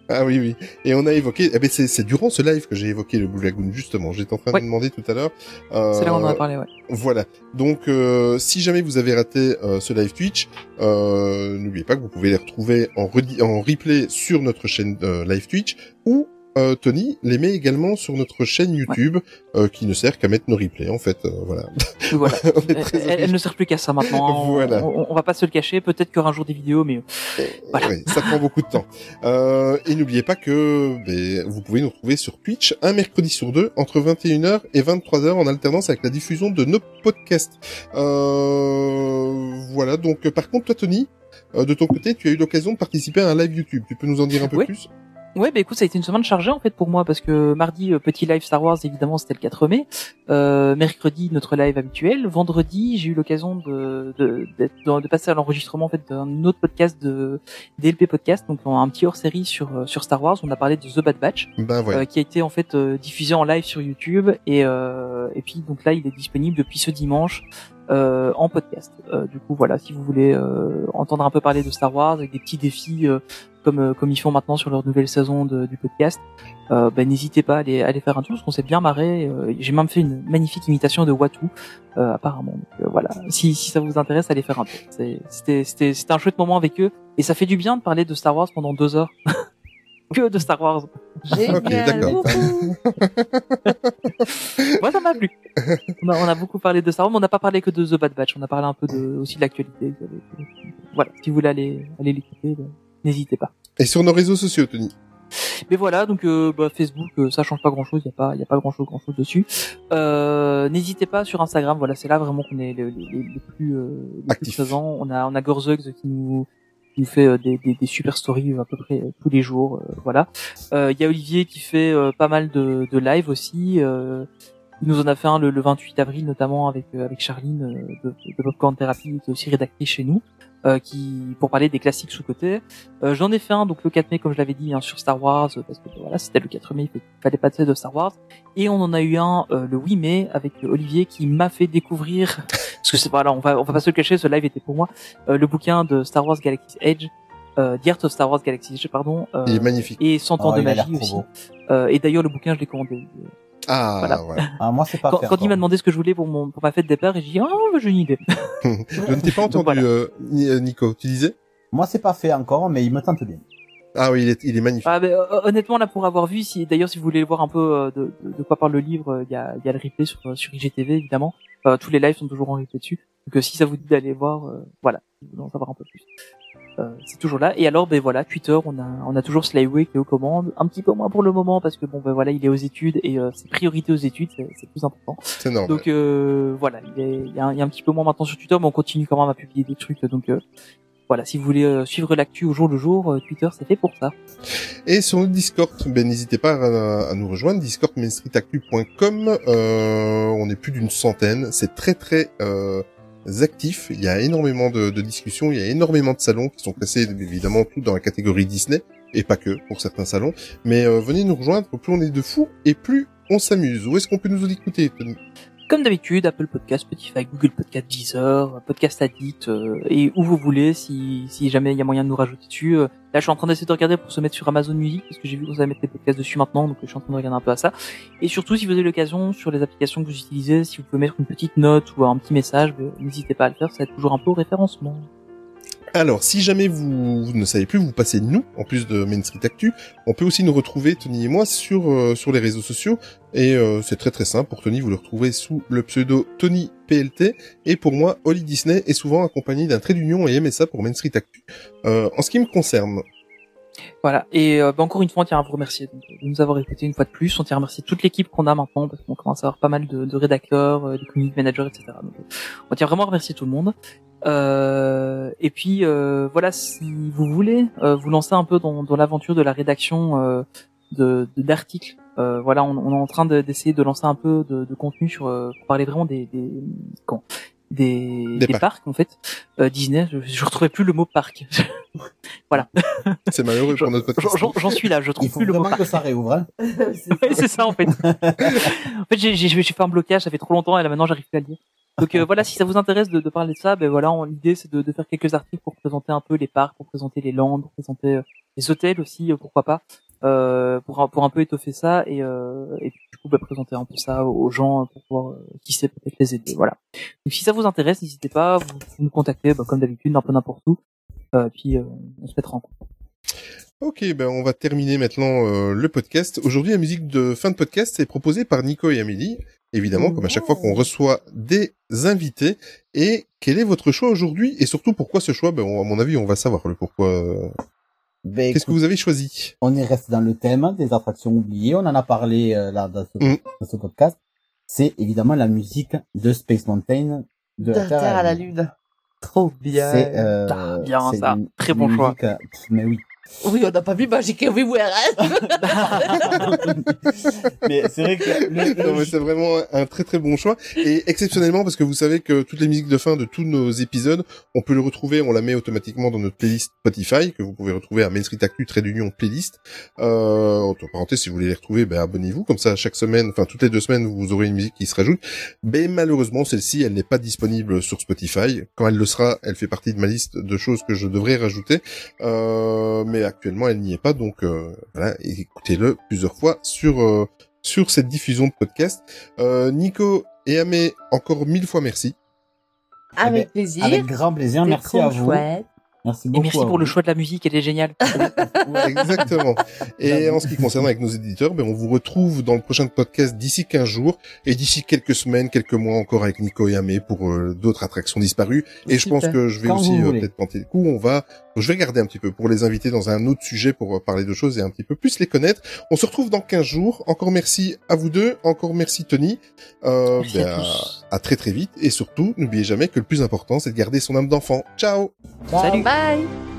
ah oui, oui. Et on a évoqué, eh ben c'est, c'est durant ce live que j'ai évoqué le Blue Lagoon, justement. J'étais en train Ouais. de demander tout à l'heure. Euh, C'est là où on en a parlé, ouais. Voilà. Donc, euh, si jamais vous avez raté euh, ce live Twitch, euh, n'oubliez pas que vous pouvez les retrouver en, replay sur notre chaîne euh, live Twitch ou euh, Tony les met également sur notre chaîne YouTube, euh, qui ne sert qu'à mettre nos replays, en fait. euh, voilà. Voilà. Elle, ne sert plus qu'à ça maintenant. On- Voilà. On, on va pas se le cacher. Peut-être qu'il y aura un jour des vidéos, mais Voilà. Ouais, ça prend beaucoup de temps. Euh, et n'oubliez pas que ben, vous pouvez nous retrouver sur Twitch un mercredi sur deux entre 21h et 23h en alternance avec la diffusion de nos podcasts. Euh, voilà, donc euh, par contre toi Tony, euh, de ton côté, tu as eu l'occasion de participer à un live YouTube. Tu peux nous en dire un peu Oui. plus? Ouais, bah écoute, ça a été une semaine chargée en fait pour moi parce que mardi euh, petit live Star Wars évidemment c'était le 4 mai, euh, mercredi notre live habituel, vendredi j'ai eu l'occasion de de, de de passer à l'enregistrement en fait d'un autre podcast de DLP podcast donc un petit hors série sur euh, sur Star Wars, on a parlé de The Bad Batch Ben voilà. euh, qui a été en fait euh, diffusé en live sur YouTube. Et euh, et puis donc là il est disponible depuis ce dimanche euh, en podcast. Euh, du coup voilà, si vous voulez euh, entendre un peu parler de Star Wars avec des petits défis euh, comme euh, comme ils font maintenant sur leur nouvelle saison de- du podcast, euh, ben n'hésitez pas à aller, à aller faire un tour parce qu'on s'est bien marré. J'ai même fait une magnifique imitation de Watu apparemment. Donc voilà, si si ça vous intéresse, allez faire un tour. C'était c'était c'était un chouette moment avec eux et ça fait du bien de parler de Star Wars pendant deux heures. que de Star Wars. Génial. d'accord. Moi, ça m'a plu. On a, on a beaucoup parlé de Star Wars, mais on n'a pas parlé que de The Bad Batch. On a parlé un peu de, aussi de l'actualité. Voilà, si vous voulez aller, aller l'écouter, ben, n'hésitez pas. Et sur nos réseaux sociaux, Tony. Mais voilà, donc euh, bah, Facebook, euh, ça change pas grand-chose. Il y a pas, il y a pas grand-chose, grand-chose dessus. Euh, n'hésitez pas sur Instagram. Voilà, c'est là vraiment qu'on est les, les, les- plus, euh, les plus présents. On a, on a Gorzugs qui nous qui fait euh, des, super stories à peu près euh, tous les jours. euh, voilà. Il y a Olivier qui fait pas mal de, de live aussi. Il nous en a fait un le, le 28 avril notamment avec avec Charline de, de Popcorn Therapy qui est aussi rédactrice chez nous. Euh, qui pour parler des classiques sous côté. Euh, J'en ai fait un donc le 4 mai comme je l'avais dit hein, sur Star Wars parce que voilà c'était le 4 mai il fallait pas de Star Wars et on en a eu un euh, le 8 mai avec Olivier qui m'a fait découvrir parce que c'est voilà on va on va pas se le cacher ce live était pour moi euh, le bouquin de Star Wars Galaxy's Edge euh, The Art of Star Wars Galaxy's Edge pardon euh, Il est magnifique. et 100 ans Oh, de magie aussi. Euh, et d'ailleurs le bouquin je l'ai commandé Ah, Voilà. voilà. Ah, moi, c'est pas quand, fait quand il m'a demandé ce que je voulais pour mon pour ma fête pères et j'ai dit oh bah, j'ai une idée Je ne t'ai pas Donc entendu, voilà. euh, Ni- euh, Nico. Tu disais? Moi, c'est pas fait encore, mais il me tente bien. Ah oui, il est, il est magnifique. Ah, mais, euh, honnêtement, là, pour avoir vu, si d'ailleurs, si vous voulez voir un peu euh, de, de, de quoi parle le livre, euh, il y, a, il y a le replay sur, sur IGTV, évidemment. Euh, tous les lives sont toujours en replay dessus. Donc, euh, si ça vous dit d'aller voir, euh, voilà, si vous voulez en savoir un peu plus. Euh, c'est toujours là. Et alors, ben voilà, Twitter, on a, on a toujours Slayway qui est aux commandes. Un petit peu moins pour le moment parce que bon, ben voilà, il est aux études et euh, c'est priorité aux études, c'est plus important. C'est normal. Donc euh, voilà, il, est, il, y a un, il y a un petit peu moins maintenant sur Twitter, mais on continue quand même à publier des trucs. Donc euh, voilà, si vous voulez euh, suivre l'actu au jour le jour, euh, Twitter c'est fait pour ça. Et sur notre Discord, ben n'hésitez pas à, à nous rejoindre, discordmainstreetactu.com. Euh, on est plus d'une centaine, c'est très très euh, actif. Il y a énormément de, discussions, il y a énormément de salons qui sont classés évidemment tout dans la catégorie Disney et pas que pour certains salons. Mais euh, venez nous rejoindre, plus on est de fous et plus on s'amuse. Où est-ce qu'on peut nous écouter Comme d'habitude, Apple Podcast, Spotify, Google Podcast, Deezer, Podcast Addict, euh, et où vous voulez, si, si jamais il y a moyen de nous rajouter dessus. Euh, là, je suis en train d'essayer de regarder pour se mettre sur Amazon Music, parce que j'ai vu qu'on allait mettre les podcasts dessus maintenant, donc je suis en train de regarder un peu à ça. Et surtout, si vous avez l'occasion, sur les applications que vous utilisez, si vous pouvez mettre une petite note ou un petit message, ben, n'hésitez pas à le faire, ça aide toujours un peu au référencement. Alors, si jamais vous, vous ne savez plus, vous passez de nous, en plus de Main Street Actu, on peut aussi nous retrouver, Tony et moi, sur, euh, sur les réseaux sociaux. Et euh, c'est très très simple. Pour Tony, vous le retrouvez sous le pseudo Tony PLT. Et pour moi, Holly Disney est souvent accompagné d'un trait d'union et MSA pour Main Street Actu. Euh, en ce qui me concerne, Voilà. Et euh, bah, encore une fois, on tient à vous remercier de nous avoir écoutés une fois de plus. On tient à remercier toute l'équipe qu'on a maintenant parce qu'on commence à avoir pas mal de, de rédacteurs, euh, de community managers, etc. Euh, on tient vraiment à remercier tout le monde. Euh, et puis euh, voilà, si vous voulez euh, vous lancer un peu dans, dans l'aventure de la rédaction de- d'articles, euh, voilà, on, on est en train de- d'essayer de, lancer un peu de, de contenu sur euh, pour parler vraiment des des comment, des, Des des parcs. parcs en fait. Euh, Disney, je, je retrouvais plus le mot parc. voilà. c'est malheureux pour notre podcast. J'en j'en suis là, je Il trouve faut plus le mot vraiment parc. que ça réouvre. Hein. Ouais, c'est ça en fait. en fait, j'ai j'ai- j'ai fait un blocage, ça fait trop longtemps et là maintenant j'arrive plus à le dire. Donc euh, voilà, si ça vous intéresse de, de parler de ça, ben voilà, l'idée c'est de, de faire quelques articles pour présenter un peu les parcs, pour présenter les landes, pour présenter euh, les hôtels aussi, euh, pourquoi pas, euh, pour pour un peu étoffer ça et euh, du coup bah, présenter un peu ça aux gens pour pouvoir euh, qui sait peut-être les aider. Voilà. Donc si ça vous intéresse, n'hésitez pas, vous, nous contactez bah, comme d'habitude, un peu n'importe où, puis on se mettra en compte. Ok, ben on va terminer maintenant le podcast. Aujourd'hui, la musique de fin de podcast est proposée par Nico et Amélie. Évidemment, comme à chaque fois qu'on reçoit des invités. Et quel est votre choix aujourd'hui? Et surtout, pourquoi ce choix? Ben, à mon avis, on va savoir le pourquoi. Ben, Qu'est-ce que vous avez choisi? On est resté dans le thème des attractions oubliées. On en a parlé euh, là dans ce, Mm. dans ce podcast. C'est évidemment la musique de Space Mountain de De la Terre à la Lune. Trop bien. C'est euh, bien, ça. une- Très bon choix. euh, mais oui. Oui, on n'a pas vu Magic Everywhere. hein mais c'est vrai que le, le Non, mais c'est vraiment un très très bon choix et exceptionnellement parce que vous savez que toutes les musiques de fin de tous nos épisodes, on peut le retrouver, on la met automatiquement dans notre playlist Spotify que vous pouvez retrouver à Main Street Actu Trade Union playlist. Euh, entre parenthèses, si vous voulez les retrouver, ben abonnez-vous comme ça chaque semaine, enfin toutes les deux semaines vous aurez une musique qui se rajoute. Mais malheureusement celle-ci, elle n'est pas disponible sur Spotify. Quand elle le sera, elle fait partie de ma liste de choses que je devrais rajouter. Euh, mais actuellement elle n'y est pas, donc euh, voilà, écoutez-le plusieurs fois sur euh, sur cette diffusion de podcast. Euh, Nico et Amé, encore mille fois merci. Avec plaisir. avec grand plaisir. Merci à vous. chouette. Merci Et beaucoup. merci à pour vous. le choix de la musique, elle est géniale. Exactement. Et en ce qui concerne avec nos éditeurs, ben, on vous retrouve dans le prochain podcast d'ici 15 jours et d'ici quelques semaines, quelques mois encore avec Nico et Amé pour euh, d'autres attractions disparues. Et je pense que je vais Quand aussi euh, peut-être planter le coup. On va, je vais regarder un petit peu pour les inviter dans un autre sujet pour euh, parler de choses et un petit peu plus les connaître. On se retrouve dans 15 jours. Encore merci à vous deux. Encore merci Tony. Euh, Merci à ben, tous. à très très vite. Et surtout, n'oubliez jamais que le plus important, c'est de garder son âme d'enfant. Ciao Salut. Bye. To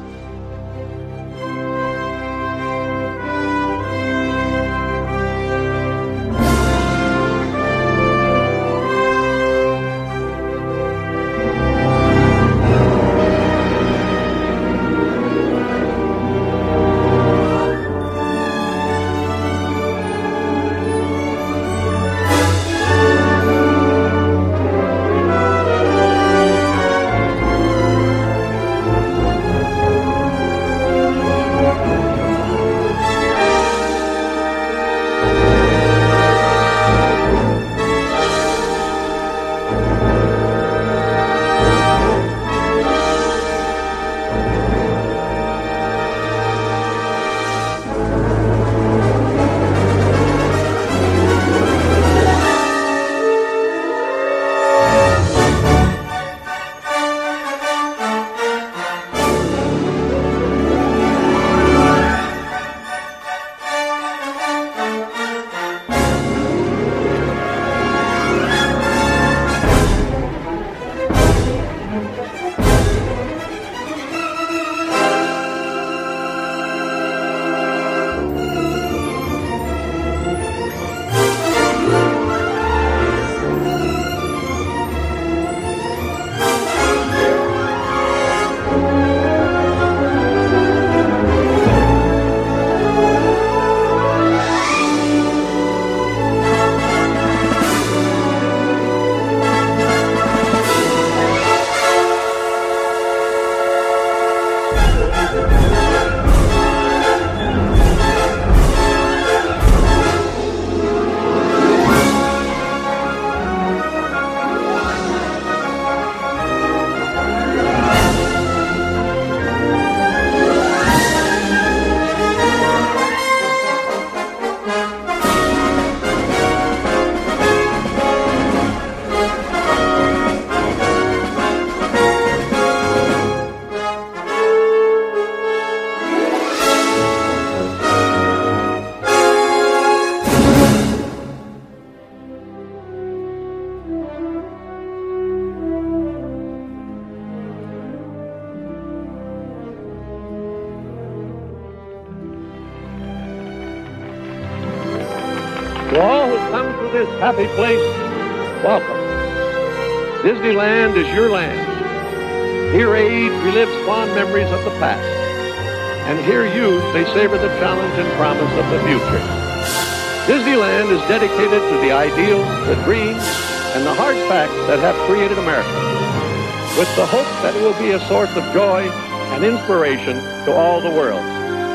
source of joy and inspiration to all the world.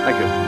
Thank you.